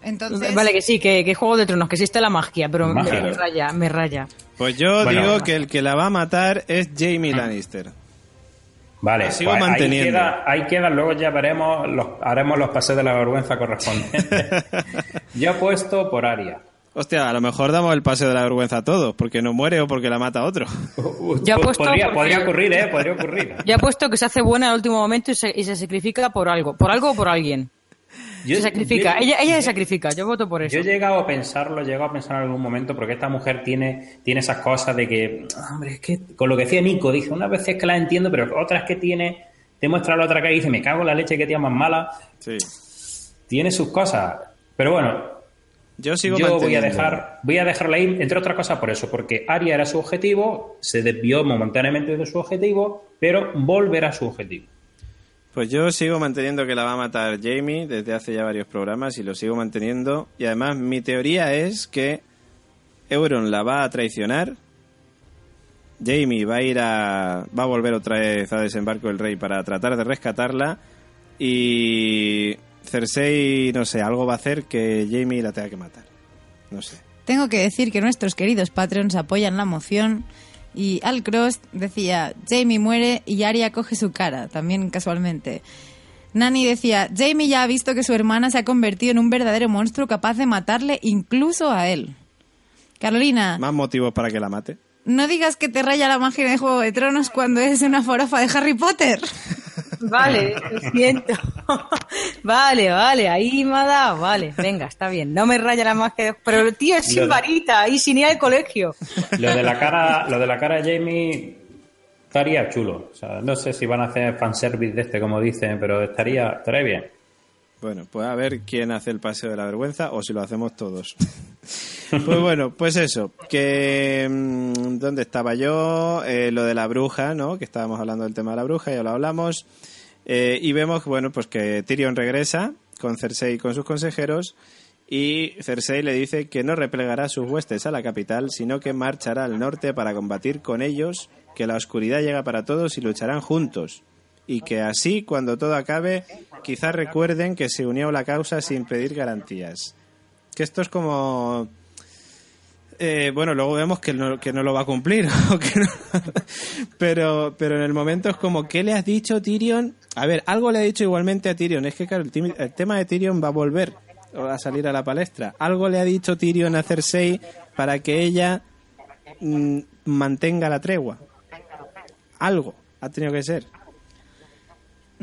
Entonces, Vale, que sí, que, que Juego de Tronos, que existe la magia, pero me, Magia. me raya, me raya. Pues yo Bueno. digo que el que la va a matar es Jamie Lannister. Vale, pues manteniendo. Ahí queda, ahí queda, luego ya veremos, los, haremos los paseos de la vergüenza correspondientes. (laughs) Yo apuesto por Aria. Hostia, a lo mejor damos el paseo de la vergüenza a todos, porque no muere o porque la mata otro. (laughs) Podría, porque- podría ocurrir, ¿eh? Podría ocurrir. (laughs) Ya he puesto que se hace buena al último momento y se, y se sacrifica por algo, por algo o por alguien. Yo- se sacrifica, yo- ella, ella se sacrifica, yo voto por eso. Yo he llegado a pensarlo, he llegado a pensar en algún momento, porque esta mujer tiene, tiene esas cosas de que, hombre, es que con lo que decía Nico, dice, unas veces que la entiendo, pero otras que tiene, te muestra la otra cara y dice, me cago en la leche que tía más mala, Sí. tiene sus cosas. Pero bueno, Yo sigo yo voy a dejar, voy a dejarla ir, entre otras cosas por eso, porque Aria era su objetivo, se desvió momentáneamente de su objetivo, pero volverá a su objetivo. Pues yo sigo manteniendo que la va a matar Jamie desde hace ya varios programas y lo sigo manteniendo. Y además mi teoría es que Euron la va a traicionar. Jamie va a ir a. va a volver otra vez a desembarco del rey para tratar de rescatarla. Y. Cersei, no sé, algo va a hacer que Jamie la tenga que matar. No sé. Tengo que decir que nuestros queridos Patreons apoyan la moción y Al Cross decía, Jamie muere y Arya coge su cara, también casualmente. Nani decía, Jamie ya ha visto que su hermana se ha convertido en un verdadero monstruo capaz de matarle incluso a él. Carolina, Más motivos para que la mate. no digas que te raya la magia de Juego de Tronos cuando eres una forofa de Harry Potter. (laughs) Vale, (laughs) lo siento. (laughs) vale, vale, ahí me ha dado. Vale, venga, está bien. No me raya la magia. Pero el tío es sin de- varita y sin ir al colegio. Lo de la cara, lo de la cara de Jamie estaría chulo. O sea, no sé si van a hacer fanservice de este, como dicen, pero estaría, estaría bien. Bueno, pues a ver quién hace el paseo de la vergüenza o si lo hacemos todos. (laughs) pues bueno, pues eso, que mm, ¿dónde estaba yo? Eh, lo de la bruja, ¿no? Que estábamos hablando del tema de la bruja, ya lo hablamos. Eh, y vemos, bueno, pues que Tyrion regresa con Cersei y con sus consejeros y Cersei le dice que no replegará sus huestes a la capital, sino que marchará al norte para combatir con ellos, que la oscuridad llega para todos y lucharán juntos y que así, cuando todo acabe, quizás recuerden que se unió a la causa sin pedir garantías. Que esto es como... eh, bueno, luego vemos que no, que no lo va a cumplir, (laughs) o que no- pero, pero en el momento es como, ¿qué le has dicho Tyrion? A ver, algo le ha dicho igualmente a Tyrion, es que claro, el, el tema de Tyrion va a volver a salir a la palestra. Algo le ha dicho Tyrion a Cersei para que ella mm, mantenga la tregua. Algo ha tenido que ser.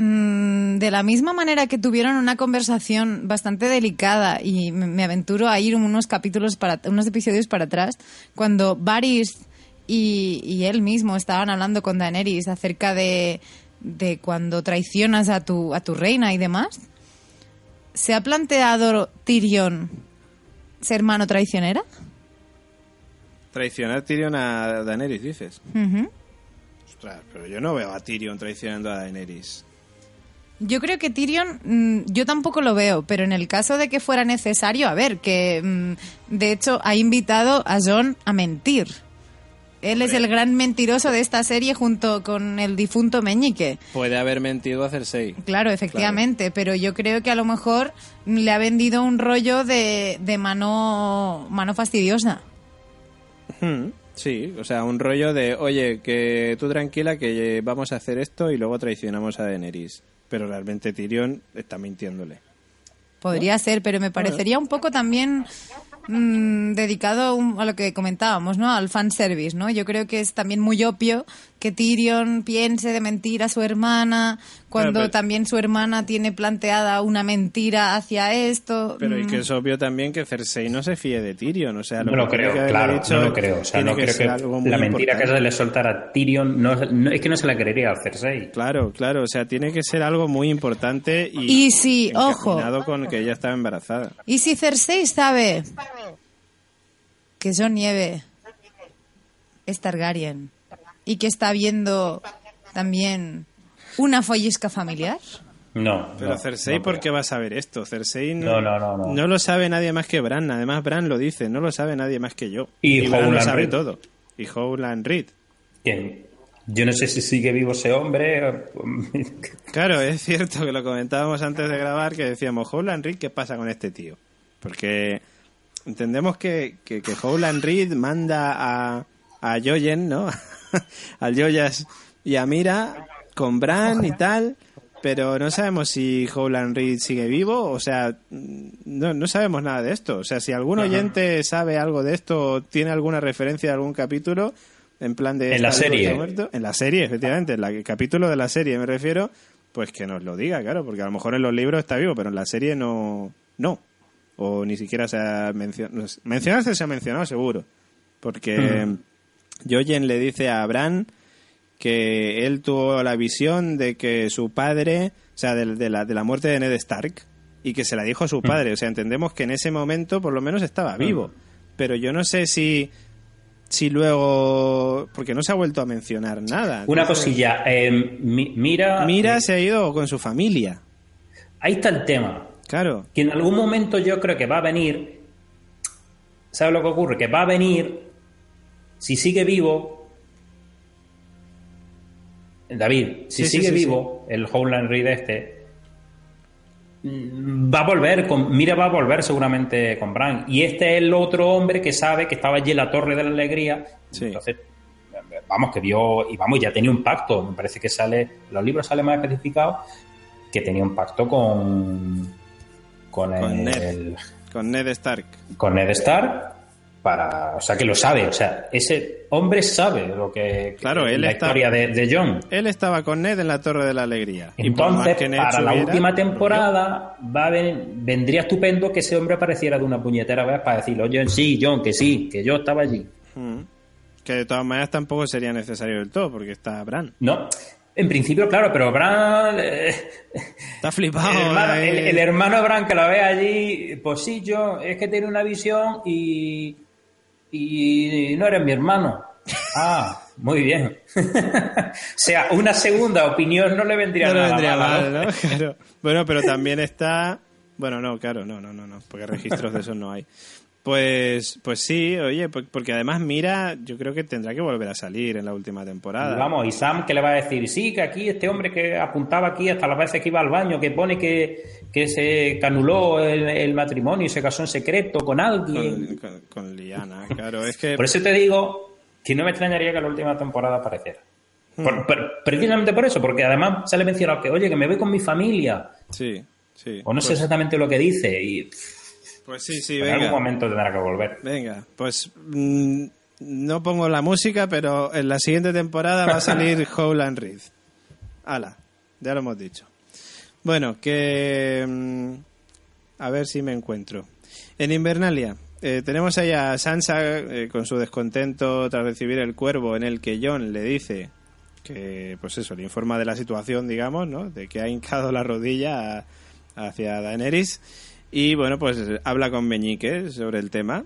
Mm, de la misma manera que tuvieron una conversación bastante delicada y me, me aventuro a ir unos capítulos para unos episodios para atrás cuando Varys y, y él mismo estaban hablando con Daenerys acerca de, de cuando traicionas a tu a tu reina y demás se ha planteado Tyrion ser mano traicionera Traicionar Tyrion a Daenerys, dices. Ostras, pero yo no veo a Tyrion traicionando a Daenerys. Yo creo que Tyrion, mm, yo tampoco lo veo, pero en el caso de que fuera necesario, a ver, que mm, de hecho ha invitado a John a mentir. Él es el gran mentiroso de esta serie junto con el difunto Meñique. Puede haber mentido a Cersei. Claro, efectivamente, pero yo creo que a lo mejor le ha vendido un rollo de, de mano, mano fastidiosa. Hmm, Sí, o sea, un rollo de, oye, que tú tranquila que vamos a hacer esto y luego traicionamos a Daenerys. Pero realmente Tyrion está mintiéndole. Podría ser, pero me parecería un poco también mm, dedicado a, un- a lo que comentábamos, ¿no? Al fanservice, ¿no? Yo creo que es también muy obvio que Tyrion piense de mentir a su hermana cuando pero- también su hermana tiene planteada una mentira hacia esto. Pero y Mm, que es obvio también que Cersei no se fíe de Tyrion. O sea, No lo que tiene creo, que claro, dicho no lo creo. O sea, no creo que la mentira que se le soltara a Tyrion no, no- es que no se la creería a Cersei. Claro, claro, o sea, tiene que ser algo muy importante y, Y ojo. con que ella estaba embarazada. Y si Cersei sabe que John Nieve es Targaryen y que está viendo también una follisca familiar. No. Pero no, Cersei, no ¿por qué va a saber esto? Cersei No, no, no, no. lo sabe nadie más que Bran. Además, Bran lo dice, no lo sabe nadie más que yo. Y Bran lo sabe Reed. todo. Y Howland Reed. ¿Quién? Yo no sé si sigue vivo ese hombre. Claro, es cierto que lo comentábamos antes de grabar, que decíamos, Howland Reed, ¿qué pasa con este tío? Porque entendemos que, que, que Howland Reed manda a, a Jojen, ¿no? (laughs) Al Joyas y a Mira con Bran y tal, pero no sabemos si Howland Reed sigue vivo, o sea, no, no sabemos nada de esto. O sea, si algún oyente sabe algo de esto, tiene alguna referencia de algún capítulo, en plan de... En la ¿está vivo, serie. muerto? En la serie, efectivamente, en la- el capítulo de la serie me refiero, pues que nos lo diga, claro, porque a lo mejor en los libros está vivo, pero en la serie no, no. O ni siquiera se ha mencionado. Mencionarse se ha mencionado seguro. Porque Jojen le dice a Bran que él tuvo la visión de que su padre, o sea, de, de la, de la muerte de Ned Stark, y que se la dijo a su padre. O sea, entendemos que en ese momento por lo menos estaba vivo. Pero yo no sé si, si luego... Porque no se ha vuelto a mencionar nada. Una Entonces, cosilla. eh, mi- mira. Mira se ha ido con su familia. Ahí está el tema. Claro. Que en algún momento yo creo que va a venir. ¿sabes lo que ocurre? Que va a venir, si sigue vivo, David, si Sí, sigue sí, vivo el Howland Reed este, mm, va a volver, con, mira, va a volver seguramente con Bran. Y este es el otro hombre que sabe que estaba allí en la Torre de la Alegría. Sí. Entonces, vamos, que vio, y vamos, ya tenía un pacto. Me parece que sale, los libros sale más especificado que tenía un pacto con. Con, Con el, Ned. Con Ned Stark. con Ned Stark para o sea que lo sabe o sea ese hombre sabe lo que Claro, él la está- historia de, de John Él estaba con Ned en la Torre de la Alegría. Entonces que para la última temporada va a ven- vendría estupendo que ese hombre apareciera de una puñetera vez para decirle oye sí John que sí que yo estaba allí. Mm. Que de todas maneras tampoco sería necesario del todo, porque está Bran. no en principio claro pero Bran eh, Está flipado. el, hermano, eh. el- el hermano Bran que lo ve allí pues sí yo es que tiene una visión y y no eres mi hermano Ah, muy bien. (laughs) o sea, una segunda opinión no le vendría No le nada vendría mala, mal, ¿no? ¿no? (laughs) Claro. Bueno, pero también está. Bueno, no, claro, no, no, no, no, porque registros de esos no hay. Pues, pues sí, oye, por- porque además Mira, yo creo que tendrá que volver a salir en la última temporada. Y vamos, y Sam que le va a decir, sí, que aquí este hombre que apuntaba aquí hasta las veces que iba al baño, que pone que, que se que anuló el, el matrimonio y se casó en secreto con alguien. con, con- con Liana, claro, es que (laughs) Por eso te digo que no me extrañaría que la última temporada apareciera. Hmm. Por- por- precisamente por eso, porque además sale mencionado que, oye, que me voy con mi familia. sí, sí. O no sé pues, exactamente lo que dice. Y pues sí, sí, en algún momento tendrá que volver. Venga, pues mm, no pongo la música, pero en la siguiente temporada va a salir (laughs) Howland Reed. Ala, ya lo hemos dicho. Bueno, que... mm, a ver si me encuentro. En Invernalia eh, tenemos ahí a Sansa eh, con su descontento tras recibir el cuervo en el que John le dice que, pues eso, le informa de la situación, digamos, ¿no? De que ha hincado la rodilla a- hacia Daenerys. Y bueno, pues habla con Meñique sobre el tema.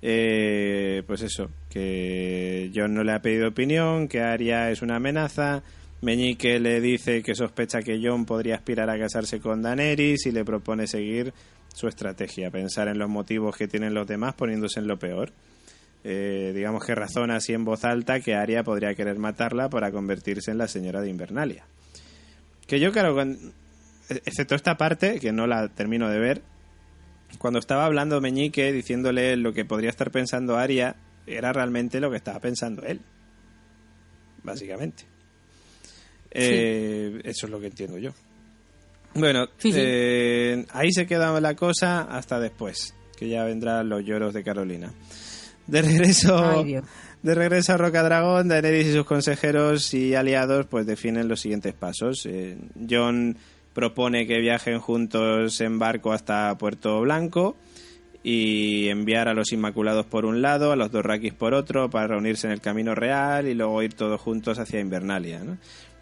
Eh, pues eso, que John no le ha pedido opinión, que Arya es una amenaza. Meñique le dice que sospecha que John podría aspirar a casarse con Daenerys y le propone seguir su estrategia, pensar en los motivos que tienen los demás poniéndose en lo peor. Eh, digamos que razona así en voz alta que Arya podría querer matarla para convertirse en la señora de Invernalia. Que yo, claro, excepto esta parte, que no la termino de ver, cuando estaba hablando Meñique, diciéndole lo que podría estar pensando Aria, era realmente lo que estaba pensando él. Básicamente. Eh, Eso es lo que entiendo yo. Bueno, Sí, sí. eh, ahí se queda la cosa hasta después, que ya vendrán los lloros de Carolina. De regreso, Ay, de regreso a Rocadragón, Daenerys y sus consejeros y aliados pues definen los siguientes pasos. Eh, John propone que viajen juntos en barco hasta Puerto Blanco y enviar a los Inmaculados por un lado, a los Dorrakis por otro, para reunirse en el Camino Real y luego ir todos juntos hacia Invernalia.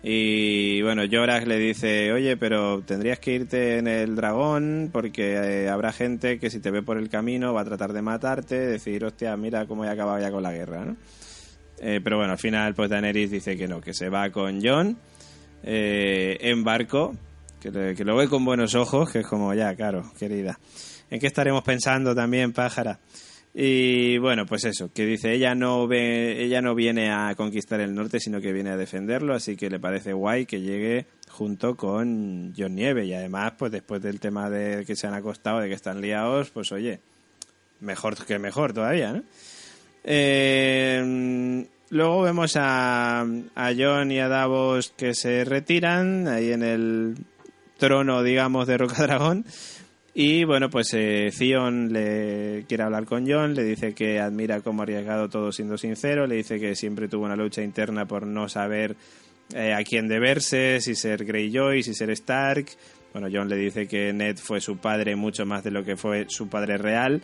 Y bueno, Yorak le dice, oye, pero tendrías que irte en el dragón porque eh, habrá gente que si te ve por el camino va a tratar de matarte, decir, hostia, mira cómo he acabado ya con la guerra, ¿no? Eh, pero bueno, al final pues Daenerys dice que no, que se va con John eh, en barco, que, que lo ve con buenos ojos, que es como, ya, claro, querida. ¿En qué estaremos pensando también, pájara? Y bueno, pues eso, que dice, ella no ve, ella no viene a conquistar el norte, sino que viene a defenderlo, así que le parece guay que llegue junto con John Nieve. Y además, pues después del tema de que se han acostado, de que están liados, pues oye, mejor que mejor todavía, ¿no? Eh, luego vemos a, a John y a Davos que se retiran ahí en el trono, digamos, de Rocadragón. Y bueno, pues eh, le quiere hablar con John, le dice que admira cómo ha arriesgado todo siendo sincero, le dice que siempre tuvo una lucha interna por no saber eh, a quién deberse, si ser Greyjoy, si ser Stark. Bueno, John le dice que Ned fue su padre mucho más de lo que fue su padre real,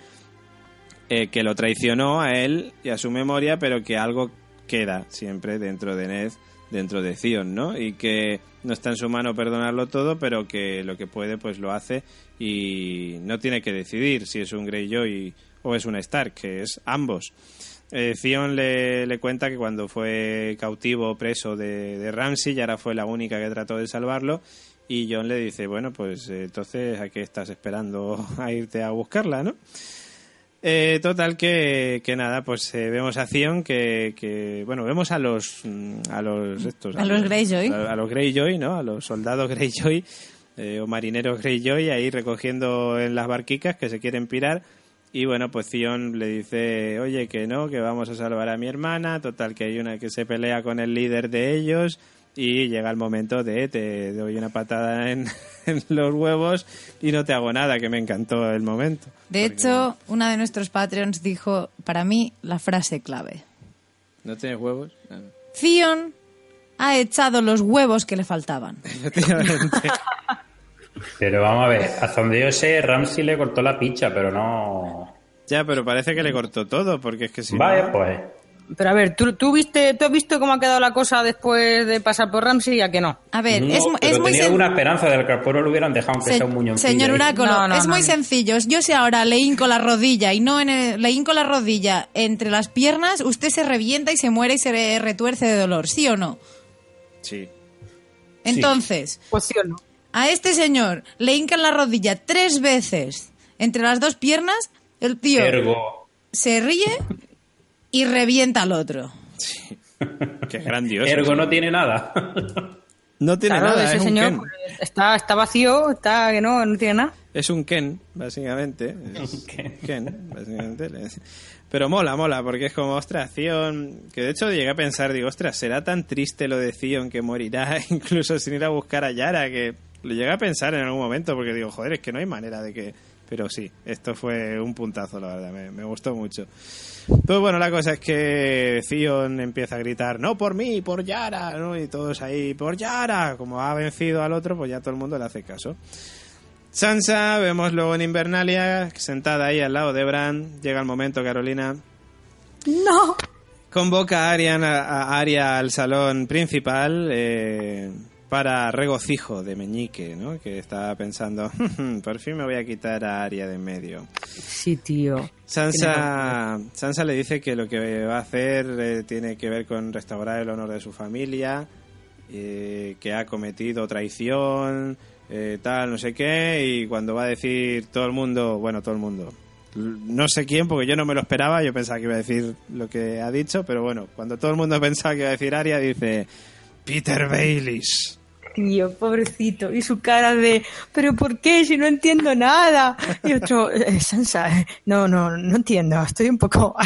eh, que lo traicionó a él y a su memoria, pero que algo queda siempre dentro de Ned, dentro de Theon, ¿no? Y que no está en su mano perdonarlo todo, pero que lo que puede, pues lo hace y no tiene que decidir si es un Greyjoy o es un Stark, que es ambos. Eh, le, le cuenta que cuando fue cautivo preso de, de Ramsey, Yara fue la única que trató de salvarlo. Y John le dice, bueno, pues entonces, ¿a qué estás esperando a irte a buscarla, no? Eh, total que, que nada, pues eh, vemos acción que, que, bueno, vemos a los mm, a los estos A los Greyjoy. a, a los Greyjoy, ¿no? A los soldados Greyjoy eh, o marineros Greyjoy ahí recogiendo en las barquicas que se quieren pirar y bueno, pues Theon le dice, "Oye, que no, que vamos a salvar a mi hermana." Total que hay una que se pelea con el líder de ellos y llega el momento de te doy una patada en, (laughs) en los huevos y no te hago nada, que me encantó el momento. De Porque hecho, una de nuestros Patreons dijo, para mí, la frase clave. ¿No tienes huevos? Ah, ha echado los huevos que le faltaban. (laughs) Efectivamente. Pero vamos a ver, hasta donde yo sé, Ramsey le cortó la picha, pero no. ya, pero parece que le cortó todo, porque es que si vale, no... pues. Pero a ver, ¿tú, tú, viste, ¿tú has visto cómo ha quedado la cosa después de pasar por Ramsey? ¿A que no? A ver, no, es, pero es muy tenía sen- alguna esperanza de que al pueblo lo hubieran dejado, aunque Se- sea un muñón. señor Oráculo, No, no, es no, muy no. sencillo. Yo si ahora le hinco la rodilla y no en el- le hinco la rodilla entre las piernas, usted se revienta y se muere y se re- retuerce de dolor, ¿sí o no? Sí. Entonces, Pues sí o no. a este señor le hincan la rodilla tres veces entre las dos piernas, el tío Ergo. se ríe y revienta al otro. (laughs) Que es grandioso. Ergo no tiene nada. (laughs) No tiene Claro, nada, ese es un señor Ken. pues, está, está vacío, está que no, no tiene nada. Es un Ken, básicamente. Es Un Ken. Ken, básicamente. Pero mola, mola, porque es como, ostras, Zion... Que de hecho llegué a pensar, digo, ostras, ¿será tan triste lo de Zion que morirá (laughs) incluso sin ir a buscar a Yara? Que lo llegué a pensar en algún momento, porque digo, joder, es que no hay manera de que... Pero sí, esto fue un puntazo, la verdad, me, me gustó mucho. Pues bueno, la cosa es que Zion empieza a gritar, no por mí, por Yara, ¿no? Y todos ahí, por Yara. Como ha vencido al otro, pues ya todo el mundo le hace caso. Sansa, vemos luego en Invernalia, sentada ahí al lado de Bran. Llega el momento, Carolina. No. Convoca a Arya, a Arya al salón principal eh, para regocijo de Meñique, ¿no? Que estaba pensando, (laughs) por fin me voy a quitar a Arya de en medio. Sí, tío. Sansa, Sansa le dice que lo que va a hacer eh, tiene que ver con restaurar el honor de su familia, eh, que ha cometido traición, eh, tal, no sé qué, y cuando va a decir todo el mundo, bueno, todo el mundo, no sé quién, porque yo no me lo esperaba, yo pensaba que iba a decir lo que ha dicho, pero bueno, cuando todo el mundo (laughs) pensaba que iba a decir Aria, dice Peter Baileys. Tío, pobrecito. Y su cara de, ¿pero por qué? Si no entiendo nada. Y otro, "Eh, Sansa, eh, no, no, no entiendo. Estoy un poco... (laughs)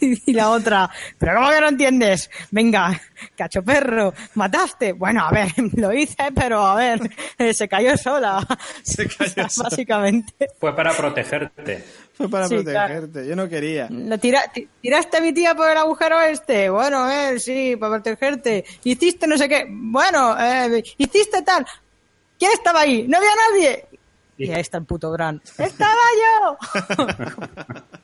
y la otra, ¿pero cómo que no entiendes? Venga, cacho perro, mataste. Bueno, a ver, (laughs) lo hice, pero a ver, eh, se cayó sola. Se cayó (laughs) sola. Básicamente. Fue para protegerte. (laughs) Fue para Sí, protegerte, yo no quería. La tira, ti- ¿Tiraste a mi tía por el agujero este? Bueno, eh, sí, para protegerte. Hiciste no sé qué. Bueno, eh, hiciste tal. ¿Quién estaba ahí? No había nadie. Y ahí está el puto Bran. ¡Estaba yo! (laughs)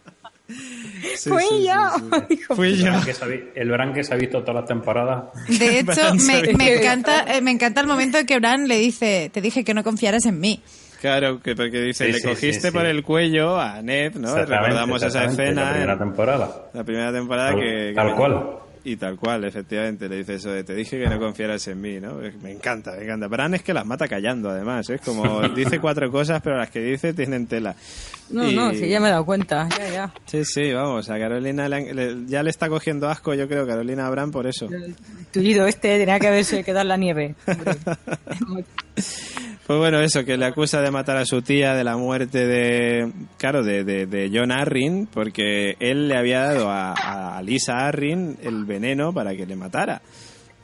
Sí, Fui sí, yo. sí, sí. (laughs) Hijo Fui El yo. Bran que se ha vi- El Bran que se ha visto todas las temporadas. De hecho, me encanta, eh, me encanta el momento en que Bran le dice, te dije que no confiaras en mí. Claro, que porque dice, Sí, le sí, cogiste sí, sí. por el cuello a Ned, ¿no? Recordamos esa escena La primera temporada. la primera temporada Tal- que... tal que- cual. Y tal cual, efectivamente, le dice eso de, te dije que no confiaras en mí, ¿no? Me encanta, me encanta. Bran es que las mata callando, además, es como, (laughs) dice cuatro cosas, pero las que dice tienen tela. No, Y- no, sí, ya me he dado cuenta. Ya, ya. Sí, sí, vamos, a Carolina le han- le- ya le está cogiendo asco, yo creo, Carolina a Bran por eso. El tullido este tenía que haberse quedado en la nieve. (laughs) Pues bueno, eso, que le acusa de matar a su tía, de la muerte de, claro, de, de, de John Arryn, porque él le había dado a, a Lisa Arryn el veneno para que le matara.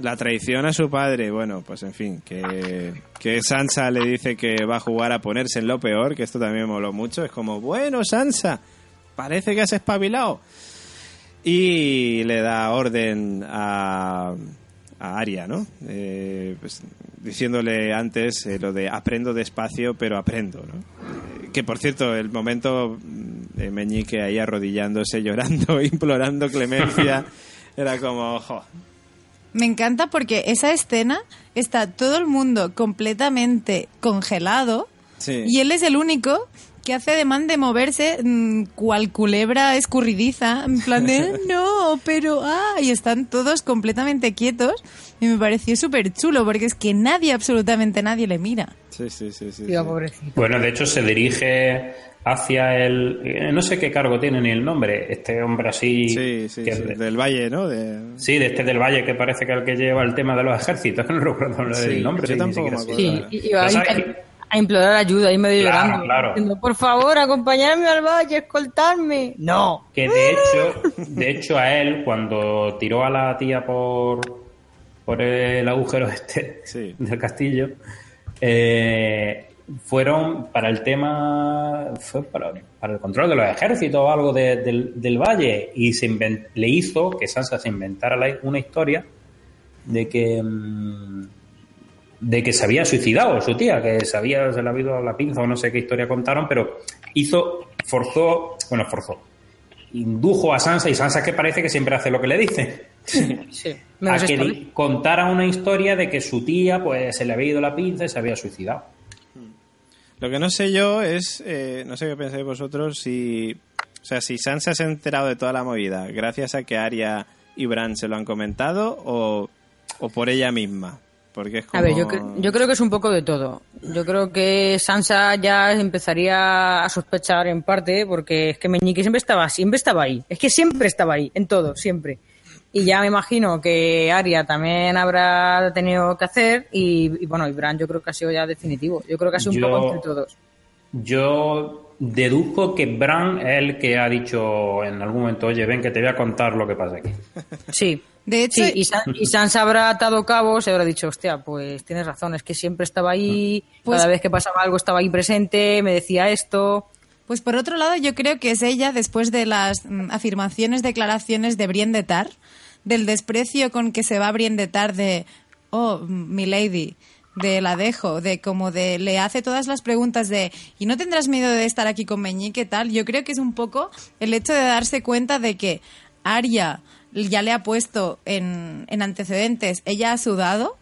La traición a su padre, bueno, pues en fin, que, que Sansa le dice que va a jugar a ponerse en lo peor, que esto también me moló mucho, es como, bueno, Sansa, parece que has espabilado. Y le da orden a, a Aria, ¿no? Eh, pues, diciéndole antes eh, lo de aprendo despacio, pero aprendo, ¿no? Eh, que por cierto, el momento mm, de Meñique ahí arrodillándose, (laughs) llorando, implorando clemencia, (laughs) era como, ojo, Me encanta porque esa escena está todo el mundo completamente congelado Sí. y él es el único que hace ademán de moverse mm, cual culebra escurridiza, en plan de (laughs) no, pero ah, y están todos completamente quietos y me pareció súper chulo porque es que nadie, absolutamente nadie le mira. Sí, sí, sí, sí. Tío, sí. pobrecito. Bueno, de hecho se dirige hacia el... eh, No sé qué cargo tiene ni el nombre, este hombre así... Sí, sí, que- sí, del Valle, ¿no? De... Sí, de este del Valle que parece que es el que lleva el tema de los ejércitos, que (laughs) no recuerdo Sí, el nombre. yo tampoco me acuerdo. Sí, y- iba a, implorar ayuda, ahí medio Claro, llorando. claro. Diciendo, por favor, acompañarme al valle, escoltarme. No. Que de hecho, de hecho a él, cuando tiró a la tía por, por el agujero este Sí. (laughs) del castillo, eh, fueron para el tema, fue para, para el control de los ejércitos o algo de- del, del valle y se le hizo que Sansa se inventara la- una historia de que mm, de que se había suicidado su tía, que se había, se le había ido a la pinza o no sé qué historia contaron, pero hizo, forzó, bueno, forzó, indujo a Sansa y Sansa que parece que siempre hace lo que le dice. Sí. (laughs) a que le vez. contara una historia de que su tía pues se le había ido la pinza y se había suicidado. Lo que no sé yo es, eh, no sé qué pensáis vosotros, si, o sea, si Sansa se ha enterado de toda la movida gracias a que Arya y Bran se lo han comentado o, o por ella misma. Porque es como... A ver, yo, cre- yo creo que es un poco de todo. Yo creo que Sansa ya empezaría a sospechar en parte, porque es que Meñique siempre estaba, siempre estaba ahí. Es que siempre estaba ahí, en todo, siempre. Y ya me imagino que Arya también habrá tenido que hacer, y, y bueno, y Bran yo creo que ha sido ya definitivo. Yo creo que ha sido un poco entre todos. Yo deduzco que Bran es el que ha dicho en algún momento, oye, ven que te voy a contar lo que pasa aquí. (laughs) Sí. De hecho, Sí, y, San- y Sansa habrá atado cabos y habrá dicho, hostia, pues tienes razón, es que siempre estaba ahí, Pues- cada vez que pasaba algo estaba ahí presente, me decía esto. Pues por otro lado, yo creo que es ella, después de las mm, afirmaciones, declaraciones de Brienne de Tar, del desprecio con que se va Brienne de Tar de, oh, mm, mi lady, de la dejo, de como de, le hace todas las preguntas de, ¿y no tendrás miedo de estar aquí con Meñique tal? Yo creo que es un poco el hecho de darse cuenta de que Arya ya le ha puesto en, en antecedentes, ella ha sudado,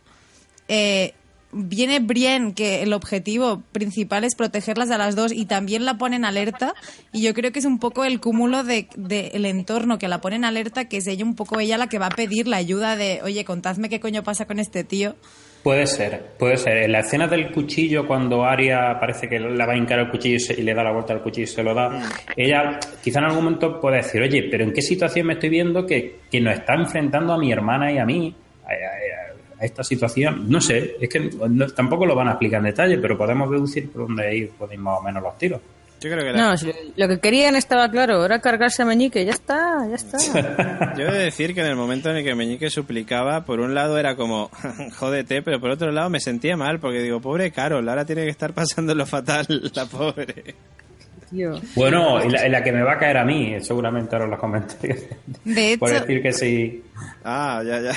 eh, viene Brienne, que el objetivo principal es protegerlas a las dos y también la ponen alerta. Y yo creo que es un poco el cúmulo del de, el entorno que la ponen alerta, que es ella un poco ella la que va a pedir la ayuda de, oye, contadme qué coño pasa con este tío. Puede ser, puede ser. En la escena del cuchillo, cuando Arya parece que le va a hincar el cuchillo y, se- y le da la vuelta al cuchillo y se lo da, ella quizá en algún momento puede decir, oye, pero ¿en qué situación me estoy viendo que, que nos está enfrentando a mi hermana y a mí a, a- a esta situación? No sé, es que no- tampoco lo van a explicar en detalle, pero podemos deducir por dónde ir pues, más o menos los tiros. Yo creo que la- No, si lo que querían estaba claro, era cargarse a Meñique, ya está, ya está. (laughs) Yo he de decir que en el momento en el que Meñique suplicaba, por un lado era como, (laughs) jódete, pero por otro lado me sentía mal, porque digo, pobre Carol, ahora tiene que estar pasándolo fatal, (laughs) la pobre. Tío. Bueno, y la, y la que me va a caer a mí, seguramente ahora en los comentarios. De hecho, por decir que sí. Ah, ya, ya.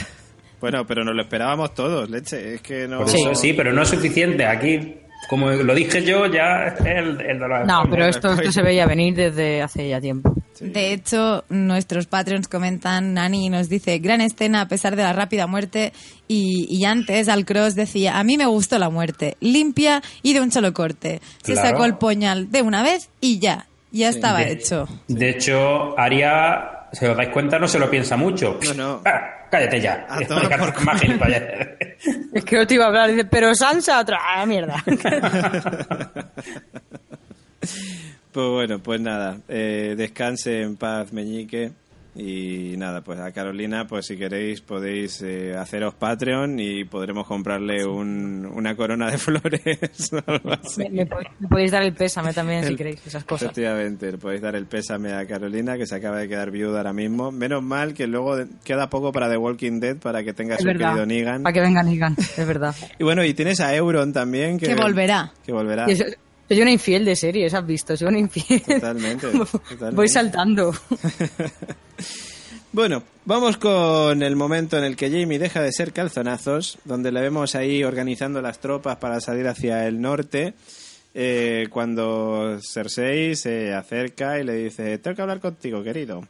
Bueno, pero nos lo esperábamos todos, leche, es que no... Por eso sí, pero no es suficiente. Aquí, como lo dije yo, ya es el, el de los No, pero esto, esto se veía venir desde hace ya tiempo. De hecho, nuestros Patreons comentan, Nani nos dice, gran escena a pesar de la rápida muerte. Y, y antes, al cross decía, a mí me gustó la muerte, limpia y de un solo corte. Se Claro. sacó el puñal de una vez y ya, ya estaba De- hecho. De hecho, Aria, si os dais cuenta, no se lo piensa mucho. No, no. Cállate ya. A por. Más. (laughs) Es que no te iba a hablar, dice, pero Sansa otra, ah, mierda. (laughs) Pues bueno, pues nada, eh, descanse en paz Meñique y nada, pues a Carolina, pues si queréis podéis eh, haceros Patreon y podremos comprarle un- una corona de (laughs) flores o algo así. me, me po- me podéis dar el pésame también si queréis, esas cosas. Efectivamente, le podéis dar el pésame a Carolina que se acaba de quedar viuda ahora mismo. Menos mal que luego de- queda poco para The Walking Dead para que tenga Es su verdad. querido Negan. Para que venga Negan, es verdad. (laughs) Y bueno, y tienes a Euron también que, Que volverá. Que volverá. Y eso- soy una infiel de series, ¿has visto? Soy una infiel. Totalmente, (laughs) totalmente. Voy saltando. (laughs) Bueno, vamos con el momento en el que Jamie deja de ser calzonazos, donde le vemos ahí organizando las tropas para salir hacia el norte, eh, cuando Cersei se acerca y le dice, tengo que hablar contigo, querido.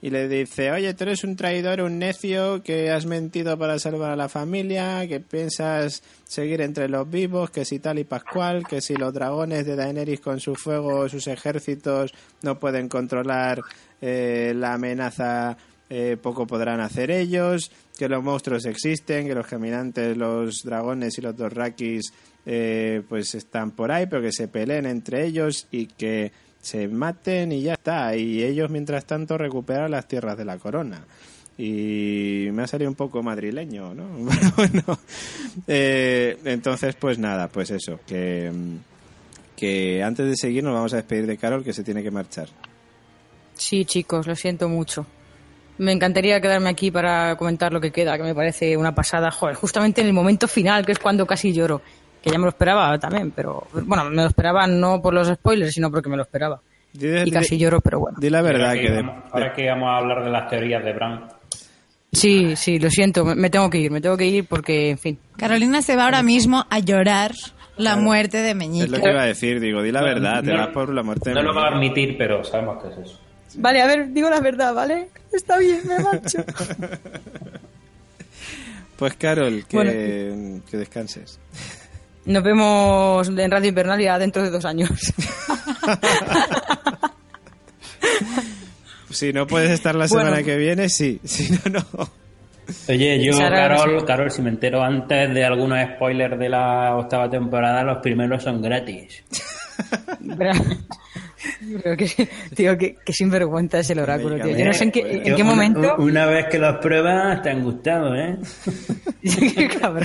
Y le dice, oye, tú eres un traidor, un necio, que has mentido para salvar a la familia, que piensas seguir entre los vivos, que si tal y pascual, que si los dragones de Daenerys con su fuego, sus ejércitos, no pueden controlar eh, la amenaza eh, poco podrán hacer ellos, que los monstruos existen, que los caminantes, los dragones y los dorrakis eh, pues están por ahí, pero que se peleen entre ellos y que se maten y ya está. Y ellos, mientras tanto, recuperan las tierras de la corona. Y me ha salido un poco madrileño, ¿no? (laughs) bueno, eh, entonces, pues nada, pues eso, que, que antes de seguir nos vamos a despedir de Carol, que se tiene que marchar. Sí, chicos, lo siento mucho. Me encantaría quedarme aquí para comentar lo que queda, que me parece una pasada. Joder, justamente en el momento final, que es cuando casi lloro. Que ya me lo esperaba también, pero bueno, me lo esperaba no por los spoilers, sino porque me lo esperaba. Y casi di- lloro, pero bueno. Di la verdad ahora, que... que de- vamos, ahora que vamos a hablar de las teorías de Bran. Sí, sí, lo siento, me, me tengo que ir, me tengo que ir porque, en fin. Carolina se va ahora mismo a llorar la muerte de es Meñique. lo que iba a decir, digo, di la verdad, te No- vas por la muerte de No lo va a admitir, pero sabemos que es eso. Vale, a ver, digo la verdad, ¿vale? Está bien, me marcho. (laughs) Pues Carol, que, Bueno. que descanses. Nos vemos en Radio Invernalia dentro de dos años. (laughs) Si no puedes estar la Bueno. semana que viene, sí. Si no, no. Oye, yo, Carol. Carol, si me entero antes de algunos spoilers de la octava temporada, los primeros son gratis. Pero, que, tío, que, que sinvergüenza es el oráculo, tío. Yo no sé en qué, en qué Una- momento... Una vez que los pruebas, te han gustado, ¿eh? (laughs) Qué cabrón.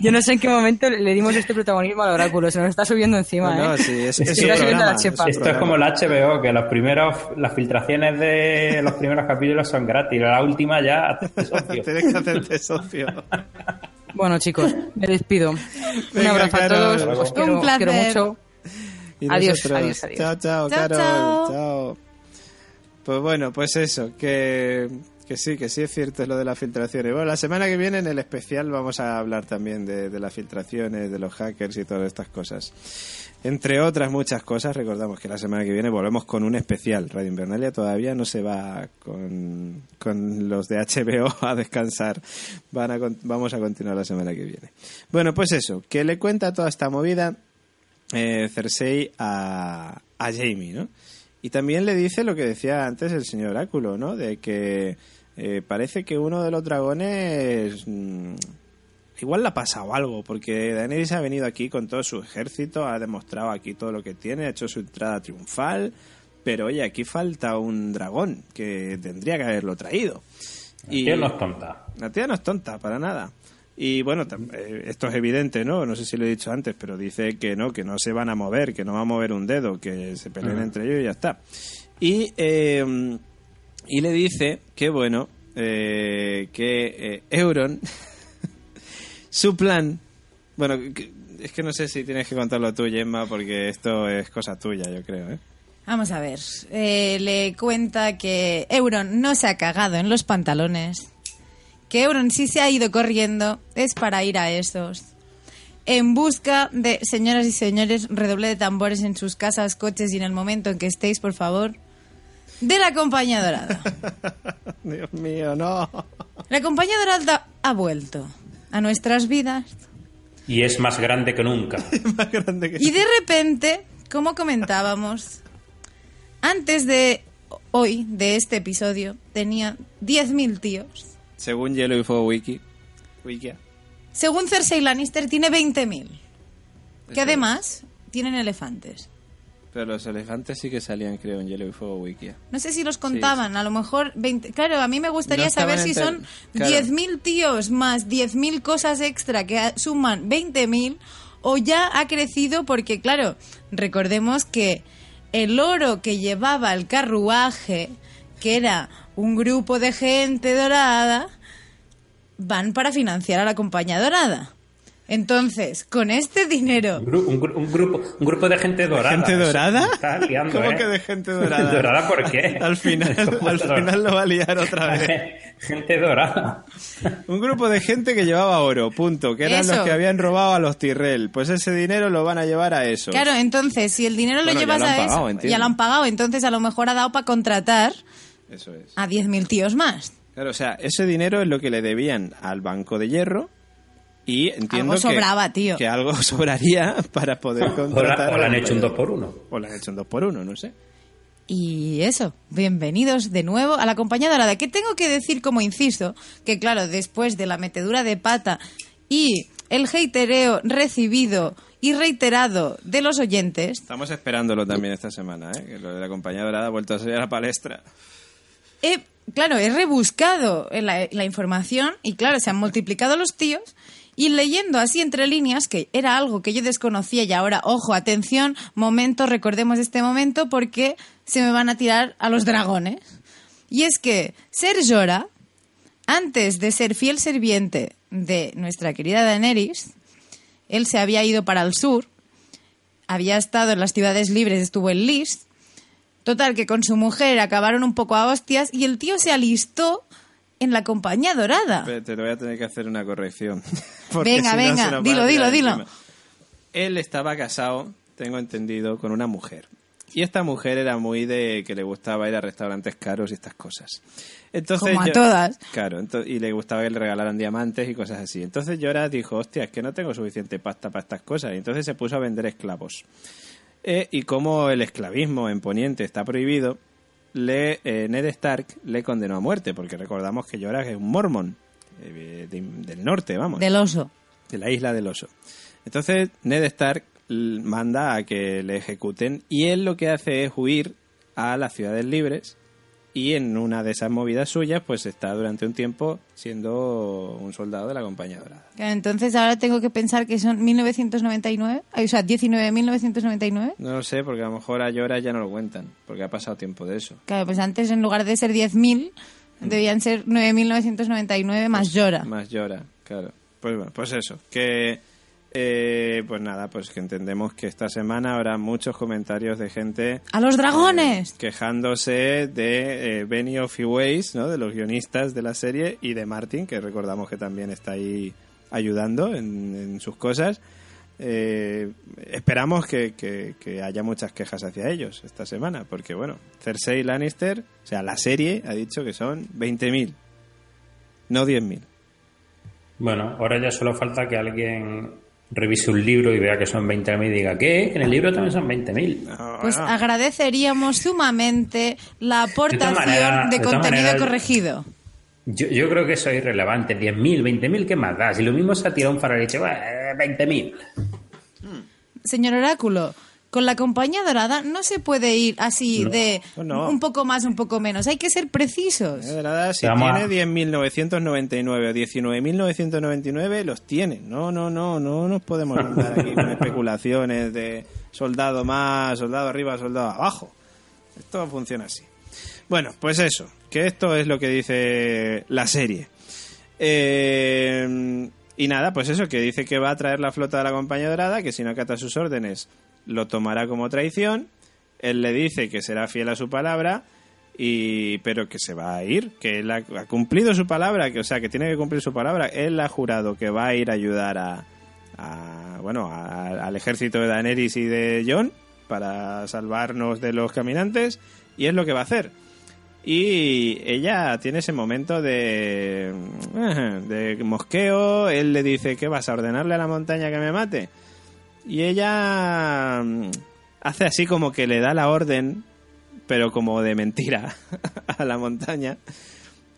Yo no sé en qué momento le dimos este protagonismo al oráculo. Se nos está subiendo encima, No, no, ¿eh? sí, es, es Se su está subiendo programa, la chepa. es su Esto es como la HBO, que los primeros, las filtraciones de los primeros capítulos son gratis. La última ya, socio. (laughs) Tienes que hacerte socio. Bueno, chicos, me despido. Un abrazo a todos. Os Un quiero, os placer. quiero mucho. Y Adiós, adiós, adiós. Chao, chao, Chao, Carol. chao. Chao. Pues bueno, pues eso, que, que sí, que sí es cierto es lo de las filtraciones. Bueno, la semana que viene en el especial vamos a hablar también de, de las filtraciones, de los hackers y todas estas cosas. Entre otras muchas cosas, recordamos que la semana que viene volvemos con un especial. Radio Invernalia todavía no se va con, con los de HBO (laughs) a descansar. Van a vamos a continuar la semana que viene. Bueno, pues eso, que le cuenta toda esta movida eh, Cersei a, a Jamie, ¿no? Y también le dice lo que decía antes el señor Oráculo, ¿no? De que eh, parece que uno de los dragones mm, igual le ha pasado algo, porque Daenerys ha venido aquí con todo su ejército, ha demostrado aquí todo lo que tiene, ha hecho su entrada triunfal, pero oye, aquí falta un dragón que tendría que haberlo traído. Y Y no es tonta. la tía no es tonta, para nada. Y bueno, eh, esto es evidente, ¿no? No sé si lo he dicho antes, pero dice que no, que no se van a mover, que no va a mover un dedo, que se peleen entre ellos y ya está. Y, eh, y le dice que, bueno, eh, que eh, Euron, (laughs) su plan, bueno, que- es que no sé si tienes que contarlo tú, Gemma, porque esto es cosa tuya, yo creo, ¿eh? Vamos a ver. Eh, le cuenta que Euron no se ha cagado en los pantalones. Que Euron sí se ha ido corriendo es para ir a esos. En busca de, señoras y señores, redoble de tambores en sus casas, coches y en el momento en que estéis, por favor, de la compañía dorada. (laughs) Dios mío, no. La compañía dorada ha vuelto a nuestras vidas Y es más grande que nunca. (laughs) Más grande que Y de repente, como comentábamos, antes de hoy, de este episodio, tenía 10.000 tíos. Según Yellow y Fuego Wiki. Wikia. Según Cersei Lannister, tiene 20.000. Que además tienen elefantes. Pero los elefantes sí que salían, creo, en Hielo y Fuego Wikia. No sé si los contaban, a lo mejor 20. Claro, a mí me gustaría No saber si son claro. 10.000 tíos más 10.000 cosas extra que suman 20.000 o ya ha crecido porque, claro, recordemos que el oro que llevaba el carruaje, que era un grupo de gente dorada, van para financiar a la compañía dorada. Entonces, con este dinero Un, gru- un gru- un grupo, un grupo de gente dorada. ¿Gente dorada? Está liando, ¿Cómo ¿eh? que de gente dorada? (laughs) ¿Dorada por qué? (laughs) Al final, (laughs) ¿Cómo al final lo va a liar otra vez. Gente dorada. Un grupo de gente que llevaba oro, punto. Que eran Eso. los que habían robado a los Tyrell. Pues ese dinero lo van a llevar a eso. Claro, entonces, si el dinero lo Bueno, llevas lo a pagado, eso, entiendo. ya lo han pagado, entonces a lo mejor ha dado para contratar Eso es. a 10.000 tíos más. Claro, o sea, ese dinero es lo que le debían al Banco de Hierro. Y entiendo Algo que, sobraba, tío. que algo (laughs) sobraría para poder contratar. o la han hecho un compañía. 2 por 1 O la han hecho un 2 por 1 no sé. Y eso, bienvenidos de nuevo a la compañía dorada. Que tengo que decir como inciso, que claro, después de la metedura de pata y el hatereo recibido y reiterado de los oyentes, Estamos esperándolo también esta semana, ¿eh? que lo de la compañía dorada ha vuelto a salir a la palestra. he, claro, he rebuscado la, la información y claro, se han multiplicado los tíos y leyendo así entre líneas, que era algo que yo desconocía y ahora, ojo, atención, momento, recordemos este momento porque se me van a tirar a los dragones. Y es que Ser Jorah, antes de ser fiel serviente de nuestra querida Daenerys, él se había ido para el sur, había estado en las ciudades libres, estuvo en List, Total, que con su mujer acabaron un poco a hostias y el tío se alistó en la compañía dorada. Pero Te voy a tener que hacer una corrección. (laughs) Venga, si no venga, va dilo, dilo, dilo. encima. Él estaba casado, tengo entendido, con una mujer. Y esta mujer era muy de que le gustaba ir a restaurantes caros y estas cosas. Entonces Como a yo- todas. Claro, y le gustaba que le regalaran diamantes y cosas así. Entonces Llora dijo, hostia, es que no tengo suficiente pasta para estas cosas. Y entonces se puso a vender esclavos. Eh, y como el esclavismo en Poniente está prohibido, le, eh, Ned Stark le condenó a muerte, porque recordamos que Llora es un mormon eh, de- del norte, vamos Del oso. de la isla del oso. Entonces Ned Stark manda a que le ejecuten y él lo que hace es huir a las ciudades libres y en una de esas movidas suyas pues está durante un tiempo siendo un soldado de la compañía dorada. Entonces ahora tengo que pensar que son 1999, ay, o sea, 19.999. No lo sé porque a lo mejor a Llora ya no lo cuentan porque ha pasado tiempo de eso. Claro, pues antes en lugar de ser 10.000, debían ser 9.999 más llora. Más Llora, claro. Pues bueno, pues eso, que eh, pues nada, pues que entendemos que esta semana habrá muchos comentarios de gente ¡A los dragones! Eh, quejándose de eh, Benioff y Weiss, ¿no? de los guionistas de la serie, y de Martin, que recordamos que también está ahí ayudando en, en sus cosas. Eh, esperamos que, que- que haya muchas quejas hacia ellos esta semana, porque bueno, Cersei Lannister, o sea, la serie ha dicho que son 20.000, no 10.000. Bueno, ahora ya solo falta que alguien revise un libro y vea que son 20.000 y diga, ¿qué? Que en el libro también son 20.000. Ah, Pues agradeceríamos sumamente la aportación manera- de contenido corregido. Yo, yo creo que eso es irrelevante. 10.000, 20.000, ¿qué más da? Si lo mismo se ha tirado un farol y dicho, "Bah, 20.000. Señor Oráculo, con la compañía dorada no se puede ir así de No. un poco más, un poco menos. Hay que ser precisos. De verdad, si tiene 10.999 o 19.999, los tiene. No, no, no, no nos podemos andar aquí con (laughs) especulaciones de soldado más, soldado arriba, soldado abajo. Esto funciona así. Bueno, pues eso, que esto es lo que dice la serie. Eh, y nada, pues eso, que dice que va a traer la flota de la compañía dorada, que si no acata sus órdenes lo tomará como traición. Él le dice que será fiel a su palabra, y pero que se va a ir, que él ha, cumplido su palabra, que o sea, que tiene que cumplir su palabra. Él ha jurado que va a ir a ayudar a, a, bueno, a- al ejército de Daenerys y de Jon para salvarnos de los caminantes, y es lo que va a hacer. Y ella tiene ese momento de, de mosqueo. Él le dice que vas a ordenarle a la montaña que me mate. Y ella mm, hace así como que le da la orden, pero como de mentira, (laughs) a la montaña.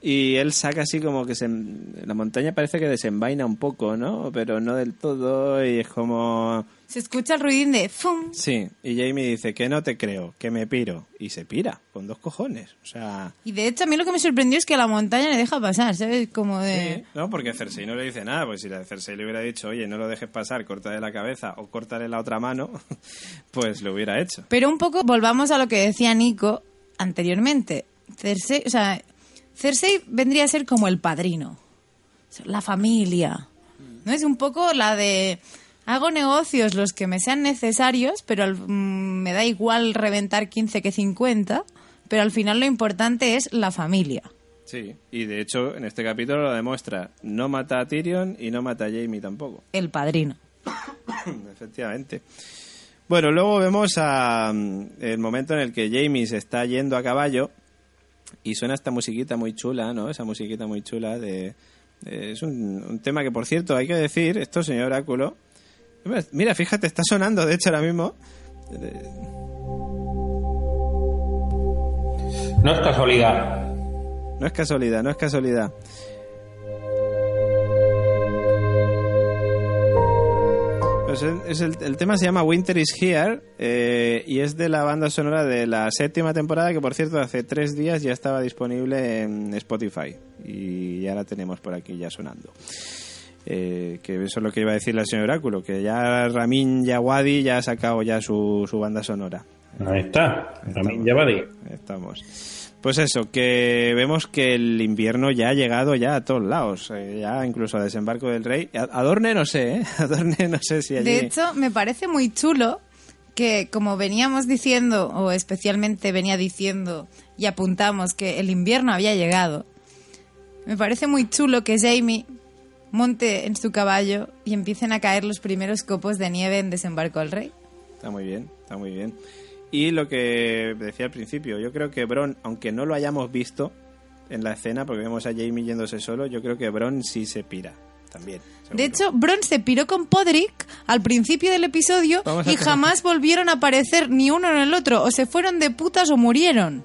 Y él saca así como que se, la montaña parece que desenvaina un poco, ¿no? Pero no del todo. Y es como... Se escucha el ruidín de ¡fum! Sí, y Jamie dice que no te creo, que me piro. Y se pira, con dos cojones. O sea... Y de hecho a mí lo que me sorprendió es que la montaña le deja pasar, ¿sabes? Como de... Sí, no, porque Cersei no le dice nada, pues si la Cersei le hubiera dicho, oye, no lo dejes pasar, córtale la cabeza o córtale la otra mano, (laughs) pues lo hubiera hecho. Pero un poco volvamos a lo que decía Nico anteriormente. Cersei, o sea, Cersei vendría a ser como el padrino, la familia. ¿No? Es un poco la de hago negocios los que me sean necesarios, pero al- mm, me da igual reventar 15 que 50, pero al final lo importante es la familia. Sí, y de hecho en este capítulo lo demuestra, no mata a Tyrion y no mata a Jamie tampoco. El padrino. (coughs) Efectivamente. Bueno, luego vemos a, mm, el momento en el que Jamie se está yendo a caballo y suena esta musiquita muy chula, ¿no? Esa musiquita muy chula de... de- es un, un tema que, por cierto, hay que decir, esto, señor Oráculo... Mira, fíjate, está sonando, de hecho, ahora mismo. No es casualidad. No es casualidad, no es casualidad. Pues es- es el, el tema se llama Winter is Here eh, y es de la banda sonora de la séptima temporada que por cierto hace tres días ya estaba disponible en Spotify y ya la tenemos por aquí ya sonando. Eh, que eso es lo que iba a decir la señora Oráculo, que ya Ramin Yawadi ya ha sacado ya su, su banda sonora. Ahí está. Ramin Javadi. Estamos. Pues eso, que vemos que el invierno ya ha llegado ya a todos lados, eh, ya incluso a Desembarco del Rey. Adorne no sé, ¿eh? (laughs) Adorne no sé si allí... De hecho, me parece muy chulo que, como veníamos diciendo, o especialmente venía diciendo y apuntamos que el invierno había llegado, me parece muy chulo que Jamie monte en su caballo y empiecen a caer los primeros copos de nieve en Desembarco del Rey. Está muy bien, está muy bien. Y lo que decía al principio, yo creo que Bron, aunque no lo hayamos visto en la escena, porque vemos a Jamie yéndose solo, yo creo que Bron sí se pira también. De hecho, Bron se piró con Podrick al principio del episodio y tener- jamás volvieron a aparecer ni uno en el otro. O se fueron de putas o murieron.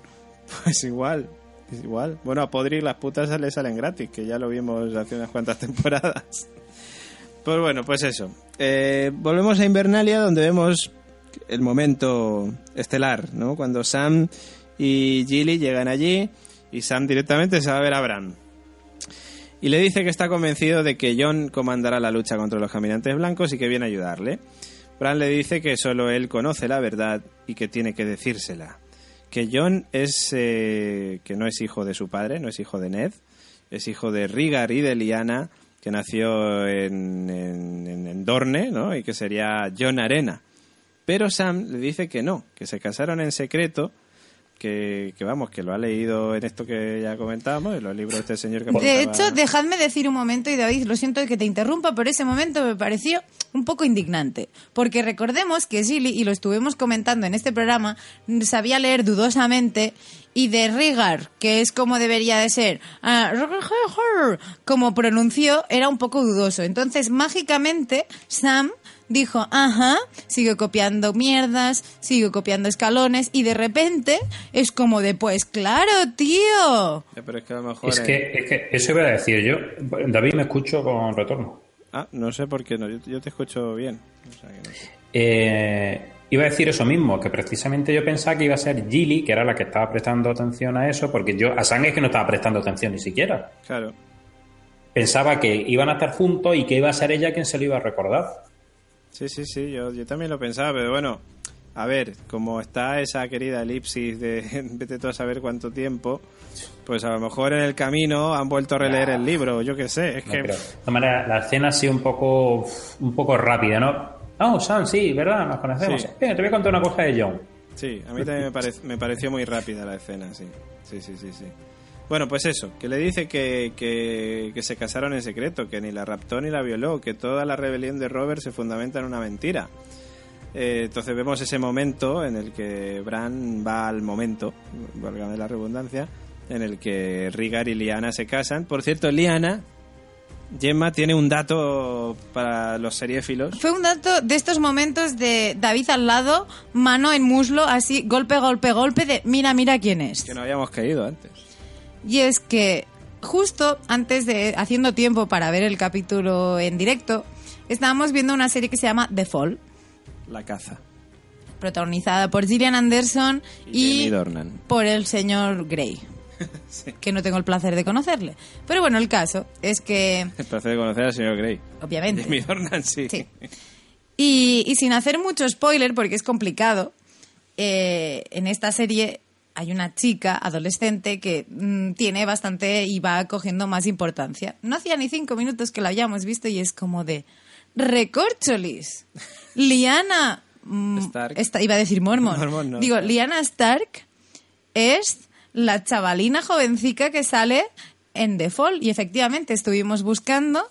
Pues igual, es igual. Bueno, a Podrick las putas le salen gratis, que ya lo vimos hace unas cuantas (laughs) temporadas. Pues bueno, pues eso. Eh, volvemos a Invernalia, donde vemos el momento estelar, ¿no? Cuando Sam y Gilly llegan allí y Sam directamente se va a ver a Bran. Y le dice que está convencido de que John comandará la lucha contra los caminantes blancos y que viene a ayudarle. Bran le dice que solo él conoce la verdad y que tiene que decírsela. Que John es eh, que no es hijo de su padre, no es hijo de Ned, es hijo de Rigar y de Lyanna, que nació en Dorne, ¿no? Y que sería John Arena. Pero Sam le dice que no, que se casaron en secreto, que, que vamos, que lo ha leído en esto que ya comentábamos, en los libros de este señor que De hecho, dejadme decir un momento, y David, lo siento que te interrumpa, pero ese momento me pareció un poco indignante. Porque recordemos que Gilly, y lo estuvimos comentando en este programa, sabía leer dudosamente, y de Rigar, que es como debería de ser, como pronunció, era un poco dudoso. Entonces, mágicamente, Sam dijo, ajá, sigue copiando mierdas, sigue copiando escalones, y de repente es como de, pues claro, tío. Pero es que a lo mejor... Es eh, que, es que eso iba a decir yo. David, me escucho con retorno. Ah, no sé por qué no, yo, yo te escucho bien. O sea que no sé. Eh, iba a decir eso mismo, que precisamente yo pensaba que iba a ser Gilly, que era la que estaba prestando atención a eso, porque yo a Sang es que no estaba prestando atención ni siquiera. Claro. Pensaba que iban a estar juntos y que iba a ser ella quien se lo iba a recordar. Sí, sí, sí, yo, yo también lo pensaba, pero bueno, a ver, como está esa querida elipsis de (laughs) vete tú a saber cuánto tiempo, pues a lo mejor en el camino han vuelto a releer el libro, yo qué sé, es No, que... pero, de todas maneras, la escena ha sido un poco, un poco rápida, ¿no? Oh, Sam, sí, ¿verdad? Nos conocemos. Sí. Te voy a contar una cosa de John. Sí, a mí también me, parec- me pareció muy rápida la escena, sí. Sí, sí, sí, sí. Bueno, pues eso, que le dice que, que, que se casaron en secreto, que ni la raptó ni la violó, que toda la rebelión de Robert se fundamenta en una mentira. Eh, entonces vemos ese momento en el que Bran va al momento, válgame la redundancia, en el que Rigar y Liana se casan. Por cierto, Liana, Gemma tiene un dato para los seriéfilos. Fue un dato de estos momentos de David al lado, mano en muslo, así, golpe, golpe, golpe, de mira, mira quién es. que no habíamos caído antes. Y es que justo antes de, haciendo tiempo para ver el capítulo en directo, estábamos viendo una serie que se llama The Fall, La caza. protagonizada por Gillian Anderson Y y, por el señor Grey, (laughs) que no tengo el placer de conocerle. Pero bueno, el caso es que, El placer de conocer al señor Grey. obviamente... Jamie Dornan, sí. Sí. Y, y sin hacer mucho spoiler, porque es complicado, eh, en esta serie hay una chica adolescente que mm, tiene bastante y va cogiendo más importancia. No hacía ni cinco minutos que la habíamos visto y es como de recorcholis. (laughs) Liana mm, Stark. esta- iba a decir Mormon. (laughs) Mormon no, Digo. Liana Stark es la chavalina jovencica que sale en The Fall. Y efectivamente estuvimos buscando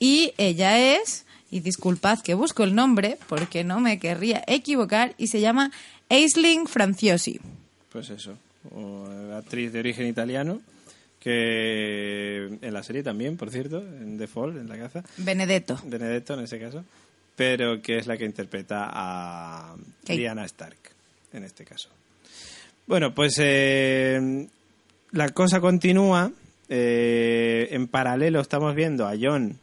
y ella es, y disculpad que busco el nombre porque no me querría equivocar, y se llama Aisling Franciosi. Pues eso. Actriz de origen italiano. Que en la serie también, por cierto, en The Fall, en la caza. Benedetto. Benedetto en ese caso. Pero que es la que interpreta a Kate. Lyanna Stark, en este caso. Bueno, pues eh, la cosa continúa. Eh, en paralelo estamos viendo a John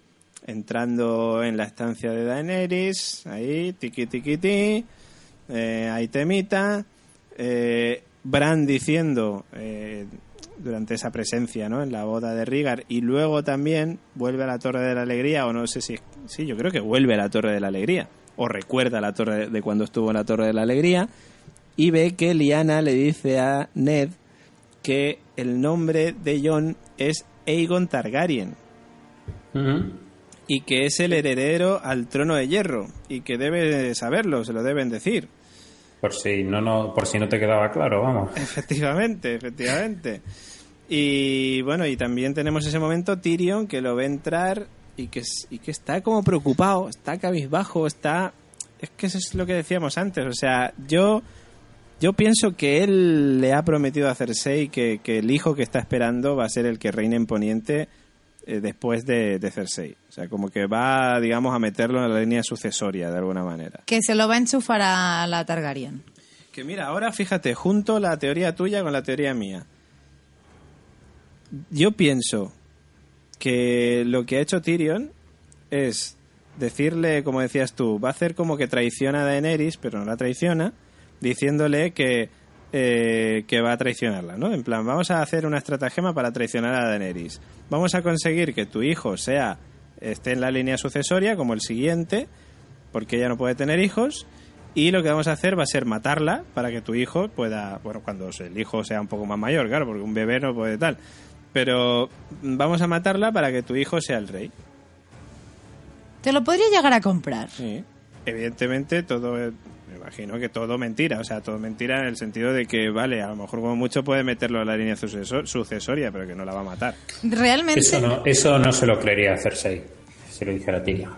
entrando en la estancia de Daenerys, ahí, tiqui tiqui ti, eh, ahí temita, eh, Bran diciendo eh, durante esa presencia, ¿no? En la boda de Rigar y luego también vuelve a la Torre de la Alegría o no sé si, sí, yo creo que vuelve a la Torre de la Alegría o recuerda la Torre de cuando estuvo en la Torre de la Alegría y ve que Liana le dice a Ned que el nombre de Jon es Aegon Targaryen y que es el heredero al trono de hierro y que debe saberlo, se lo deben decir. Por si no, no, por si no te quedaba claro, vamos. (laughs) Efectivamente, efectivamente. Y bueno, y también tenemos ese momento Tyrion que lo ve entrar y que, y que está como preocupado, está cabizbajo, está... Es que eso es lo que decíamos antes, o sea, yo... Yo pienso que él le ha prometido a Cersei que, que el hijo que está esperando va a ser el que reine en Poniente eh, después de, de Cersei. O sea, como que va, digamos, a meterlo en la línea sucesoria de alguna manera. Que se lo va a enchufar a la Targaryen. Que mira, ahora fíjate, junto la teoría tuya con la teoría mía. Yo pienso que lo que ha hecho Tyrion es decirle, como decías tú, va a hacer como que traiciona a Daenerys, pero no la traiciona, diciéndole que, eh, que va a traicionarla, ¿no? En plan, vamos a hacer una estratagema para traicionar a Daenerys. Vamos a conseguir que tu hijo sea esté en la línea sucesoria como el siguiente, porque ella no puede tener hijos, y lo que vamos a hacer va a ser matarla para que tu hijo pueda, bueno, cuando el hijo sea un poco más mayor, claro, porque un bebé no puede tal, pero vamos a matarla para que tu hijo sea el rey. Te lo podría llegar a comprar. Sí. Evidentemente todo, imagino que todo mentira, o sea, todo mentira en el sentido de que, vale, a lo mejor como mucho puede meterlo a la línea sucesor- sucesoria, pero que no la va a matar. Realmente, Eso no, eso no se lo creería a Cersei, si lo dijera Tyrion.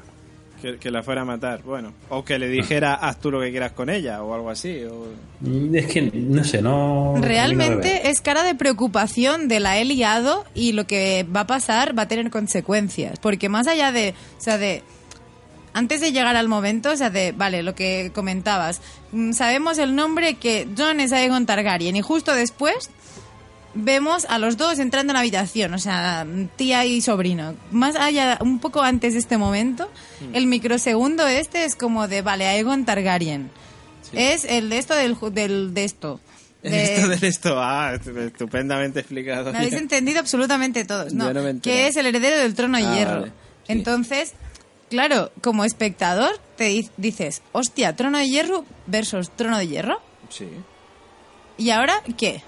Que, que la fuera a matar, bueno. O que le dijera, haz tú lo que quieras con ella, o algo así. O... Mm, Es que, no sé, no... realmente es cara de preocupación de la he liado y lo que va a pasar va a tener consecuencias. Porque más allá de, o sea, de, antes de llegar al momento, o sea, de, vale, lo que comentabas, mm, sabemos el nombre que John es Aegon Targaryen y justo después vemos a los dos entrando en la habitación, o sea, tía y sobrino. Más allá, un poco antes de este momento, el microsegundo este es como de, vale, Aegon Targaryen. Es el de esto del, del de esto. De- Esto del esto, ah, estupendamente explicado. me habéis entendido absolutamente todos, ¿no? No que es el heredero del trono de Ah, hierro. vale. Sí. Entonces, claro, como espectador, te di- dices, hostia, trono de hierro versus trono de hierro. Sí. ¿Y ahora qué?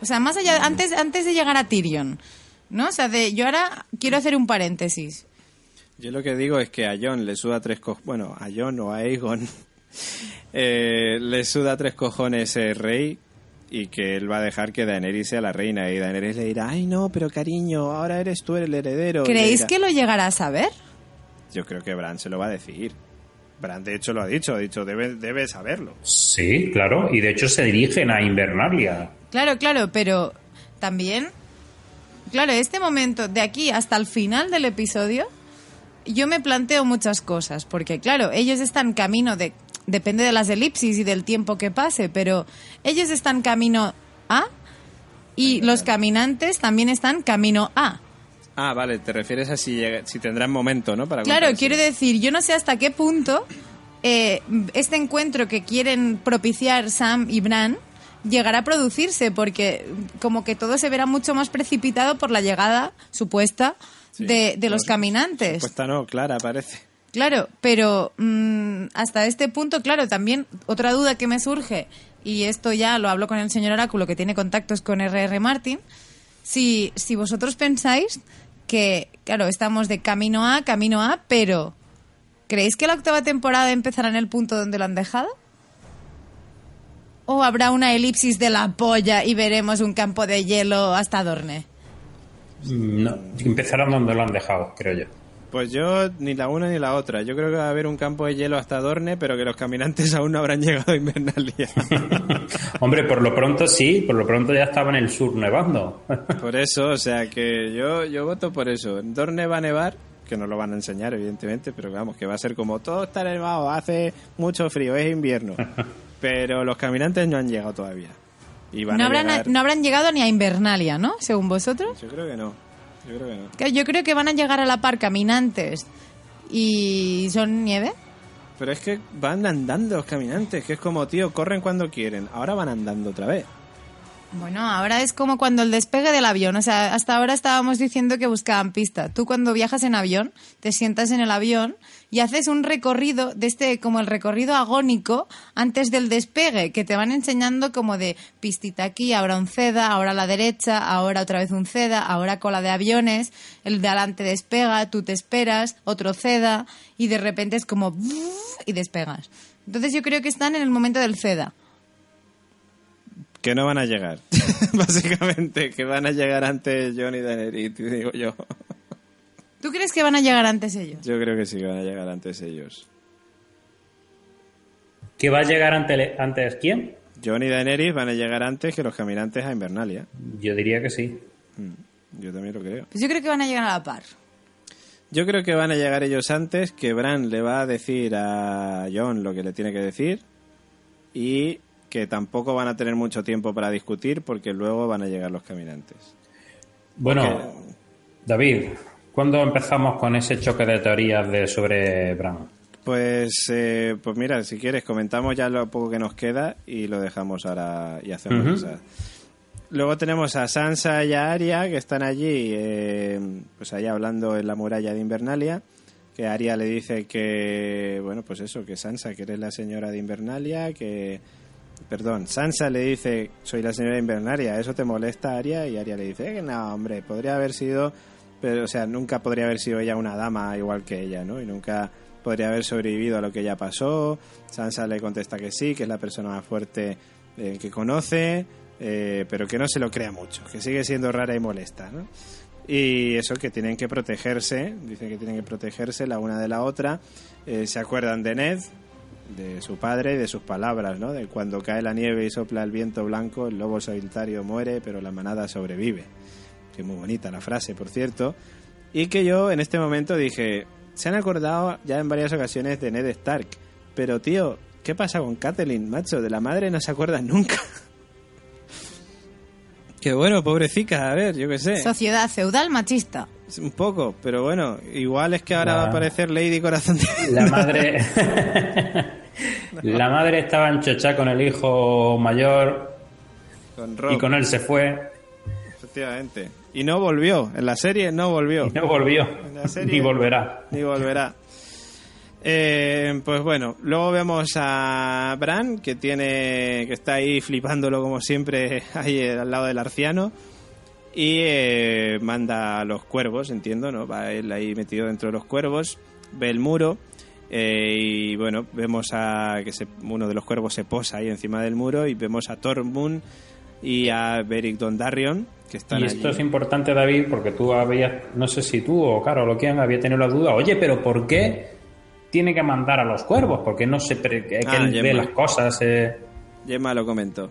O sea, más allá, antes, antes de llegar a Tyrion, ¿no? O sea, de, yo ahora quiero hacer un paréntesis. Yo lo que digo es que a John le suda tres cojones, bueno, a John o a Aegon (laughs) eh, le suda tres cojones el rey y que él va a dejar que Daenerys sea la reina y Daenerys le dirá, ay no, pero cariño, ahora eres tú el heredero. ¿Creéis dirá- que lo llegará a saber? Yo creo que Bran se lo va a decir. Bran de hecho lo ha dicho, ha dicho, debe, debe saberlo. Sí, claro, y de hecho se dirigen a Invernalia. Claro, claro, pero también, claro, este momento, de aquí hasta el final del episodio, yo me planteo muchas cosas, porque claro, ellos están camino de, depende de las elipsis y del tiempo que pase, pero ellos están camino a y los caminantes también están camino a. Ah, vale, te refieres a si, llega- si tendrán momento, ¿no? Para Claro, quiero decir, yo no sé hasta qué punto eh, este encuentro que quieren propiciar Sam y Bran llegará a producirse, porque como que todo se verá mucho más precipitado por la llegada supuesta Sí. de, de los caminantes. Supuesta no, Clara, parece. Claro, pero mm, hasta este punto, claro, también otra duda que me surge, y esto ya lo hablo con el señor Oráculo que tiene contactos con R.R. Martin, si, si vosotros pensáis que, claro, estamos de camino A, camino A, pero ¿creéis que la octava temporada empezará en el punto donde lo han dejado? ¿O habrá una elipsis de la polla y veremos un campo de hielo hasta Dorne? No, empezarán donde lo han dejado, creo yo. Pues yo ni la una ni la otra. Yo creo que va a haber un campo de hielo hasta Dorne, pero que los caminantes (laughs) aún no habrán llegado a Invernalia. (laughs) Hombre, por lo pronto sí, por lo pronto ya estaba en el sur nevando. (laughs) por eso, o sea que yo, yo voto por eso. Dorne va a nevar, que no lo van a enseñar, evidentemente, pero vamos, que va a ser como todo está nevado, hace mucho frío, es invierno. Pero los caminantes no han llegado todavía. Y van No a habrán, llegar- no habrán llegado ni a Invernalia, ¿no? Según vosotros. Yo creo que no. Yo creo que no. Que Yo creo que van a llegar a la par caminantes y son nieve. Pero es que van andando los caminantes, que es como, tío, corren cuando quieren. Ahora van andando otra vez. Bueno, ahora es como cuando el despegue del avión. O sea, hasta ahora estábamos diciendo que buscaban pista. Tú cuando viajas en avión, te sientas en el avión y haces un recorrido de este, como el recorrido agónico antes del despegue, que te van enseñando como de pistita aquí, ahora un ceda, ahora a la derecha, ahora otra vez un ceda, ahora cola de aviones, el de adelante despega, tú te esperas, otro ceda y de repente es como y despegas. Entonces yo creo que están en el momento del ceda. Que no van a llegar. (laughs) Básicamente, que van a llegar antes John y Daenerys, te digo yo. ¿Tú crees que van a llegar antes ellos? Yo creo que sí que van a llegar antes ellos. ¿Que va a llegar ante- antes quién? John y Daenerys van a llegar antes que los caminantes a Invernalia. Yo diría que sí. Yo también lo creo. Pues yo creo que van a llegar a la par. Yo creo que van a llegar ellos antes, que Bran le va a decir a John lo que le tiene que decir y que tampoco van a tener mucho tiempo para discutir porque luego van a llegar los caminantes. Bueno, David, ¿cuándo empezamos con ese choque de teorías de sobre Bran? Pues, eh, pues mira, si quieres comentamos ya lo poco que nos queda y lo dejamos ahora y hacemos Ujú. esa. Luego tenemos a Sansa y a Arya que están allí, eh, pues allá hablando en la muralla de Invernalia. Que Arya le dice que, bueno, pues eso, que Sansa, que eres la señora de Invernalia, que. Perdón, Sansa le dice, soy la señora de Invernalia, ¿eso te molesta, Arya? Y Arya le dice, que no, hombre, podría haber sido, pero, o sea, nunca podría haber sido ella una dama igual que ella, ¿no? Y nunca podría haber sobrevivido a lo que ya pasó. Sansa le contesta que sí, que es la persona más fuerte eh, que conoce, eh, pero que no se lo crea mucho, que sigue siendo rara y molesta, ¿no? Y eso, que tienen que protegerse, dicen que tienen que protegerse la una de la otra. Eh, se acuerdan de Ned, de su padre y de sus palabras, ¿no? De cuando cae la nieve y sopla el viento blanco, el lobo solitario muere, pero la manada sobrevive. Que muy bonita la frase, por cierto. Y que yo en este momento dije, se han acordado ya en varias ocasiones de Ned Stark, pero tío, ¿qué pasa con Catelyn, macho? De la madre no se acuerdan nunca. (laughs) que bueno, pobrecita, a ver, yo qué sé. Sociedad feudal machista. Un poco, pero bueno, igual es que ahora La- va a aparecer Lady Corazón de... La madre. (laughs) la madre estaba en chocha con el hijo mayor con Rob, y con él se fue efectivamente. Y no volvió, en la serie no volvió. y no volvió. En la serie- Ni volverá. Ni volverá. Eh, pues bueno, luego vemos a Bran que tiene que está ahí flipándolo como siempre (laughs) ahí al lado del arciano y eh, manda a los cuervos, entiendo, ¿no? Va él ahí metido dentro de los cuervos, ve el muro eh, y bueno, vemos a que se- uno de los cuervos se posa ahí encima del muro y vemos a Tormund y a Beric Dondarrion que están Y esto allí. es importante, David, porque tú habías, no sé si tú o Carol o quién había tenido la duda, oye, pero ¿por qué tiene que mandar a los cuervos? Porque no se pre- que Ah, él ve las cosas. eh. Gemma lo comentó.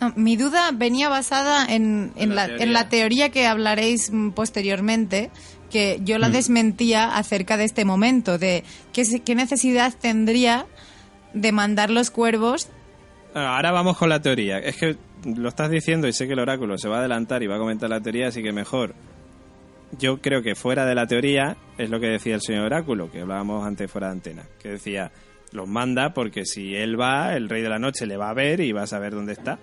No, mi duda venía basada en, en la en la teoría que hablaréis mm, posteriormente, que yo la Mm. desmentía acerca de este momento, de qué, qué necesidad tendría de mandar los cuervos. Ahora vamos con la teoría. Es que lo estás diciendo y sé que el oráculo se va a adelantar y va a comentar la teoría, así que mejor. Yo creo que fuera de la teoría es lo que decía el señor oráculo, que hablábamos antes fuera de antena, que decía, los manda porque si él va, el rey de la noche le va a ver y va a saber dónde está,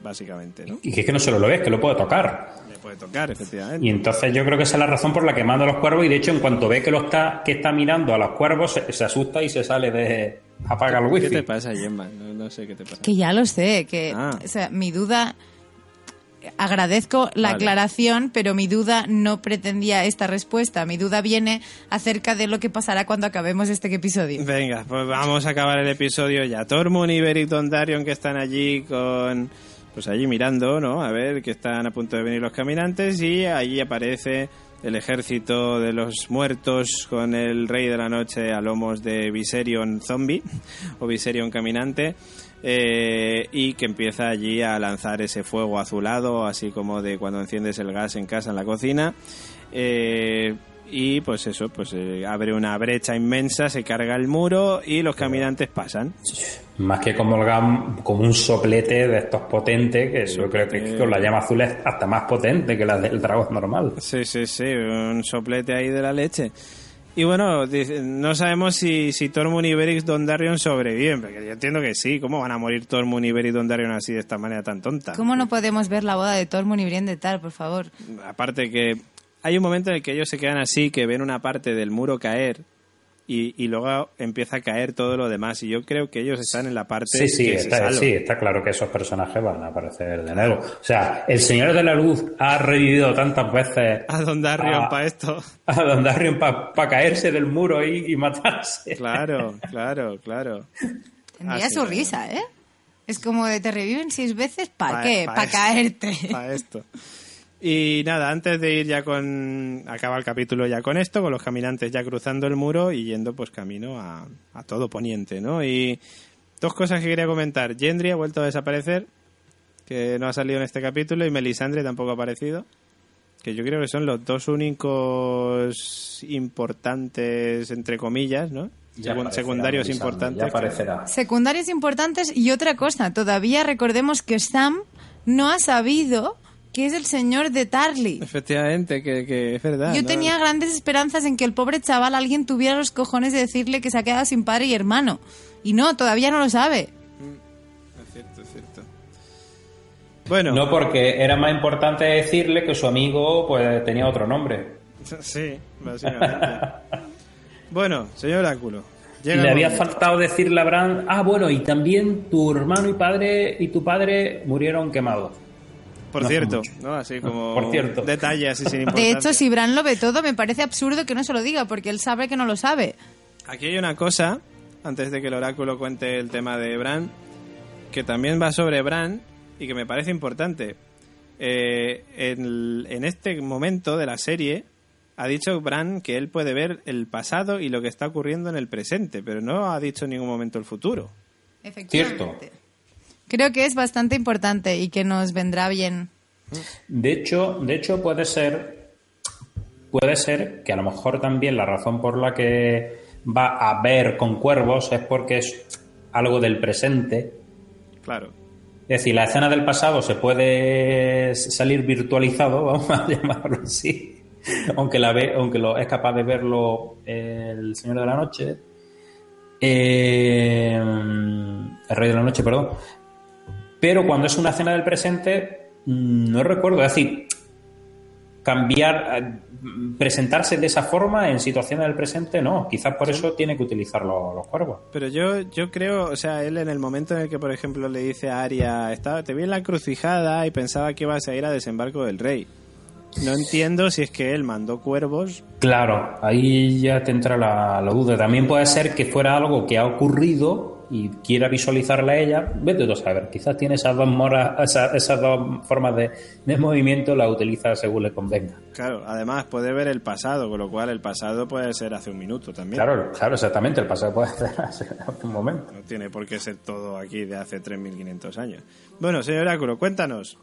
básicamente, ¿no? Y que es que no solo lo ves, que lo puede tocar. Le puede tocar, efectivamente. Y entonces yo creo que esa es la razón por la que manda a los cuervos y de hecho en cuanto ve que lo está que está mirando a los cuervos se, se asusta y se sale de apaga el ¿Qué wifi. te pasa, Gemma? No, no sé qué te pasa. Que ya lo sé, que Ah. o sea, mi duda agradezco la Vale. aclaración, pero mi duda no pretendía esta respuesta. Mi duda viene acerca de lo que pasará cuando acabemos este episodio. Venga, pues vamos a acabar el episodio ya. Tormund y Beric Dondarrion que están allí con... Pues allí mirando, ¿no? A ver que están a punto de venir los caminantes y allí aparece el ejército de los muertos con el rey de la noche a lomos de Viserion zombie o Viserion caminante eh, y que empieza allí a lanzar ese fuego azulado así como de cuando enciendes el gas en casa en la cocina. Eh, y pues eso, pues eh, abre una brecha inmensa, se carga el muro y los caminantes pasan. Más que como, el- como un soplete de estos potentes, que yo creo que con la llama azul es hasta más potente que la del dragón normal. Sí, sí, sí, un soplete ahí de la leche. Y bueno, dice- no sabemos si, si Tormund y Beric Dondarrion sobreviven, porque yo entiendo que sí. ¿Cómo van a morir Tormund y Beric Dondarrion así de esta manera tan tonta? ¿Cómo no podemos ver la boda de Tormund y Brienne de tal, por favor? Aparte que hay un momento en el que ellos se quedan así, que ven una parte del muro caer y, y luego empieza a caer todo lo demás. Y yo creo que ellos están en la parte Sí, sí, que se está, salva. sí, está claro que esos personajes van a aparecer de nuevo. O sea, el Señor de la Luz ha revivido tantas veces (laughs) A Dondarrion para esto. (laughs) a Dondarrion para caerse del muro y, y matarse. Claro, (laughs) claro, claro. Tendría Así su risa, ¿eh? Es como de te reviven seis veces, ¿para Pa- qué? pa Para caerte. Para esto. Y nada, antes de ir ya con... Acaba el capítulo ya con esto, con los caminantes ya cruzando el muro y yendo pues camino a, a todo poniente, ¿no? Y dos cosas que quería comentar. Gendry ha vuelto a desaparecer, que no ha salido en este capítulo, y Melisandre tampoco ha aparecido. Que yo creo que son los dos únicos importantes, entre comillas, ¿no? Ya secundarios Melisandre, importantes. Ya. Secundarios importantes y otra cosa. Todavía recordemos que Sam no ha sabido que es el señor de Tarly. Efectivamente, que, que es verdad. Yo ¿no? tenía grandes esperanzas en que el pobre chaval alguien tuviera los cojones de decirle que se ha quedado sin padre y hermano. Y no, todavía no lo sabe. Es cierto, es cierto. Bueno, No porque era más importante decirle que su amigo pues tenía otro nombre. (laughs) sí, básicamente. bueno, señor Oráculo. Y llega le había momento. faltado decirle a Bran, ah, bueno, y también tu hermano y padre y tu padre murieron quemados. Por no cierto. ¿no? Así como Por cierto. detalles así sin De importancia. hecho, si Bran lo ve todo, me parece absurdo que no se lo diga, porque él sabe que no lo sabe. Aquí hay una cosa, antes de que el oráculo cuente el tema de Bran, que también va sobre Bran y que me parece importante. Eh, en, en este momento de la serie ha dicho Bran que él puede ver el pasado y lo que está ocurriendo en el presente, pero no ha dicho en ningún momento el futuro. Efectivamente. Creo que es bastante importante y que nos vendrá bien. De hecho, de hecho puede ser puede ser que a lo mejor también la razón por la que va a ver con cuervos es porque es algo del presente. Claro. Es decir, la escena del pasado se puede salir virtualizado, (laughs) vamos a llamarlo así, aunque la ve, aunque lo es capaz de verlo el Señor de la Noche, eh, el Rey de la Noche, perdón. Pero cuando es una escena del presente, mm, no recuerdo, es decir, cambiar, eh, presentarse de esa forma en situaciones del presente, no. Quizás por eso tiene que utilizar los, los cuervos. Pero yo, yo creo, o sea, él en el momento en el que, por ejemplo, le dice a Aria, estaba, te vi en la encrucijada y pensaba que ibas a ir a desembarco del rey. No entiendo si es que él mandó cuervos. Claro, ahí ya te entra la, la duda. También puede ser que fuera algo que ha ocurrido y quiera visualizarla a ella. Vete tú a saber, quizás tiene esas dos, moras, esas, esas dos formas de, de movimiento, la utiliza según le convenga. Claro, además puede ver el pasado, con lo cual el pasado puede ser hace un minuto también. Claro, claro, exactamente, el pasado puede (laughs) ser hace un momento. No tiene por qué ser todo aquí de hace 3.500 años. Bueno, señor Oráculo, cuéntanos.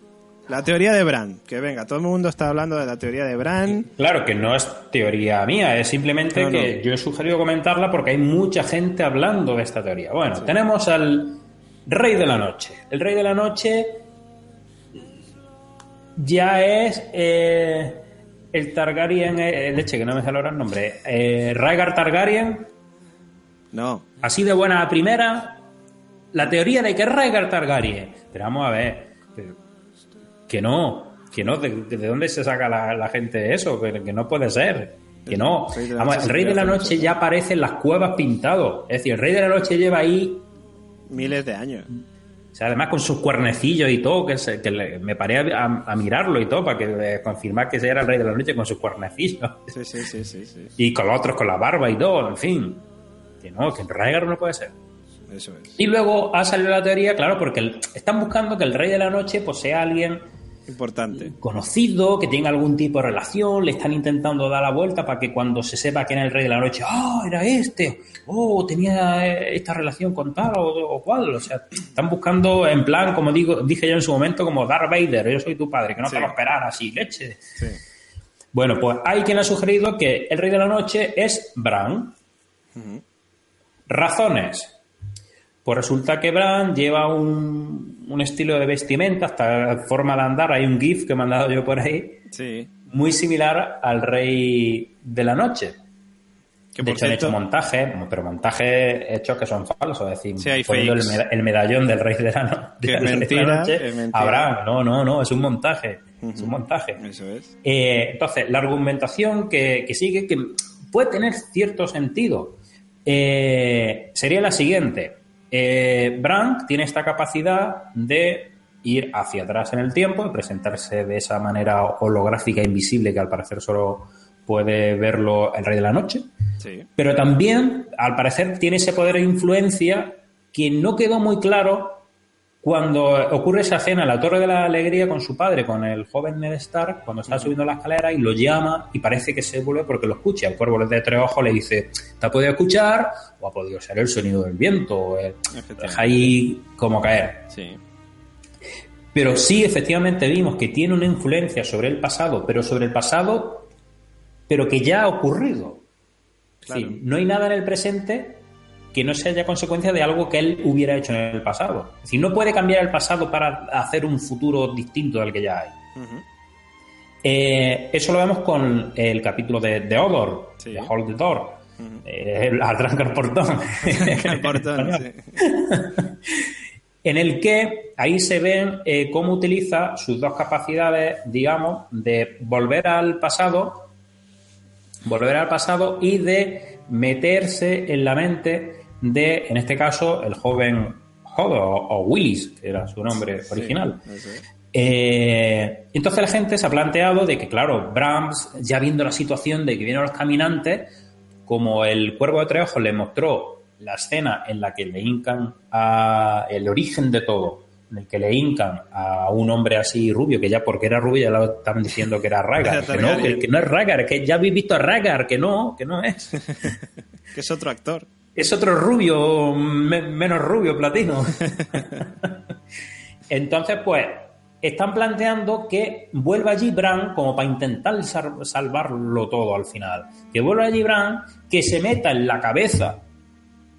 La teoría de Bran. Que venga, todo el mundo está hablando de la teoría de Bran. Claro que no es teoría mía, es simplemente No, no. que yo he sugerido comentarla porque hay mucha gente hablando de esta teoría. Bueno, tenemos al Rey de la Noche. El Rey de la Noche ya es eh, el Targaryen, eh, leche, que no me sale ahora el nombre, eh, Rhaegar Targaryen, No. así de buena a primera, la teoría de que Rhaegar Targaryen. Pero vamos a ver, que no, que no, ¿de, de dónde se saca la, la gente eso? Que, que no puede ser, que no. Rey de la Vamos, Noche el Rey de la Noche ya aparece en las cuevas pintado. Es decir, el Rey de la Noche lleva ahí, Miles de años. o sea, además con sus cuernecillos y todo, que, se- que le- me paré a, a mirarlo y todo para que eh, confirmar que ese era el Rey de la Noche con sus cuernecillos. Sí, sí, sí, sí, sí. (laughs) Y con los otros con la barba y todo, en fin. Que no, que Rhaegar no puede ser. Eso es. Y luego ha salido la teoría, claro, porque el- están buscando que el Rey de la Noche pues, sea alguien Importante. conocido, que tenga algún tipo de relación, le están intentando dar la vuelta para que cuando se sepa quién es el Rey de la Noche, ¡ah, era este! ¡oh, tenía eh, esta relación con tal o, o cual! O sea, están buscando en plan, como digo, dije yo en su momento, como Darth Vader, yo soy tu padre, que no Sí. te lo esperara así, leche. Sí. Bueno, pues hay quien ha sugerido que el Rey de la Noche es Bran. Razones. Pues resulta que Bran lleva un, un estilo de vestimenta, hasta forma de andar, hay un GIF que he mandado yo por ahí, Sí. muy similar al Rey de la Noche. Que de hecho, han hecho montajes, pero montajes hechos que son falsos, es decir, Sí, poniendo el, fakes. meda- el medallón del Rey de la, no- de Noche a Bran. No, no, no, es un montaje. Es un montaje. Eso es. Eh, entonces, la argumentación que, que sigue, que puede tener cierto sentido, eh, sería la siguiente. Eh, Bran tiene esta capacidad de ir hacia atrás en el tiempo, de presentarse de esa manera holográfica invisible que al parecer solo puede verlo el Rey de la Noche. Sí. Pero también, al parecer, tiene ese poder de influencia que no quedó muy claro cuando ocurre esa escena en la Torre de la Alegría con su padre, con el joven Ned Stark, cuando está subiendo la escalera y lo llama y parece que se vuelve porque lo escucha. El cuervo de tres ojos le dice, ¿te ha podido escuchar? O ha podido ser el sonido del viento. O el- deja ahí como caer. Sí. Pero sí, efectivamente, vimos que tiene una influencia sobre el pasado, pero sobre el pasado, pero que ya ha ocurrido. Claro. decir, no hay nada en el presente que no sea consecuencia de algo que él hubiera hecho en el pasado. Es decir, no puede cambiar el pasado para hacer un futuro distinto del que ya hay. Eh, eso lo vemos con el capítulo de, de Odor, Sí. de Hold the Door, eh, el Arranca (laughs) el portón. El portón, en el que ahí se ven eh, cómo utiliza sus dos capacidades, digamos, de volver al pasado, volver al pasado y de meterse en la mente de, en este caso, el joven Hodor o, Willis, que era su nombre original. Es. Eh, entonces la gente se ha planteado de que, claro, Brahms, ya viendo la situación de que vienen los caminantes, como el cuervo de tres ojos le mostró la escena en la que le hincan a el origen de todo, en el que le hincan a un hombre así rubio, que ya porque era rubio ya lo estaban diciendo que era Ragar, (laughs) que no, que, que no es Ragar, que ya habéis visto a Ragar, que no, que no es. (laughs) Que es otro actor. Es otro rubio, me- menos rubio, platino. (laughs) Entonces, pues, están planteando que vuelva allí Bran como para intentar sal- salvarlo todo al final. Que vuelva allí Bran, que se meta en la cabeza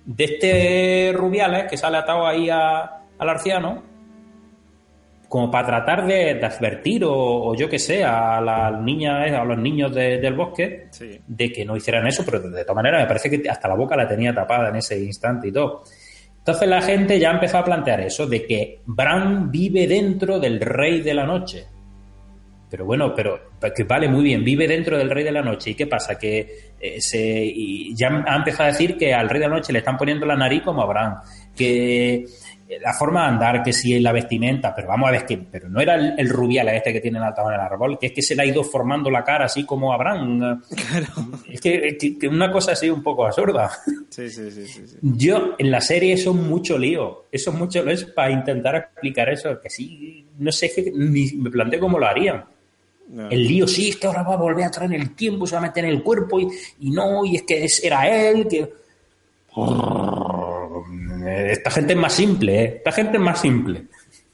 de este Rubiales que sale atado ahí a- al arciano, como para tratar de, de advertir o, o yo que sé a las niñas, a los niños de- del bosque Sí. de que no hicieran eso, pero de todas maneras me parece que hasta la boca la tenía tapada en ese instante y todo. Entonces la gente ya empezó a plantear eso, de que Bran vive dentro del Rey de la Noche. Pero bueno, pero que vale muy bien, vive dentro del Rey de la Noche. ¿Y qué pasa? Que eh, se, y ya ha empezado a decir que al Rey de la Noche le están poniendo la nariz como a Bran. Que la forma de andar, que si la vestimenta, pero vamos a ver que pero no era el, el rubial este que tiene atado en el árbol, que es que se le ha ido formando la cara así como a Bran. Es que, que- que una cosa así un poco absurda. Sí, sí, sí, sí, sí. Yo, en la serie, eso es mucho lío. Eso es mucho lío es para intentar explicar eso. Que sí, no sé, es que ni me planteo cómo lo harían. No. El lío, sí, es que ahora va a volver a traer en el tiempo, se va a meter en el cuerpo y, y no, y es que es- era él, que... Esta gente es más simple, ¿eh? Esta gente es más simple.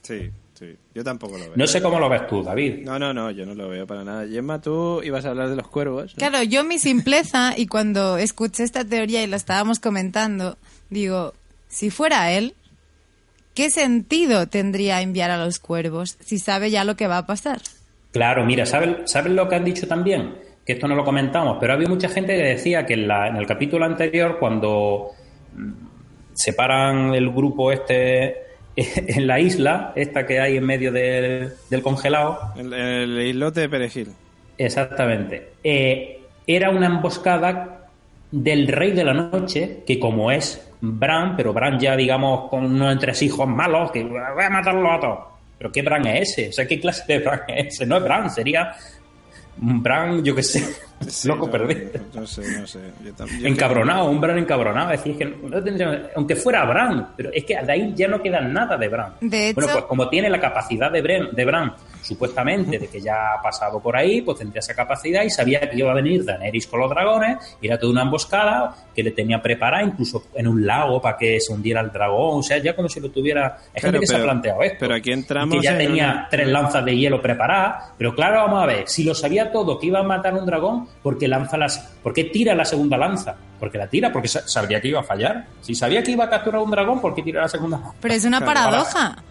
Sí, sí. Yo tampoco lo veo. No sé cómo lo ves tú, David. No, no, no, yo no lo veo para nada. Gemma, tú ibas a hablar de los cuervos. ¿no? Claro, yo mi simpleza y cuando escuché esta teoría y la estábamos comentando, digo, si fuera él, ¿qué sentido tendría enviar a los cuervos si sabe ya lo que va a pasar? Claro, mira, ¿sabes ¿sabes lo que han dicho también? Que esto no lo comentamos, pero había mucha gente que decía que en, la- en el capítulo anterior, cuando separan el grupo este (laughs) en la isla, esta que hay en medio del- del congelado, El, el islote de Perejil. Exactamente. Eh, era una emboscada del rey de la noche, que como es Bran, pero Bran ya, digamos, con unos entresijos malos, que voy a matarlo a todos. ¿Pero qué Bran es ese? O sea, ¿qué clase de Bran es ese? No es Bran, sería un Bran, yo qué sé, Sí, Loco no, perdido. No sé, no sé. Yo tam- yo Encabronado, un Bran encabronado. Es decir, es que no tendría- aunque fuera Bran, pero es que de ahí ya no queda nada de Bran. De hecho- bueno, pues como tiene la capacidad de Bran, de Bran, supuestamente, de que ya ha pasado por ahí, pues tendría esa capacidad y sabía que iba a venir Daenerys con los dragones, y era toda una emboscada que le tenía preparada, incluso en un lago para que se hundiera el dragón. O sea, ya como si lo tuviera. Hay Claro, gente que se ha planteado esto. pero aquí entramos Que ya en tenía una- tres lanzas de hielo preparadas. Pero claro, vamos a ver, si lo sabía todo que iba a matar un dragón, ¿por qué lanza las, por qué tira la segunda lanza? Porque la tira, porque sa- sabía que iba a fallar. Si sabía que iba a capturar un dragón, ¿por qué tira la segunda lanza? Pero es una paradoja.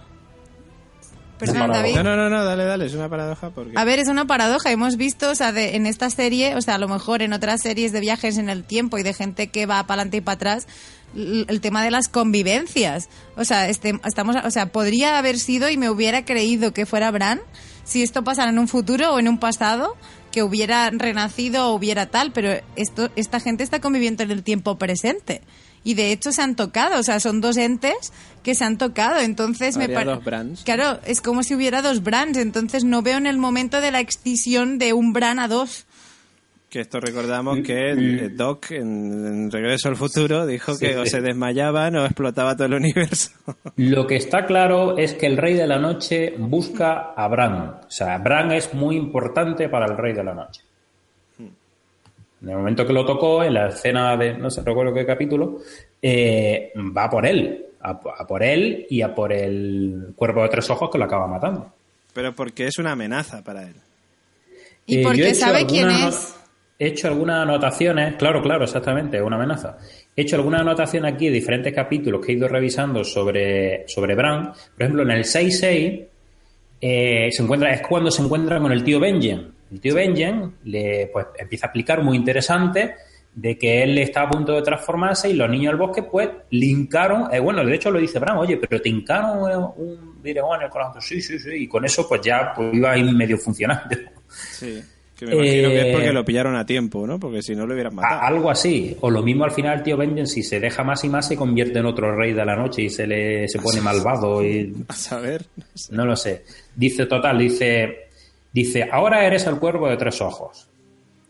Perdón. David. No, no, no, dale, dale, es una paradoja porque... A ver, es una paradoja. Hemos visto, o sea, de- en esta serie, o sea, a lo mejor en otras series de viajes en el tiempo y de gente que va para adelante y para atrás, el tema de las convivencias. O sea, este, estamos, o sea, podría haber sido y me hubiera creído que fuera Bran si esto pasara en un futuro o en un pasado que hubiera renacido o hubiera tal, pero esto, esta gente está conviviendo en el tiempo presente. Y de hecho se han tocado, o sea, son dos entes que se han tocado. Entonces me Habría pare- dos Brans. Claro, es como si hubiera dos Brans, entonces no veo en el momento de la extinción de un Bran a dos. Que esto recordamos que eh, Doc en, en Regreso al Futuro dijo que Sí, o se desmayaban o explotaba todo el universo. (laughs) Lo que está claro es que el Rey de la Noche busca a Bran. O sea, Bran es muy importante para el Rey de la Noche. En el momento que lo tocó, en la escena de, no sé, recuerdo qué capítulo, eh, va por él. A, a por él y a por el cuerpo de tres ojos que lo acaba matando. Pero porque es una amenaza para él. Y Eh, porque sabe quién es. He hecho algunas anotaciones, claro, claro, exactamente, es una amenaza. He hecho algunas anotaciones aquí de diferentes capítulos que he ido revisando sobre, sobre Bran. Por ejemplo, en el 6-6 eh, se encuentra, es cuando se encuentra con el tío Benjen. El tío Benjen le pues, empieza a explicar muy interesante de que él está a punto de transformarse y los niños del bosque pues le hincaron, eh, bueno, de hecho lo dice Bran, oye, pero te hincaron un direcón en el corazón, sí, sí, sí, y con eso pues ya pues, iba ahí medio funcionando. Sí. Que me imagino que es Eh, porque lo pillaron a tiempo, ¿no? Porque si no lo hubieran matado. Algo así. O lo mismo al final el tío Benjen, si se deja más y más, se convierte en otro rey de la noche y se le se pone (laughs) malvado y A saber. no lo sé. Dice total, dice, dice, ahora eres el cuervo de tres ojos.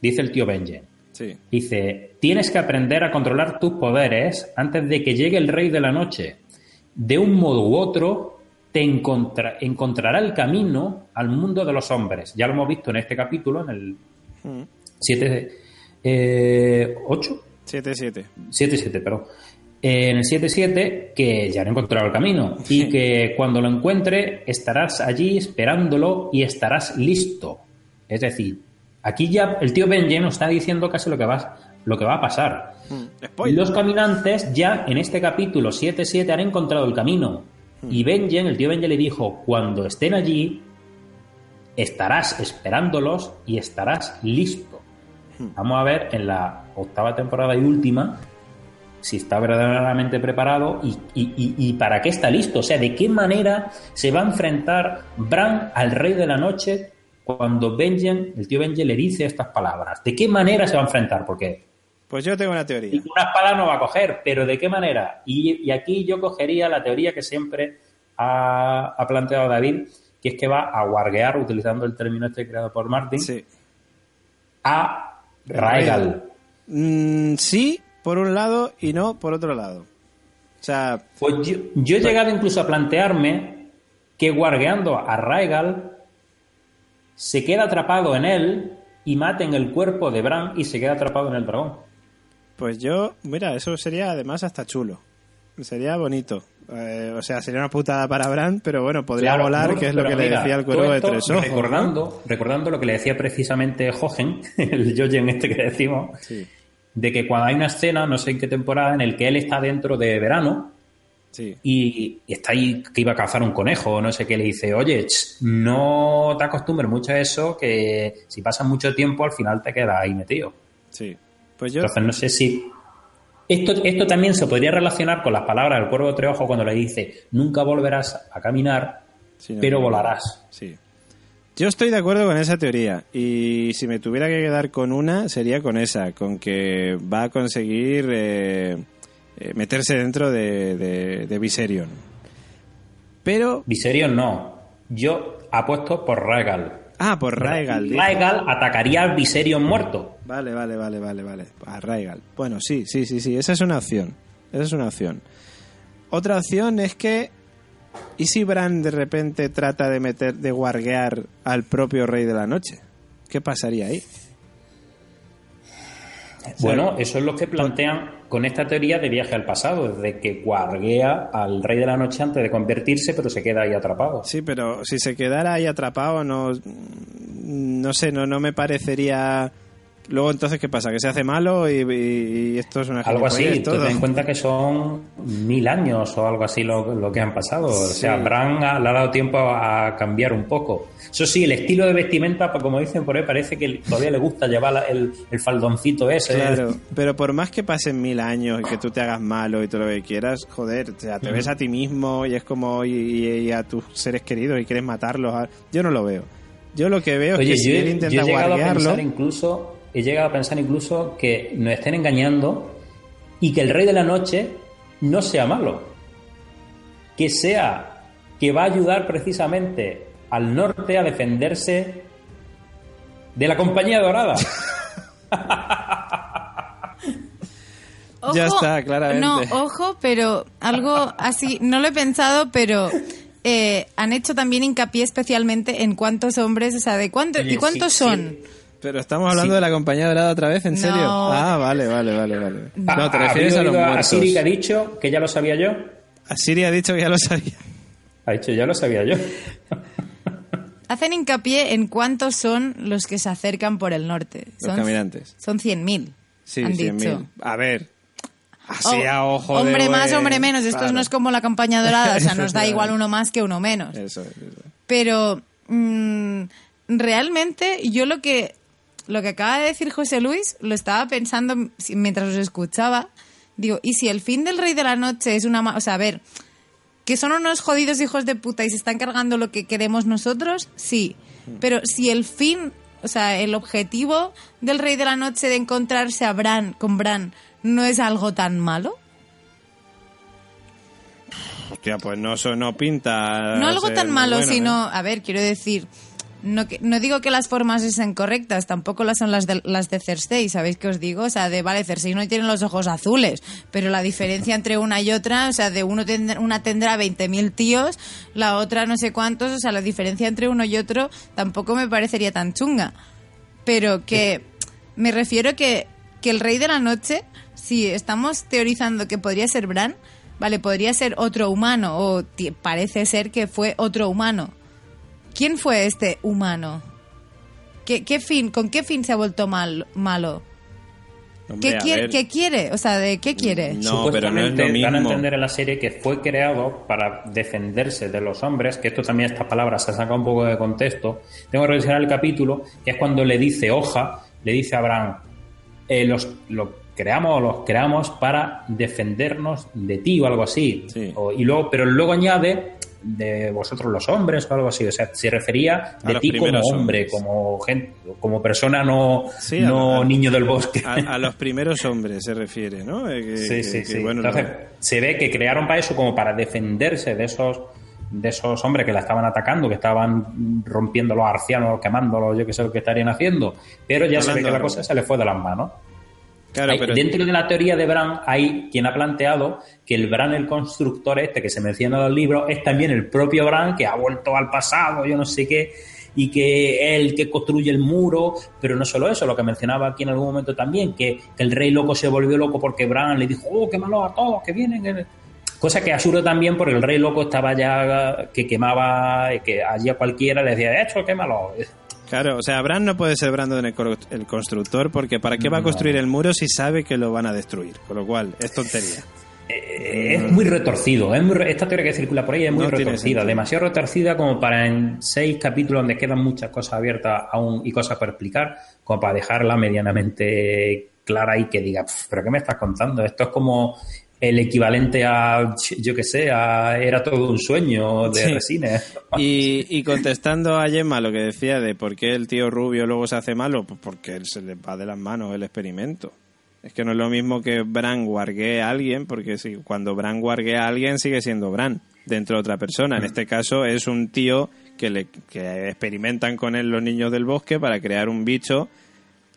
Dice el tío Benjen. Sí. Dice, tienes que aprender a controlar tus poderes antes de que llegue el rey de la noche. De un modo u otro, te encontra- encontrará el camino al mundo de los hombres. Ya lo hemos visto en este capítulo, en el 7, eh, 8, 7-7. 7-7, perdón. Eh, en el 7-7, que ya he encontrado el camino. Y que cuando lo encuentre, estarás allí esperándolo y estarás listo. Es decir, aquí ya el tío Benjen nos está diciendo casi lo que va, lo que va a pasar. Spoiler. Los caminantes ya en este capítulo 7-7 han encontrado el camino. Y Benjen, el tío Benjen le dijo, cuando estén allí, estarás esperándolos y estarás listo. Vamos a ver en la octava temporada y última si está verdaderamente preparado y, y- y- y para qué está listo. O sea, de qué manera se va a enfrentar Bran al Rey de la Noche cuando Benjen, el tío Benjen, le dice estas palabras. ¿De qué manera se va a enfrentar? Porque Pues yo tengo una teoría. una espada no va a coger, pero ¿de qué manera? Y, y aquí yo cogería la teoría que siempre ha, ha planteado David, que es que va a guarguear, utilizando el término este creado por Martin, Sí. a Raegal. Mm, sí, por un lado, y no por otro lado. O sea, Pues yo, yo he llegado incluso a plantearme que guargueando a Raegal se queda atrapado en él y maten el cuerpo de Bran y se queda atrapado en el dragón. Pues yo, mira, eso sería además hasta chulo. Sería bonito. Eh, o sea, sería una putada para Bran, pero bueno, podría Claro, volar, no, que es lo que le decía el todo cuervo de tres ojos. Recordando, recordando lo que le decía precisamente Jojen, (laughs) el Jojen este que decimos, Sí, de que cuando hay una escena, no sé en qué temporada, en el que él está dentro de verano sí. y, y está ahí que iba a cazar un conejo, no sé qué, le dice, oye, ch, no te acostumbres mucho a eso, que si pasas mucho tiempo al final te quedas ahí metido. Sí. Pues yo, Entonces no sé si... Esto, esto también se podría relacionar con las palabras del cuervo de tres ojos cuando le dice, nunca volverás a caminar, Sí, no, pero no. volarás. Sí. Yo estoy de acuerdo con esa teoría y si me tuviera que quedar con una sería con esa, con que va a conseguir eh, eh, meterse dentro de, de, de Viserion. Pero, Viserion no. Yo apuesto por Ragal. Ah, por Rhaegal. dice. Rhaegal atacaría al Viserion muerto. Vale, vale, vale, vale, vale. A Rhaegal. Bueno, sí, sí, sí, sí. Esa es una opción. Esa es una opción. Otra opción es que. ¿Y si Bran de repente trata de meter, de guarguear al propio Rey de la Noche? ¿Qué pasaría ahí? Bueno, eso es lo que plantean con esta teoría de viaje al pasado, de que guarguea al Rey de la Noche antes de convertirse, pero se queda ahí atrapado. Sí, pero si se quedara ahí atrapado, no. No sé, no, no me parecería. Luego, entonces, ¿qué pasa? ¿Que se hace malo y, y- y esto es una Algo así, ten en cuenta que son mil años o algo así lo, lo que han pasado. O sea, Bran ha- le ha dado tiempo a cambiar un poco. Eso sí, el estilo de vestimenta, como dicen por ahí, parece que todavía le gusta llevar el, el faldoncito ese. Claro, pero por más que pasen mil años y que tú te hagas malo y todo lo que quieras, joder, o sea, te ves a ti mismo y es como y, a tus seres queridos y quieres matarlos. a- Yo no lo veo. Yo lo que veo Oye, es que yo, si él intenta yo he llegado a pensar incluso, he llegado a pensar incluso que nos estén engañando y que el Rey de la Noche no sea malo. Que sea que va a ayudar precisamente al norte a defenderse de la Compañía Dorada. (laughs) Ya está, claramente. No, ojo, pero algo así, no lo he pensado, pero eh, han hecho también hincapié especialmente en cuántos hombres, o sea, de cuánto, Oye, ¿y cuántos sí, son? Pero estamos hablando Sí. de la compañía dorada otra vez, ¿en No. serio? Ah, vale, vale, vale, vale. No, te ¿Habéis refieres a los muertos. Siri que ha dicho que ya lo sabía yo? Asiri ha dicho que ya lo sabía. Ha dicho, ya lo sabía yo. Hacen hincapié en cuántos son los que se acercan por el norte. Los Son, caminantes. Son 100.000, Sí, han 100.000. dicho. A ver, así Oh, a ojo de hombre más, buen- hombre menos. Esto Claro. no es como la campaña dorada, o sea, (laughs) nos da igual uno más que uno menos. Eso es, eso es. Pero mm, realmente yo lo que lo que acaba de decir José Luis lo estaba pensando mientras os escuchaba. Digo, ¿y si el fin del Rey de la Noche es una... ma- O sea, a ver, que son unos jodidos hijos de puta y se están cargando lo que queremos nosotros, sí. Pero si el fin, o sea, el objetivo del Rey de la Noche de encontrarse a Bran con Bran no es algo tan malo. Hostia, pues no, eso no pinta. No algo tan malo, bueno, sino, ¿eh? a ver, quiero decir, no, que, no digo que las formas sean correctas, tampoco las son las de, las de Cersei, ¿sabéis qué os digo? O sea, de, vale, Cersei no tiene los ojos azules, pero la diferencia entre una y otra, o sea, de uno tendrá, una tendrá 20.000 tíos, la otra no sé cuántos, o sea, la diferencia entre uno y otro tampoco me parecería tan chunga. Pero que me refiero que, que el Rey de la Noche, si estamos teorizando que podría ser Bran, vale, podría ser otro humano, o parece ser que fue otro humano. ¿Quién fue este humano? ¿Qué, qué fin, ¿Con qué fin se ha vuelto mal, malo? Hombre, ¿Qué quiere, qué quiere? O sea, ¿de qué quiere? No, pero no es lo Supuestamente dan a entender en la serie que fue creado para defenderse de los hombres, que esto también, estas palabras se saca un poco de contexto. Tengo que revisar el capítulo, que es cuando le dice Hoja, le dice a Abraham, eh, los, lo creamos o los creamos para defendernos de ti o algo así. Sí. O- y luego, pero luego añade de vosotros los hombres o algo así. O sea, se refería de ti como hombre, hombres. como gente, como persona no, Sí, no a- niño del bosque. A, a los primeros hombres se refiere, ¿no? Eh, que- Sí, que- sí, que, sí. bueno, Entonces, no- se ve que crearon para eso, como para defenderse de esos de esos hombres que la estaban atacando, que estaban rompiendo los arcianos, quemándolos, yo qué sé lo que estarían haciendo, pero ya se ve que la cosa se le fue de las manos. Claro, Hay- pero Dentro de la teoría de Bran hay quien ha planteado que el Bran, el constructor este que se menciona en los libros, es también el propio Bran que ha vuelto al pasado, yo no sé qué, y que es el que construye el muro, pero no solo eso, lo que mencionaba aquí en algún momento también, que, que el rey loco se volvió loco porque Bran le dijo, oh, quémalo a todos, que vienen. que-". Cosa que absurdo también porque el rey loco estaba ya que quemaba, que allí a cualquiera le decía, esto, quémalo. Claro, o sea, Bran no puede ser Brandon el, constructor porque ¿para qué va a construir el muro si sabe que lo van a destruir? Con lo cual, es tontería. Eh, es muy retorcido. Es muy re- esta teoría que circula por ahí es muy No retorcida. Demasiado retorcida como para en seis capítulos donde quedan muchas cosas abiertas aún y cosas por explicar, como para dejarla medianamente clara y que diga, "Pf, ¿pero qué me estás contando? Esto es como el equivalente a, yo qué sé, a Era todo un sueño de Sí. Resines. (laughs) Y, y contestando a Gemma lo que decía de por qué el tío rubio luego se hace malo, pues porque él se le va de las manos el experimento. Es que no es lo mismo que Bran guarguee a alguien, porque si, cuando Bran guarguea a alguien sigue siendo Bran dentro de otra persona. En este caso es un tío que, le, que experimentan con él los niños del bosque para crear un bicho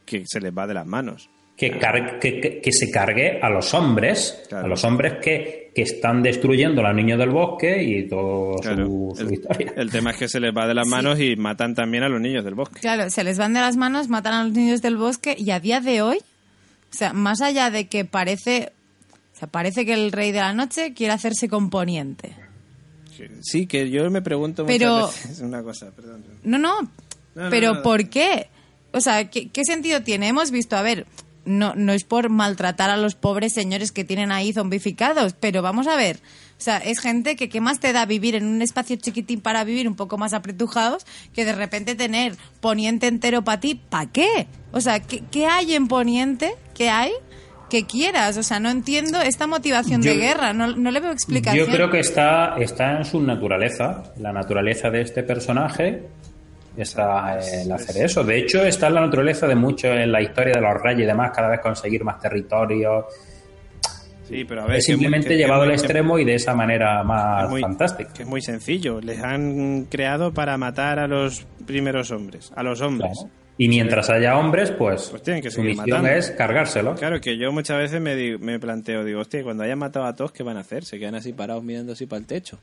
que se les va de las manos. Que, car- que, que- se cargue a los hombres, Claro. a los hombres que, que están destruyendo a los niños del bosque y todo Claro. su, su el, historia. el tema es que se les va de las manos y matan también a los niños del bosque. Claro, se les van de las manos, matan a los niños del bosque y a día de hoy, o sea, más allá de que parece, o sea, parece que el rey de la noche quiere hacerse componiente. Sí, que yo me pregunto Pero- muchas veces (laughs) una cosa, perdón. No, no, No, no, pero no. ¿por qué? O sea, ¿qué, qué sentido tiene? Hemos visto, a ver, no, no es por maltratar a los pobres señores que tienen ahí zombificados, pero vamos a ver. O sea, es gente que qué más te da vivir en un espacio chiquitín para vivir un poco más apretujados que de repente tener poniente entero para ti. ¿Para qué? O sea, ¿qué, qué hay en poniente? ¿Qué hay? Que quieras. O sea, no entiendo esta motivación de guerra. No, no le veo explicación. Yo creo que está, está en su naturaleza. La naturaleza de este personaje está en hacer eso. De hecho, está en la naturaleza de muchos en la historia de los reyes y demás, cada vez conseguir más territorios. Sí, pero a ver. Es simplemente que- llevado que- al extremo y de esa manera más muy- fantástica. Que es muy sencillo. Les han creado para matar a los primeros hombres, a los hombres. Claro. Y mientras haya hombres, pues, Pues tienen que su misión matando. es cargárselo. Claro que yo muchas veces me, me planteo, digo, hostia, cuando hayan matado a todos, ¿qué van a hacer? Se quedan así parados mirando así para el techo.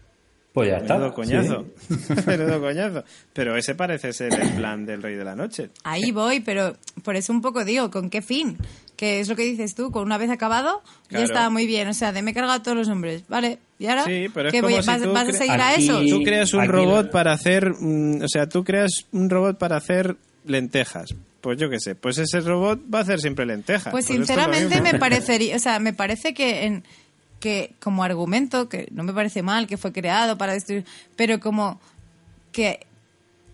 Pues ya está. Menudo coñazo. Sí. (laughs) Menudo coñazo. Pero ese parece ser el plan del Rey de la Noche. Ahí voy, pero por eso un poco digo, ¿con qué fin? Que es lo que dices tú, con una vez acabado, ya estaba muy bien. O sea, de me he cargado todos los hombres. Vale, ¿y ahora? Sí, pero es ¿Qué como voy- si ¿Vas, tú vas a seguir a eso? Tú creas un aquí- robot para hacer, mm, o sea, tú creas un robot para hacer lentejas. Pues yo qué sé, pues ese robot va a hacer siempre lentejas. Pues esto es lo sinceramente me parecería, o sea, me parece que en que como argumento, que no me parece mal, que fue creado para destruir, pero como que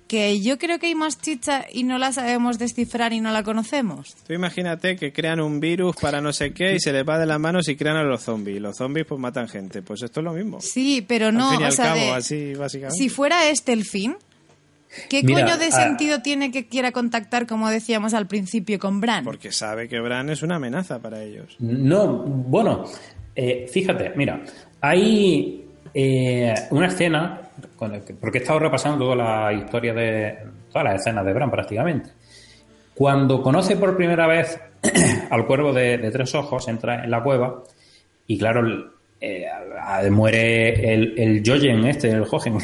que yo creo que hay más chicha y no la sabemos descifrar y no la conocemos. Tú imagínate que crean un virus para no sé qué y se les va de las manos y crean a los zombies. Y los zombies pues matan gente. Pues esto es lo mismo. Sí, pero no, al fin y o al sea, cabo, de- así básicamente. si fuera este el fin, ¿qué Mira, coño de ah, sentido tiene que quiera contactar, como decíamos al principio, con Bran? Porque sabe que Bran es una amenaza para ellos. No, bueno, eh, fíjate, mira, hay eh, una escena, porque he estado repasando toda la historia de todas las escenas de Bran prácticamente. Cuando conoce por primera vez (clears throat) al cuervo de, de tres ojos, entra en la cueva y claro, eh, muere el, el Jojen este, el Jojen.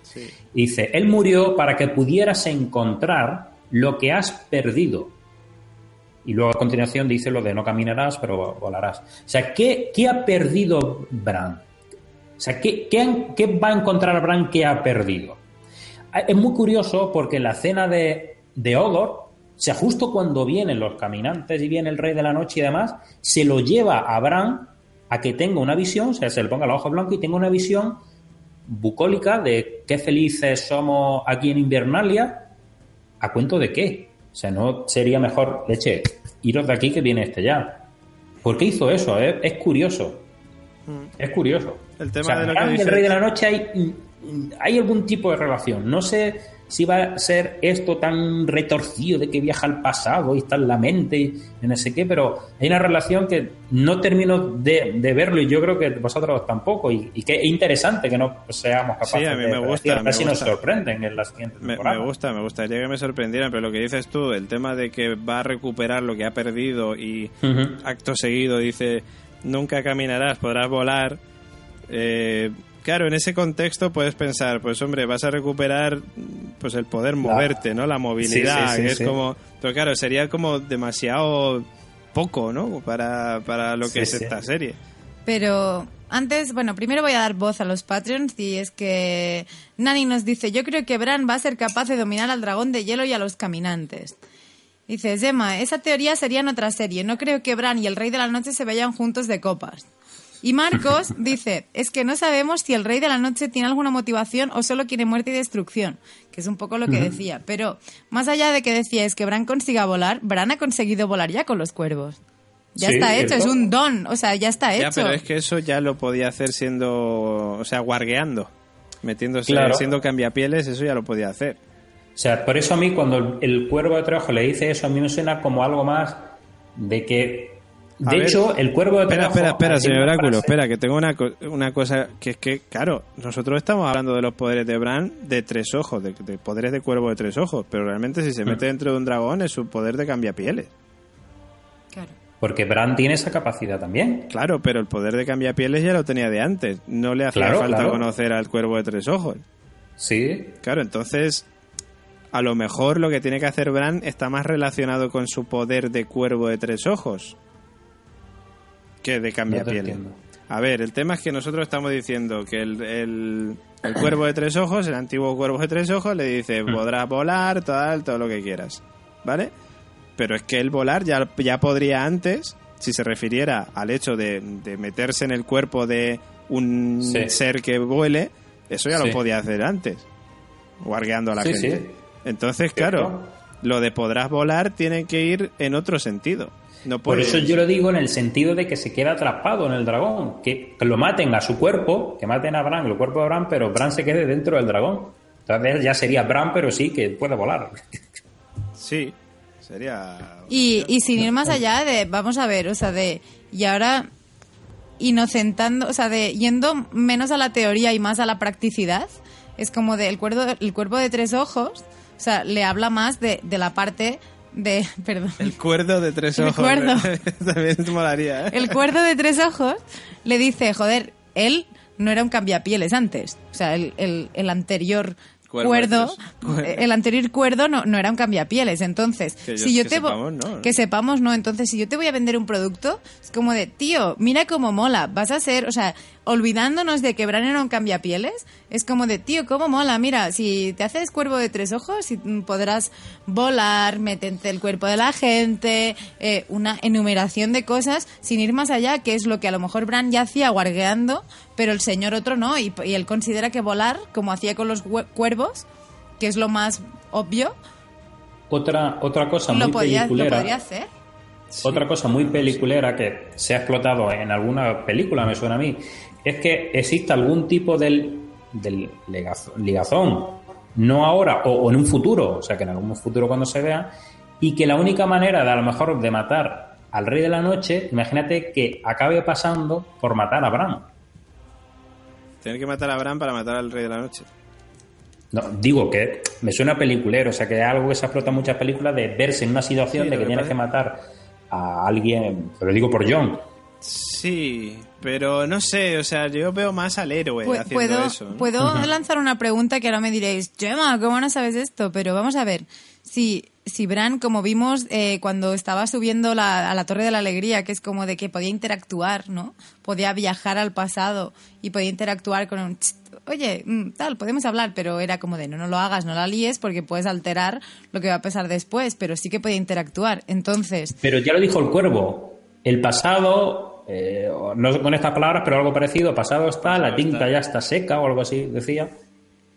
(laughs) Dice, él murió para que pudieras encontrar lo que has perdido. Y luego a continuación dice lo de no caminarás, pero volarás. O sea, ¿qué, qué ha perdido Bran? O sea, ¿qué, qué qué va a encontrar Bran que ha perdido? Ah, Es muy curioso porque la cena de, de Odor, o sea, justo cuando vienen los caminantes y viene el Rey de la Noche y demás, se lo lleva a Bran a que tenga una visión, o sea, se le ponga el ojo blanco y tenga una visión bucólica de qué felices somos aquí en Invernalia, ¿a cuento de qué? O sea, no sería mejor, leche, iros de aquí que viene este ya. ¿Por qué hizo eso? eh? Es curioso. Es curioso. Mm. El tema O sea, de lo que el Rey de la Noche hay, mm, hay algún tipo de relación. No sé si va a ser esto tan retorcido de que viaja al pasado y está en la mente y no sé qué, pero hay una relación que no termino de, de verlo y yo creo que vosotros tampoco. Y, y que es interesante que no seamos capaces Sí, a mí de me gusta, predecir. A me ver si nos gusta. sorprenden en la siguiente Me, temporada. me gusta, me gustaría que me sorprendieran, pero lo que dices tú, el tema de que va a recuperar lo que ha perdido y acto seguido dice, nunca caminarás, podrás volar. Eh, claro, en ese contexto puedes pensar, pues hombre, vas a recuperar pues el poder moverte, ¿no? La movilidad, Sí, sí, sí, que es sí. como... Pero claro, sería como demasiado poco, ¿no? Para, para lo que Sí, es sí. esta serie. Pero antes, bueno, primero voy a dar voz a los Patreons y es que Nani nos dice, yo creo que Bran va a ser capaz de dominar al dragón de hielo y a los caminantes. Dice, Gemma, esa teoría sería en otra serie. No creo que Bran y el Rey de la Noche se vayan juntos de copas. Y Marcos dice, es que no sabemos si el Rey de la Noche tiene alguna motivación o solo quiere muerte y destrucción, que es un poco lo que decía. Pero más allá de que decía es que Bran consiga volar, Bran ha conseguido volar ya con los cuervos. Ya Sí, está hecho, es un don, o sea, ya está hecho. Ya, pero es que eso ya lo podía hacer siendo, o sea, guargueando, metiéndose, Claro. siendo cambiapieles, eso ya lo podía hacer. O sea, por eso a mí cuando el, el cuervo de trabajo le dice eso, a mí me suena como algo más de que De ver, hecho, el cuervo de Espera, espera, espera, señor Oráculo, espera, que tengo una, una cosa que es que, claro, nosotros estamos hablando de los poderes de Bran de tres ojos, de, de poderes de cuervo de tres ojos, pero realmente si se mete dentro de un dragón es su poder de cambiapieles. Claro. Porque Bran tiene esa capacidad también. Claro, pero el poder de cambiapieles ya lo tenía de antes, no le hacía Claro, falta claro. conocer al cuervo de tres ojos. Sí, Claro, entonces a lo mejor lo que tiene que hacer Bran está más relacionado con su poder de cuervo de tres ojos que de cambiapieles. entiendo. A ver, el tema es que nosotros estamos diciendo que el, el, el cuervo de tres ojos, el antiguo cuervo de tres ojos, le dice podrás volar, tal, todo lo que quieras. ¿Vale? Pero es que el volar ya, ya podría antes, si se refiriera al hecho de, de meterse en el cuerpo de un Sí. ser que vuele, eso ya Sí. lo podía hacer antes, guardeando a la Sí, gente. sí. Entonces, Cierto. claro, lo de podrás volar tiene que ir en otro sentido. No Por eso yo lo digo en el sentido de que se queda atrapado en el dragón. Que, que lo maten a su cuerpo, que maten a Bran, el cuerpo de Bran, pero Bran se quede dentro del dragón. Entonces ya sería Bran, pero sí que puede volar. (laughs) Sí, sería... Y, y sin ir más allá de, vamos a ver, o sea, de, y ahora inocentando, o sea, de yendo menos a la teoría y más a la practicidad, es como de el cuerpo, el cuerpo de tres ojos, o sea, le habla más de, de la parte de, (laughs) perdón, El cuerdo de tres El ojos. cuerdo. (laughs) También molaría, ¿eh? el cuerdo de tres ojos le dice, joder, él no era un cambiapieles antes, o sea, el, el, el anterior cuerdo, tres- el anterior cuerdo no, no era un cambiapieles, entonces, Que yo- si yo que te vo- sepamos, no. que sepamos, no, entonces si yo te voy a vender un producto, es como de, tío, mira cómo mola, vas a ser, o sea, olvidándonos de que Bran era un cambiapieles, es como de, tío, cómo mola, mira, si te haces cuervo de tres ojos, si podrás volar, meterte el cuerpo de la gente, eh, una enumeración de cosas, sin ir más allá, que es lo que a lo mejor Bran ya hacía guargueando, pero el señor otro no, y, y él considera que volar, como hacía con los cuervos, que es lo más obvio, Otra, otra cosa muy lo peliculera. podría hacer. Otra cosa muy peliculera que se ha explotado en alguna película, me suena a mí, es que existe algún tipo del, del ligazón, no ahora o, o en un futuro, o sea que en algún futuro cuando se vea, y que la única manera de a lo mejor de matar al rey de la noche, imagínate que acabe pasando por matar a Bran. Tener que matar a Bran para matar al rey de la noche. No, digo que me suena peliculero, o sea que es algo que se explota en muchas películas de verse en una situación Sí, de que que tienes que matar a alguien, pero digo por John, Sí, pero no sé, o sea, yo veo más al héroe Pu- haciendo puedo eso. ¿no? puedo lanzar una pregunta que ahora me diréis, Gemma, ¿cómo no sabes esto? Pero vamos a ver, si, si Bran, como vimos eh, cuando estaba subiendo la- a la Torre de la Alegría, que es como de que podía interactuar, ¿no? Podía viajar al pasado y podía interactuar con un... "Tst, Oye, mm, tal, podemos hablar, pero era como de no, no lo hagas, no la líes porque puedes alterar lo que va a pasar después, pero sí que podía interactuar. Entonces, Pero ya lo dijo el cuervo. El pasado, eh, no con estas palabras, pero algo parecido, pasado está, la tinta ya está seca o algo así, decía.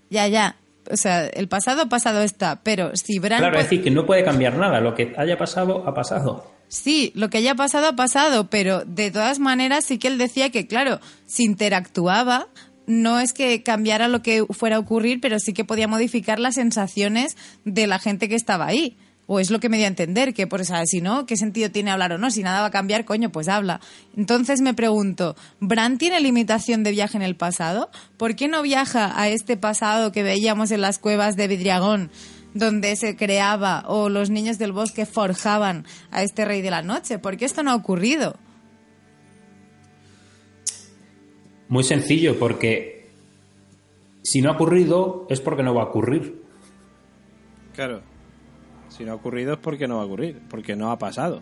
ya, ya, o sea, el pasado pasado está, pero si Bran... Claro, es decir, que no puede cambiar nada. Lo que haya pasado, ha pasado. Sí, lo que haya pasado ha pasado, pero de todas maneras sí que él decía que, claro, si interactuaba, no es que cambiara lo que fuera a ocurrir, pero sí que podía modificar las sensaciones de la gente que estaba ahí. O es lo que me dio a entender, que por sea, si no, ¿qué sentido tiene hablar o no? Si nada va a cambiar, coño, pues habla. Entonces me pregunto, ¿Bran tiene limitación de viaje en el pasado? ¿Por qué no viaja a este pasado que veíamos en las cuevas de Vidriagón? donde se creaba o los niños del bosque forjaban a este rey de la noche. ¿Por qué esto no ha ocurrido? Muy sencillo, porque si no ha ocurrido, es porque no va a ocurrir. Claro. Si no ha ocurrido es porque no va a ocurrir, porque no ha pasado.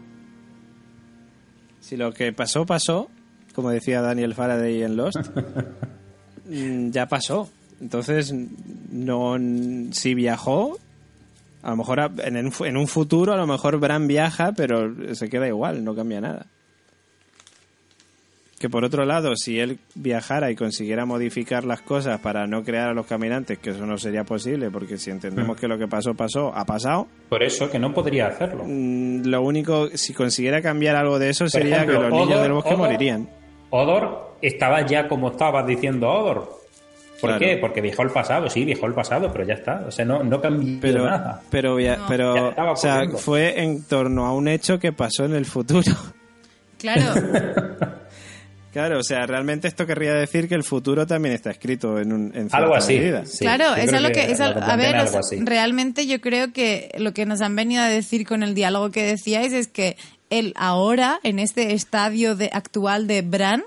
Si lo que pasó, pasó, como decía Daniel Faraday en Lost, (laughs) mm, ya pasó. Entonces, no, si viajó, a lo mejor en, en un futuro, a lo mejor Bran viaja, pero se queda igual, no cambia nada. Que por otro lado, si él viajara y consiguiera modificar las cosas para no crear a los caminantes, que eso no sería posible, porque si entendemos que lo que pasó, pasó, ha pasado, Por eso que no podría hacerlo. mm, lo único, si consiguiera cambiar algo de eso, Por sería ejemplo, que los niños del bosque Odor- morirían. Odor estaba ya como estabas diciendo Odor. ¿Por Claro. qué? Porque viajó el pasado, sí, viajó el pasado, pero ya está. O sea, no, no cambió Pero, nada. pero, via- No. Ya pero estaba o sea, fue en torno a un hecho que pasó en el futuro. Claro. (laughs) Claro, o sea, realmente esto querría decir que el futuro también está escrito en, un, en Algo así. sí. claro, Yo es creo algo que, es lo al- a ver, o sea, realmente yo creo que lo que nos han venido a decir con el diálogo que decíais es que él ahora, en este estadio de, actual de Bran,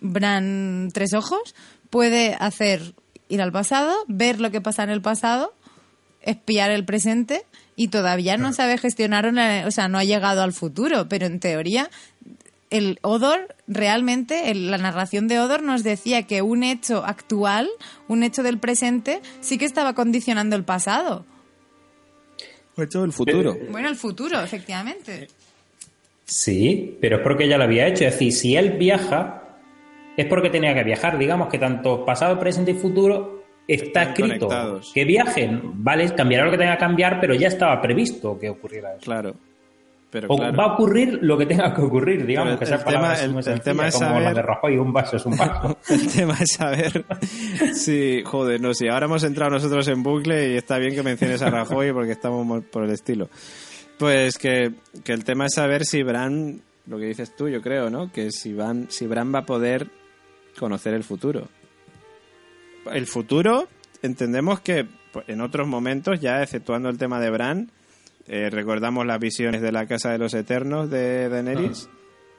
Bran Tres Ojos, puede hacer ir al pasado, ver lo que pasa en el pasado, espiar el presente y todavía no sabe gestionar, una- o sea, no ha llegado al futuro, pero en teoría el Odor, realmente, el- la narración de Odor nos decía que un hecho actual, un hecho del presente, sí que estaba condicionando el pasado. O hecho el futuro. Bueno, el futuro, efectivamente. Sí, pero es porque ya lo había hecho. Es decir, si él viaja, es porque tenía que viajar. Digamos que tanto pasado, presente y futuro está Están escrito. conectados. Que viajen, ¿vale? Cambiará lo que tenga que cambiar, pero ya estaba previsto que ocurriera eso. Claro. Pero O claro. va a ocurrir lo que tenga que ocurrir, digamos, que el palabra tema- es el- tema es como la saber- de Rajoy, un vaso es un vaso. (laughs) El tema es saber si, joder, no, si ahora hemos entrado nosotros en bucle y está bien que menciones a Rajoy porque estamos por el estilo. Pues que, que el tema es saber si Bran, lo que dices tú, yo creo, ¿no? Que si, van, si Bran va a poder conocer el futuro. El futuro, entendemos que pues, en otros momentos, ya exceptuando el tema de Bran, eh, recordamos las visiones de la Casa de los Eternos de Daenerys.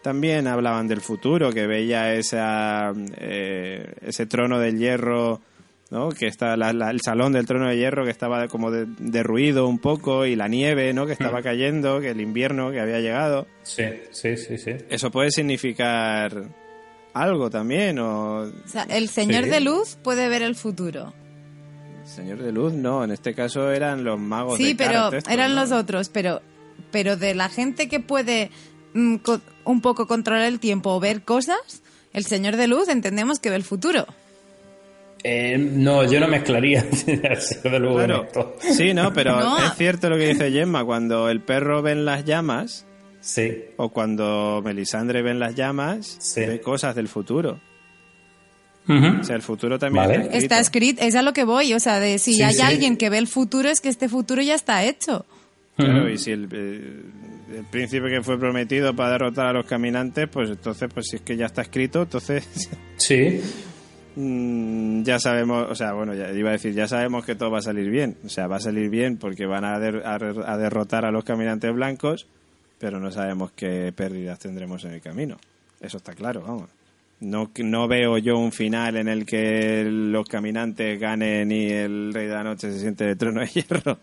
También hablaban del futuro, que veía esa, eh, ese trono del hierro, ¿no? que está la- la- el salón del trono de hierro que estaba como de- derruido un poco y la nieve ¿no? que estaba cayendo, que el invierno que había llegado. Sí, sí, sí, sí. Eso puede significar algo también, o O sea, el señor Sí. de luz puede ver el futuro. Señor de Luz, no, en este caso eran los magos Sí, de pero Karth estos, eran ¿no? los otros, pero, pero de la gente que puede mm, co- un poco controlar el tiempo o ver cosas, el señor de luz entendemos que ve el futuro. Eh, no, yo no mezclaría (laughs) el Señor de en esto. Sí, no, pero (laughs) No. es cierto lo que dice Gemma, cuando el perro ve en las llamas, Sí, o cuando Melisandre ve en las llamas, Sí. ve cosas del futuro. O sea, el futuro también Vale. está escrito. Está escrito, es a lo que voy, o sea, de si Sí, hay sí. alguien que ve el futuro es que este futuro ya está hecho. Claro, y si el, eh, el príncipe que fue prometido para derrotar a los caminantes, pues entonces, pues si es que ya está escrito, entonces (laughs) Sí, mm, ya sabemos, o sea, bueno, ya iba a decir, ya sabemos que todo va a salir bien. O sea, va a salir bien porque van a, der- a re- a derrotar a los caminantes blancos, pero no sabemos qué pérdidas tendremos en el camino. Eso está claro, vamos. No, no veo yo un final en el que los caminantes ganen y el rey de la noche se siente de trono de hierro.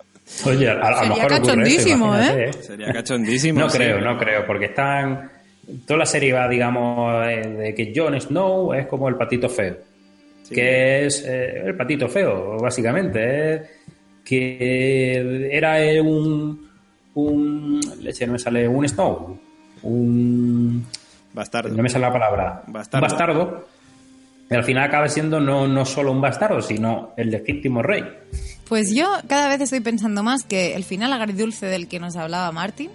Oye, a, a lo Sería mejor ocurre eso, cachondísimo, imagínate, ¿eh? Sería cachondísimo. No sí. creo, no creo, porque están. Toda la serie va, digamos, eh, de que Jon Snow es como el patito feo. Que es eh, el patito feo, básicamente. es que era eh, un. Un. Leche, no me sale. Un Snow. Un. Bastardo. No me sale la palabra. Bastardo. Un bastardo. Y al final acaba siendo no, no solo un bastardo, sino el legítimo rey. Pues yo cada vez estoy pensando más que el final agridulce del que nos hablaba Martin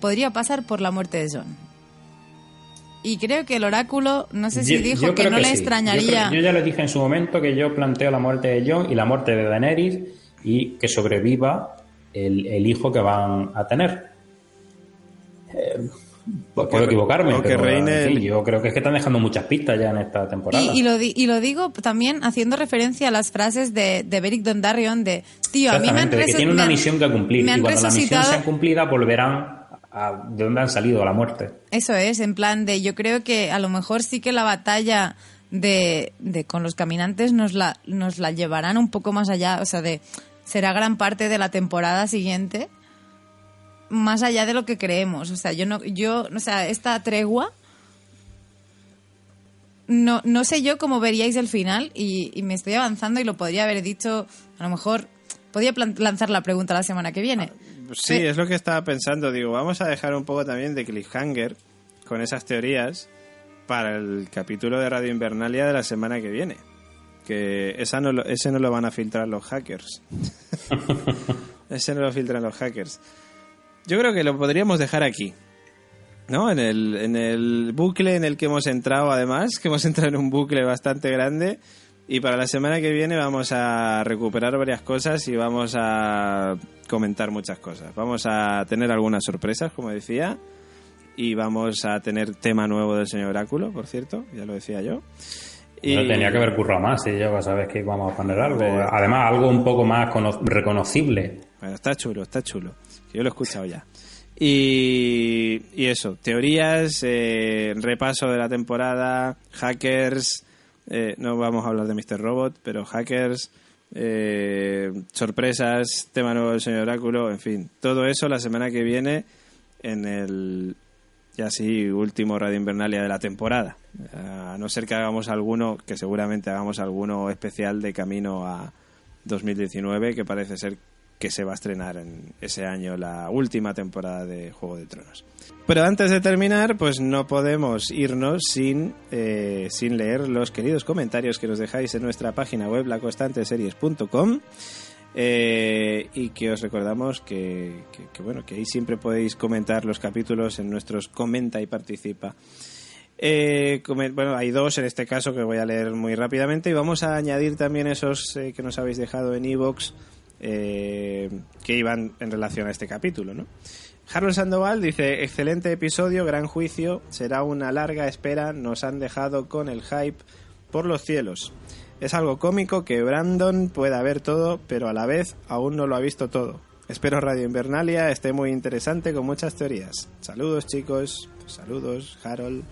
podría pasar por la muerte de John. Y creo que el oráculo, no sé si Yo- dijo yo que no le sí. Yo extrañaría. creo- Yo, ya le dije en su momento que yo planteo la muerte de Jon y la muerte de Daenerys y que sobreviva el, el hijo que van a tener. O puedo equivocarme, pero reine en fin, el- yo creo que es que están dejando muchas pistas ya en esta temporada. Y, y lo di- y lo digo también haciendo referencia a las frases de, de Beric Dondarrion de, tío, a mí me han de que tiene una misión que cumplir me y cuando la misión sea cumplida volverán a de donde han salido a la muerte. Eso es, en plan de, yo creo que a lo mejor sí que la batalla de, de con los caminantes nos la, nos la llevarán un poco más allá, o sea, de será gran parte de la temporada siguiente, más allá de lo que creemos. O sea, yo no, yo, o sea, esta tregua, no, no sé yo cómo veríais el final y, y me estoy avanzando y lo podría haber dicho, a lo mejor, podría lanzar la pregunta la semana que viene. Sí, es lo que estaba pensando. Digo, vamos a dejar un poco también de cliffhanger con esas teorías para el capítulo de Radio Invernalia de la semana que viene. Que esa no lo- ese no lo van a filtrar los hackers. (laughs) ese no lo filtran los hackers. Yo creo que lo podríamos dejar aquí. ¿No? En el, en el bucle en el que hemos entrado, además, que hemos (laughs) entrado en un bucle bastante grande. Y para la semana que viene vamos a recuperar varias cosas y vamos a comentar muchas cosas. Vamos a tener algunas sorpresas, como decía. Y vamos a tener tema nuevo del señor Oráculo, por cierto, ya lo decía yo. Y... No tenía que haber currado más, si ya sabes que vamos a poner algo. Hombre. Además, algo un poco más cono- reconocible. Bueno, está chulo, está chulo. Yo lo he escuchado ya. Y, y eso, teorías, eh, repaso de la temporada, hackers, eh, no vamos a hablar de Mr. Robot, pero hackers, eh, sorpresas, tema nuevo del señor Oráculo, en fin, todo eso la semana que viene en el ya sí último Radio Invernalia de la temporada. A no ser que hagamos alguno, que seguramente hagamos alguno especial de camino a 2019, que parece ser que se va a estrenar en ese año la última temporada de Juego de Tronos. Pero antes de terminar, pues no podemos irnos sin, eh, sin leer los queridos comentarios que nos dejáis en nuestra página web, laconstanteseries.com. Eh, y que os recordamos que, bueno que ahí siempre podéis comentar los capítulos en nuestros comenta y participa eh, bueno, hay dos en este caso que voy a leer muy rápidamente y vamos a añadir también esos que nos habéis dejado en iVoox eh, que iban en relación a este capítulo, ¿no? Harold Sandoval dice, excelente episodio, gran juicio, será una larga espera, nos han dejado con el hype por los cielos. Es algo cómico que Brandon pueda ver todo, pero a la vez aún no lo ha visto todo. Espero Radio Invernalia esté muy interesante con muchas teorías. Saludos chicos, saludos Harold.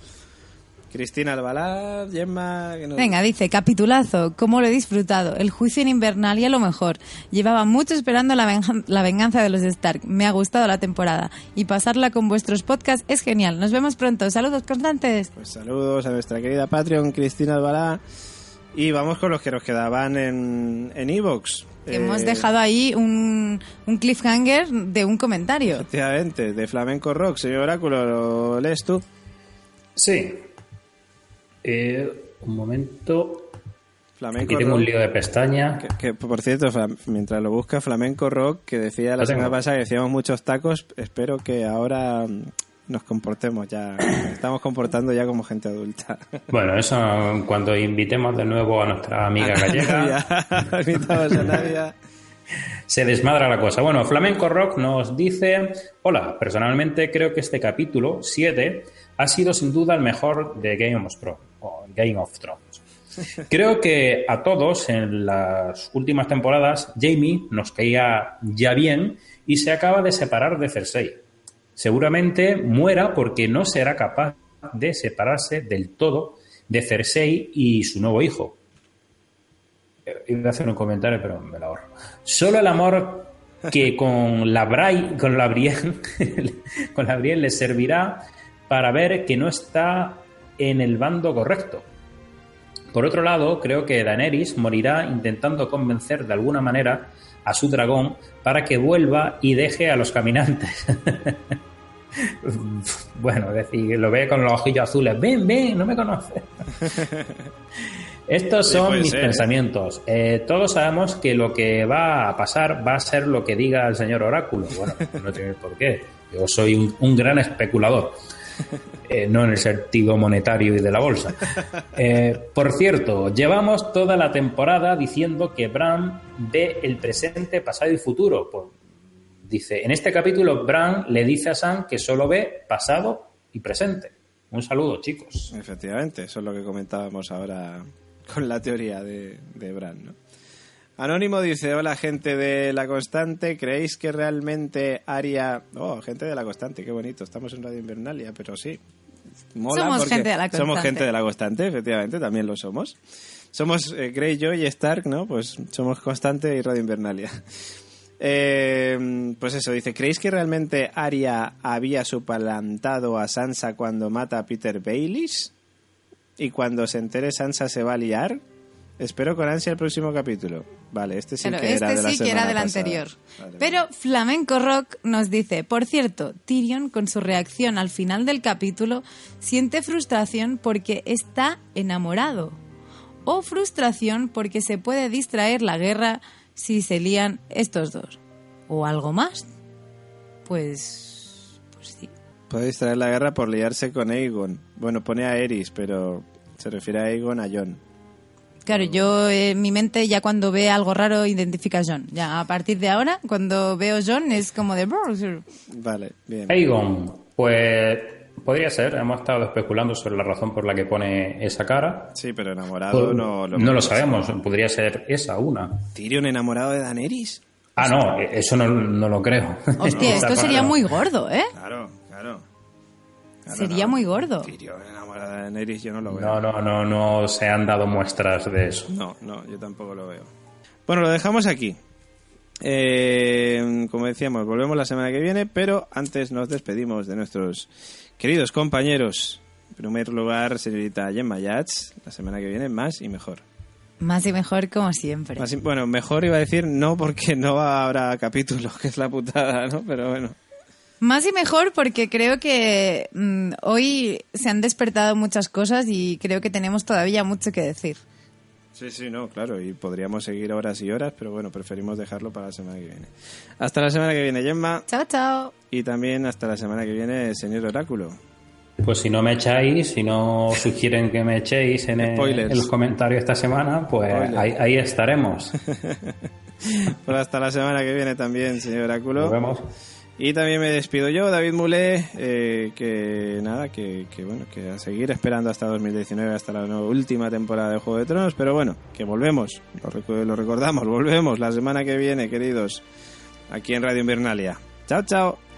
Cristina Albalá, Gemma... que Venga, dice, capitulazo, cómo lo he disfrutado. El juicio en Invernalia lo mejor. Llevaba mucho esperando la, venja- la venganza de los Stark. Me ha gustado la temporada. Y pasarla con vuestros podcasts es genial. Nos vemos pronto. Saludos constantes. Pues saludos a nuestra querida Patreon, Cristina Albalá. Y vamos con los que nos quedaban en en Evox. Que Hemos dejado ahí un, un cliffhanger de un comentario. Efectivamente, de Flamenco Rock. Señor Oráculo, ¿lo lees tú? Sí. Eh, un momento. Flamenco Aquí tengo Rock. un lío de pestaña. Que, que, por cierto, mientras lo busca, Flamenco Rock, que decía la semana pasada que decíamos muchos tacos, espero que ahora mm, nos comportemos ya. (coughs) Estamos comportando ya como gente adulta. Bueno, eso cuando invitemos de nuevo a nuestra amiga gallega, (laughs) invitamos a Nadia. se desmadra la cosa. Bueno, Flamenco Rock nos dice, hola, personalmente creo que este capítulo 7 ha sido sin duda el mejor de Game of Thrones. Game of Thrones. Creo que a todos en las últimas temporadas Jamie nos caía ya bien y se acaba de separar de Cersei. Seguramente muera porque no será capaz de separarse del todo de Cersei y su nuevo hijo. Eh, Iba a hacer un comentario, pero me lo ahorro. Solo el amor que (laughs) con la Bray, con la Brienne, (laughs) con la Brienne le servirá para ver que no está en el bando correcto. Por otro lado, creo que Daenerys morirá intentando convencer de alguna manera a su dragón para que vuelva y deje a los caminantes. (laughs) bueno, es decir, lo ve con los ojillos azules. Ven, ven, no me conoces. (laughs) Estos son mis ser, ¿eh? pensamientos. Eh, todos sabemos que lo que va a pasar va a ser lo que diga el señor Oráculo. Bueno, no tiene por qué. Yo soy un, un gran especulador. Eh, no en el sentido monetario y de la bolsa. Eh, por cierto, llevamos toda la temporada diciendo que Bran ve el presente, pasado y futuro. Pues, dice, en este capítulo Bran le dice a Sam que solo ve pasado y presente. Un saludo, chicos. Efectivamente, eso es lo que comentábamos ahora con la teoría de, de Bran, ¿no? Anónimo dice, hola gente de La Constante, ¿creéis que realmente Aria... Oh, gente de La Constante, qué bonito, estamos en Radio Invernalia, pero sí. Mola Somos porque gente de La Somos Constante. gente de La Constante, efectivamente, también lo somos. Somos eh, Greyjoy y Stark, ¿no? Pues somos Constante y Radio Invernalia. (laughs) Eh, pues eso, dice, ¿creéis que realmente Arya había suplantado a Sansa cuando mata a Peter Baylis? ¿Y cuando se entere Sansa se va a liar? Espero con ansia el próximo capítulo. Vale, este sí Pero que era este de la sí que era del anterior. Vale, Pero Flamenco Rock nos dice, por cierto, Tyrion con su reacción al final del capítulo siente frustración porque está enamorado. O frustración porque se puede distraer la guerra si se lían estos dos. ¿O algo más? Pues... Pues sí. Puede distraer la guerra por liarse con Aegon. Bueno, pone a Eris, pero se refiere a Aegon a Jon. Claro, yo en mi mente ya cuando ve algo raro identifica a John. Ya a partir de ahora, cuando veo John es como de... Vale, bien. Aegon, pues Podría ser, hemos estado especulando sobre la razón por la que pone esa cara. Sí, pero enamorado Pues, no lo no lo sabemos, podría ser esa una. ¿Tyrion enamorado de Daenerys? Ah, no, eso no, no lo creo. Hostia, (laughs) esto sería muy gordo, ¿eh? Claro, claro. Claro, Sería no. muy gordo. Tyrion enamorado de Daenerys yo no lo veo. No, no, no, no se han dado muestras de eso. No, no, yo tampoco lo veo. Bueno, lo dejamos aquí. Eh, como decíamos, volvemos la semana que viene, pero antes nos despedimos de nuestros queridos compañeros. En primer lugar, señorita Gemma Yats, la semana que viene más y mejor. Más y mejor como siempre. Más y- bueno, mejor iba a decir no porque no habrá capítulos, (laughs) que es la putada, ¿no? Pero bueno. Más y mejor porque creo que mm, hoy se han despertado muchas cosas y creo que tenemos todavía mucho que decir. Sí, sí, no, claro, y podríamos seguir horas y horas, pero bueno, preferimos dejarlo para la semana que viene. Hasta la semana que viene, Gemma, Chao, chao. y también hasta la semana que viene, señor Oráculo. Pues si no me echáis, si no sugieren que me echéis en, el- en los comentarios esta semana, pues ahí estaremos. (laughs) Pues hasta la semana que viene también, señor Oráculo. Nos vemos. Y también me despido yo, David Mulé, eh, que nada, que, que bueno, que a seguir esperando hasta 2019, hasta la última temporada de Juego de Tronos, pero bueno, que volvemos, lo, lo recordamos, (laughs) volvemos la semana que viene, queridos, aquí en Radio Invernalia. Chao, chao.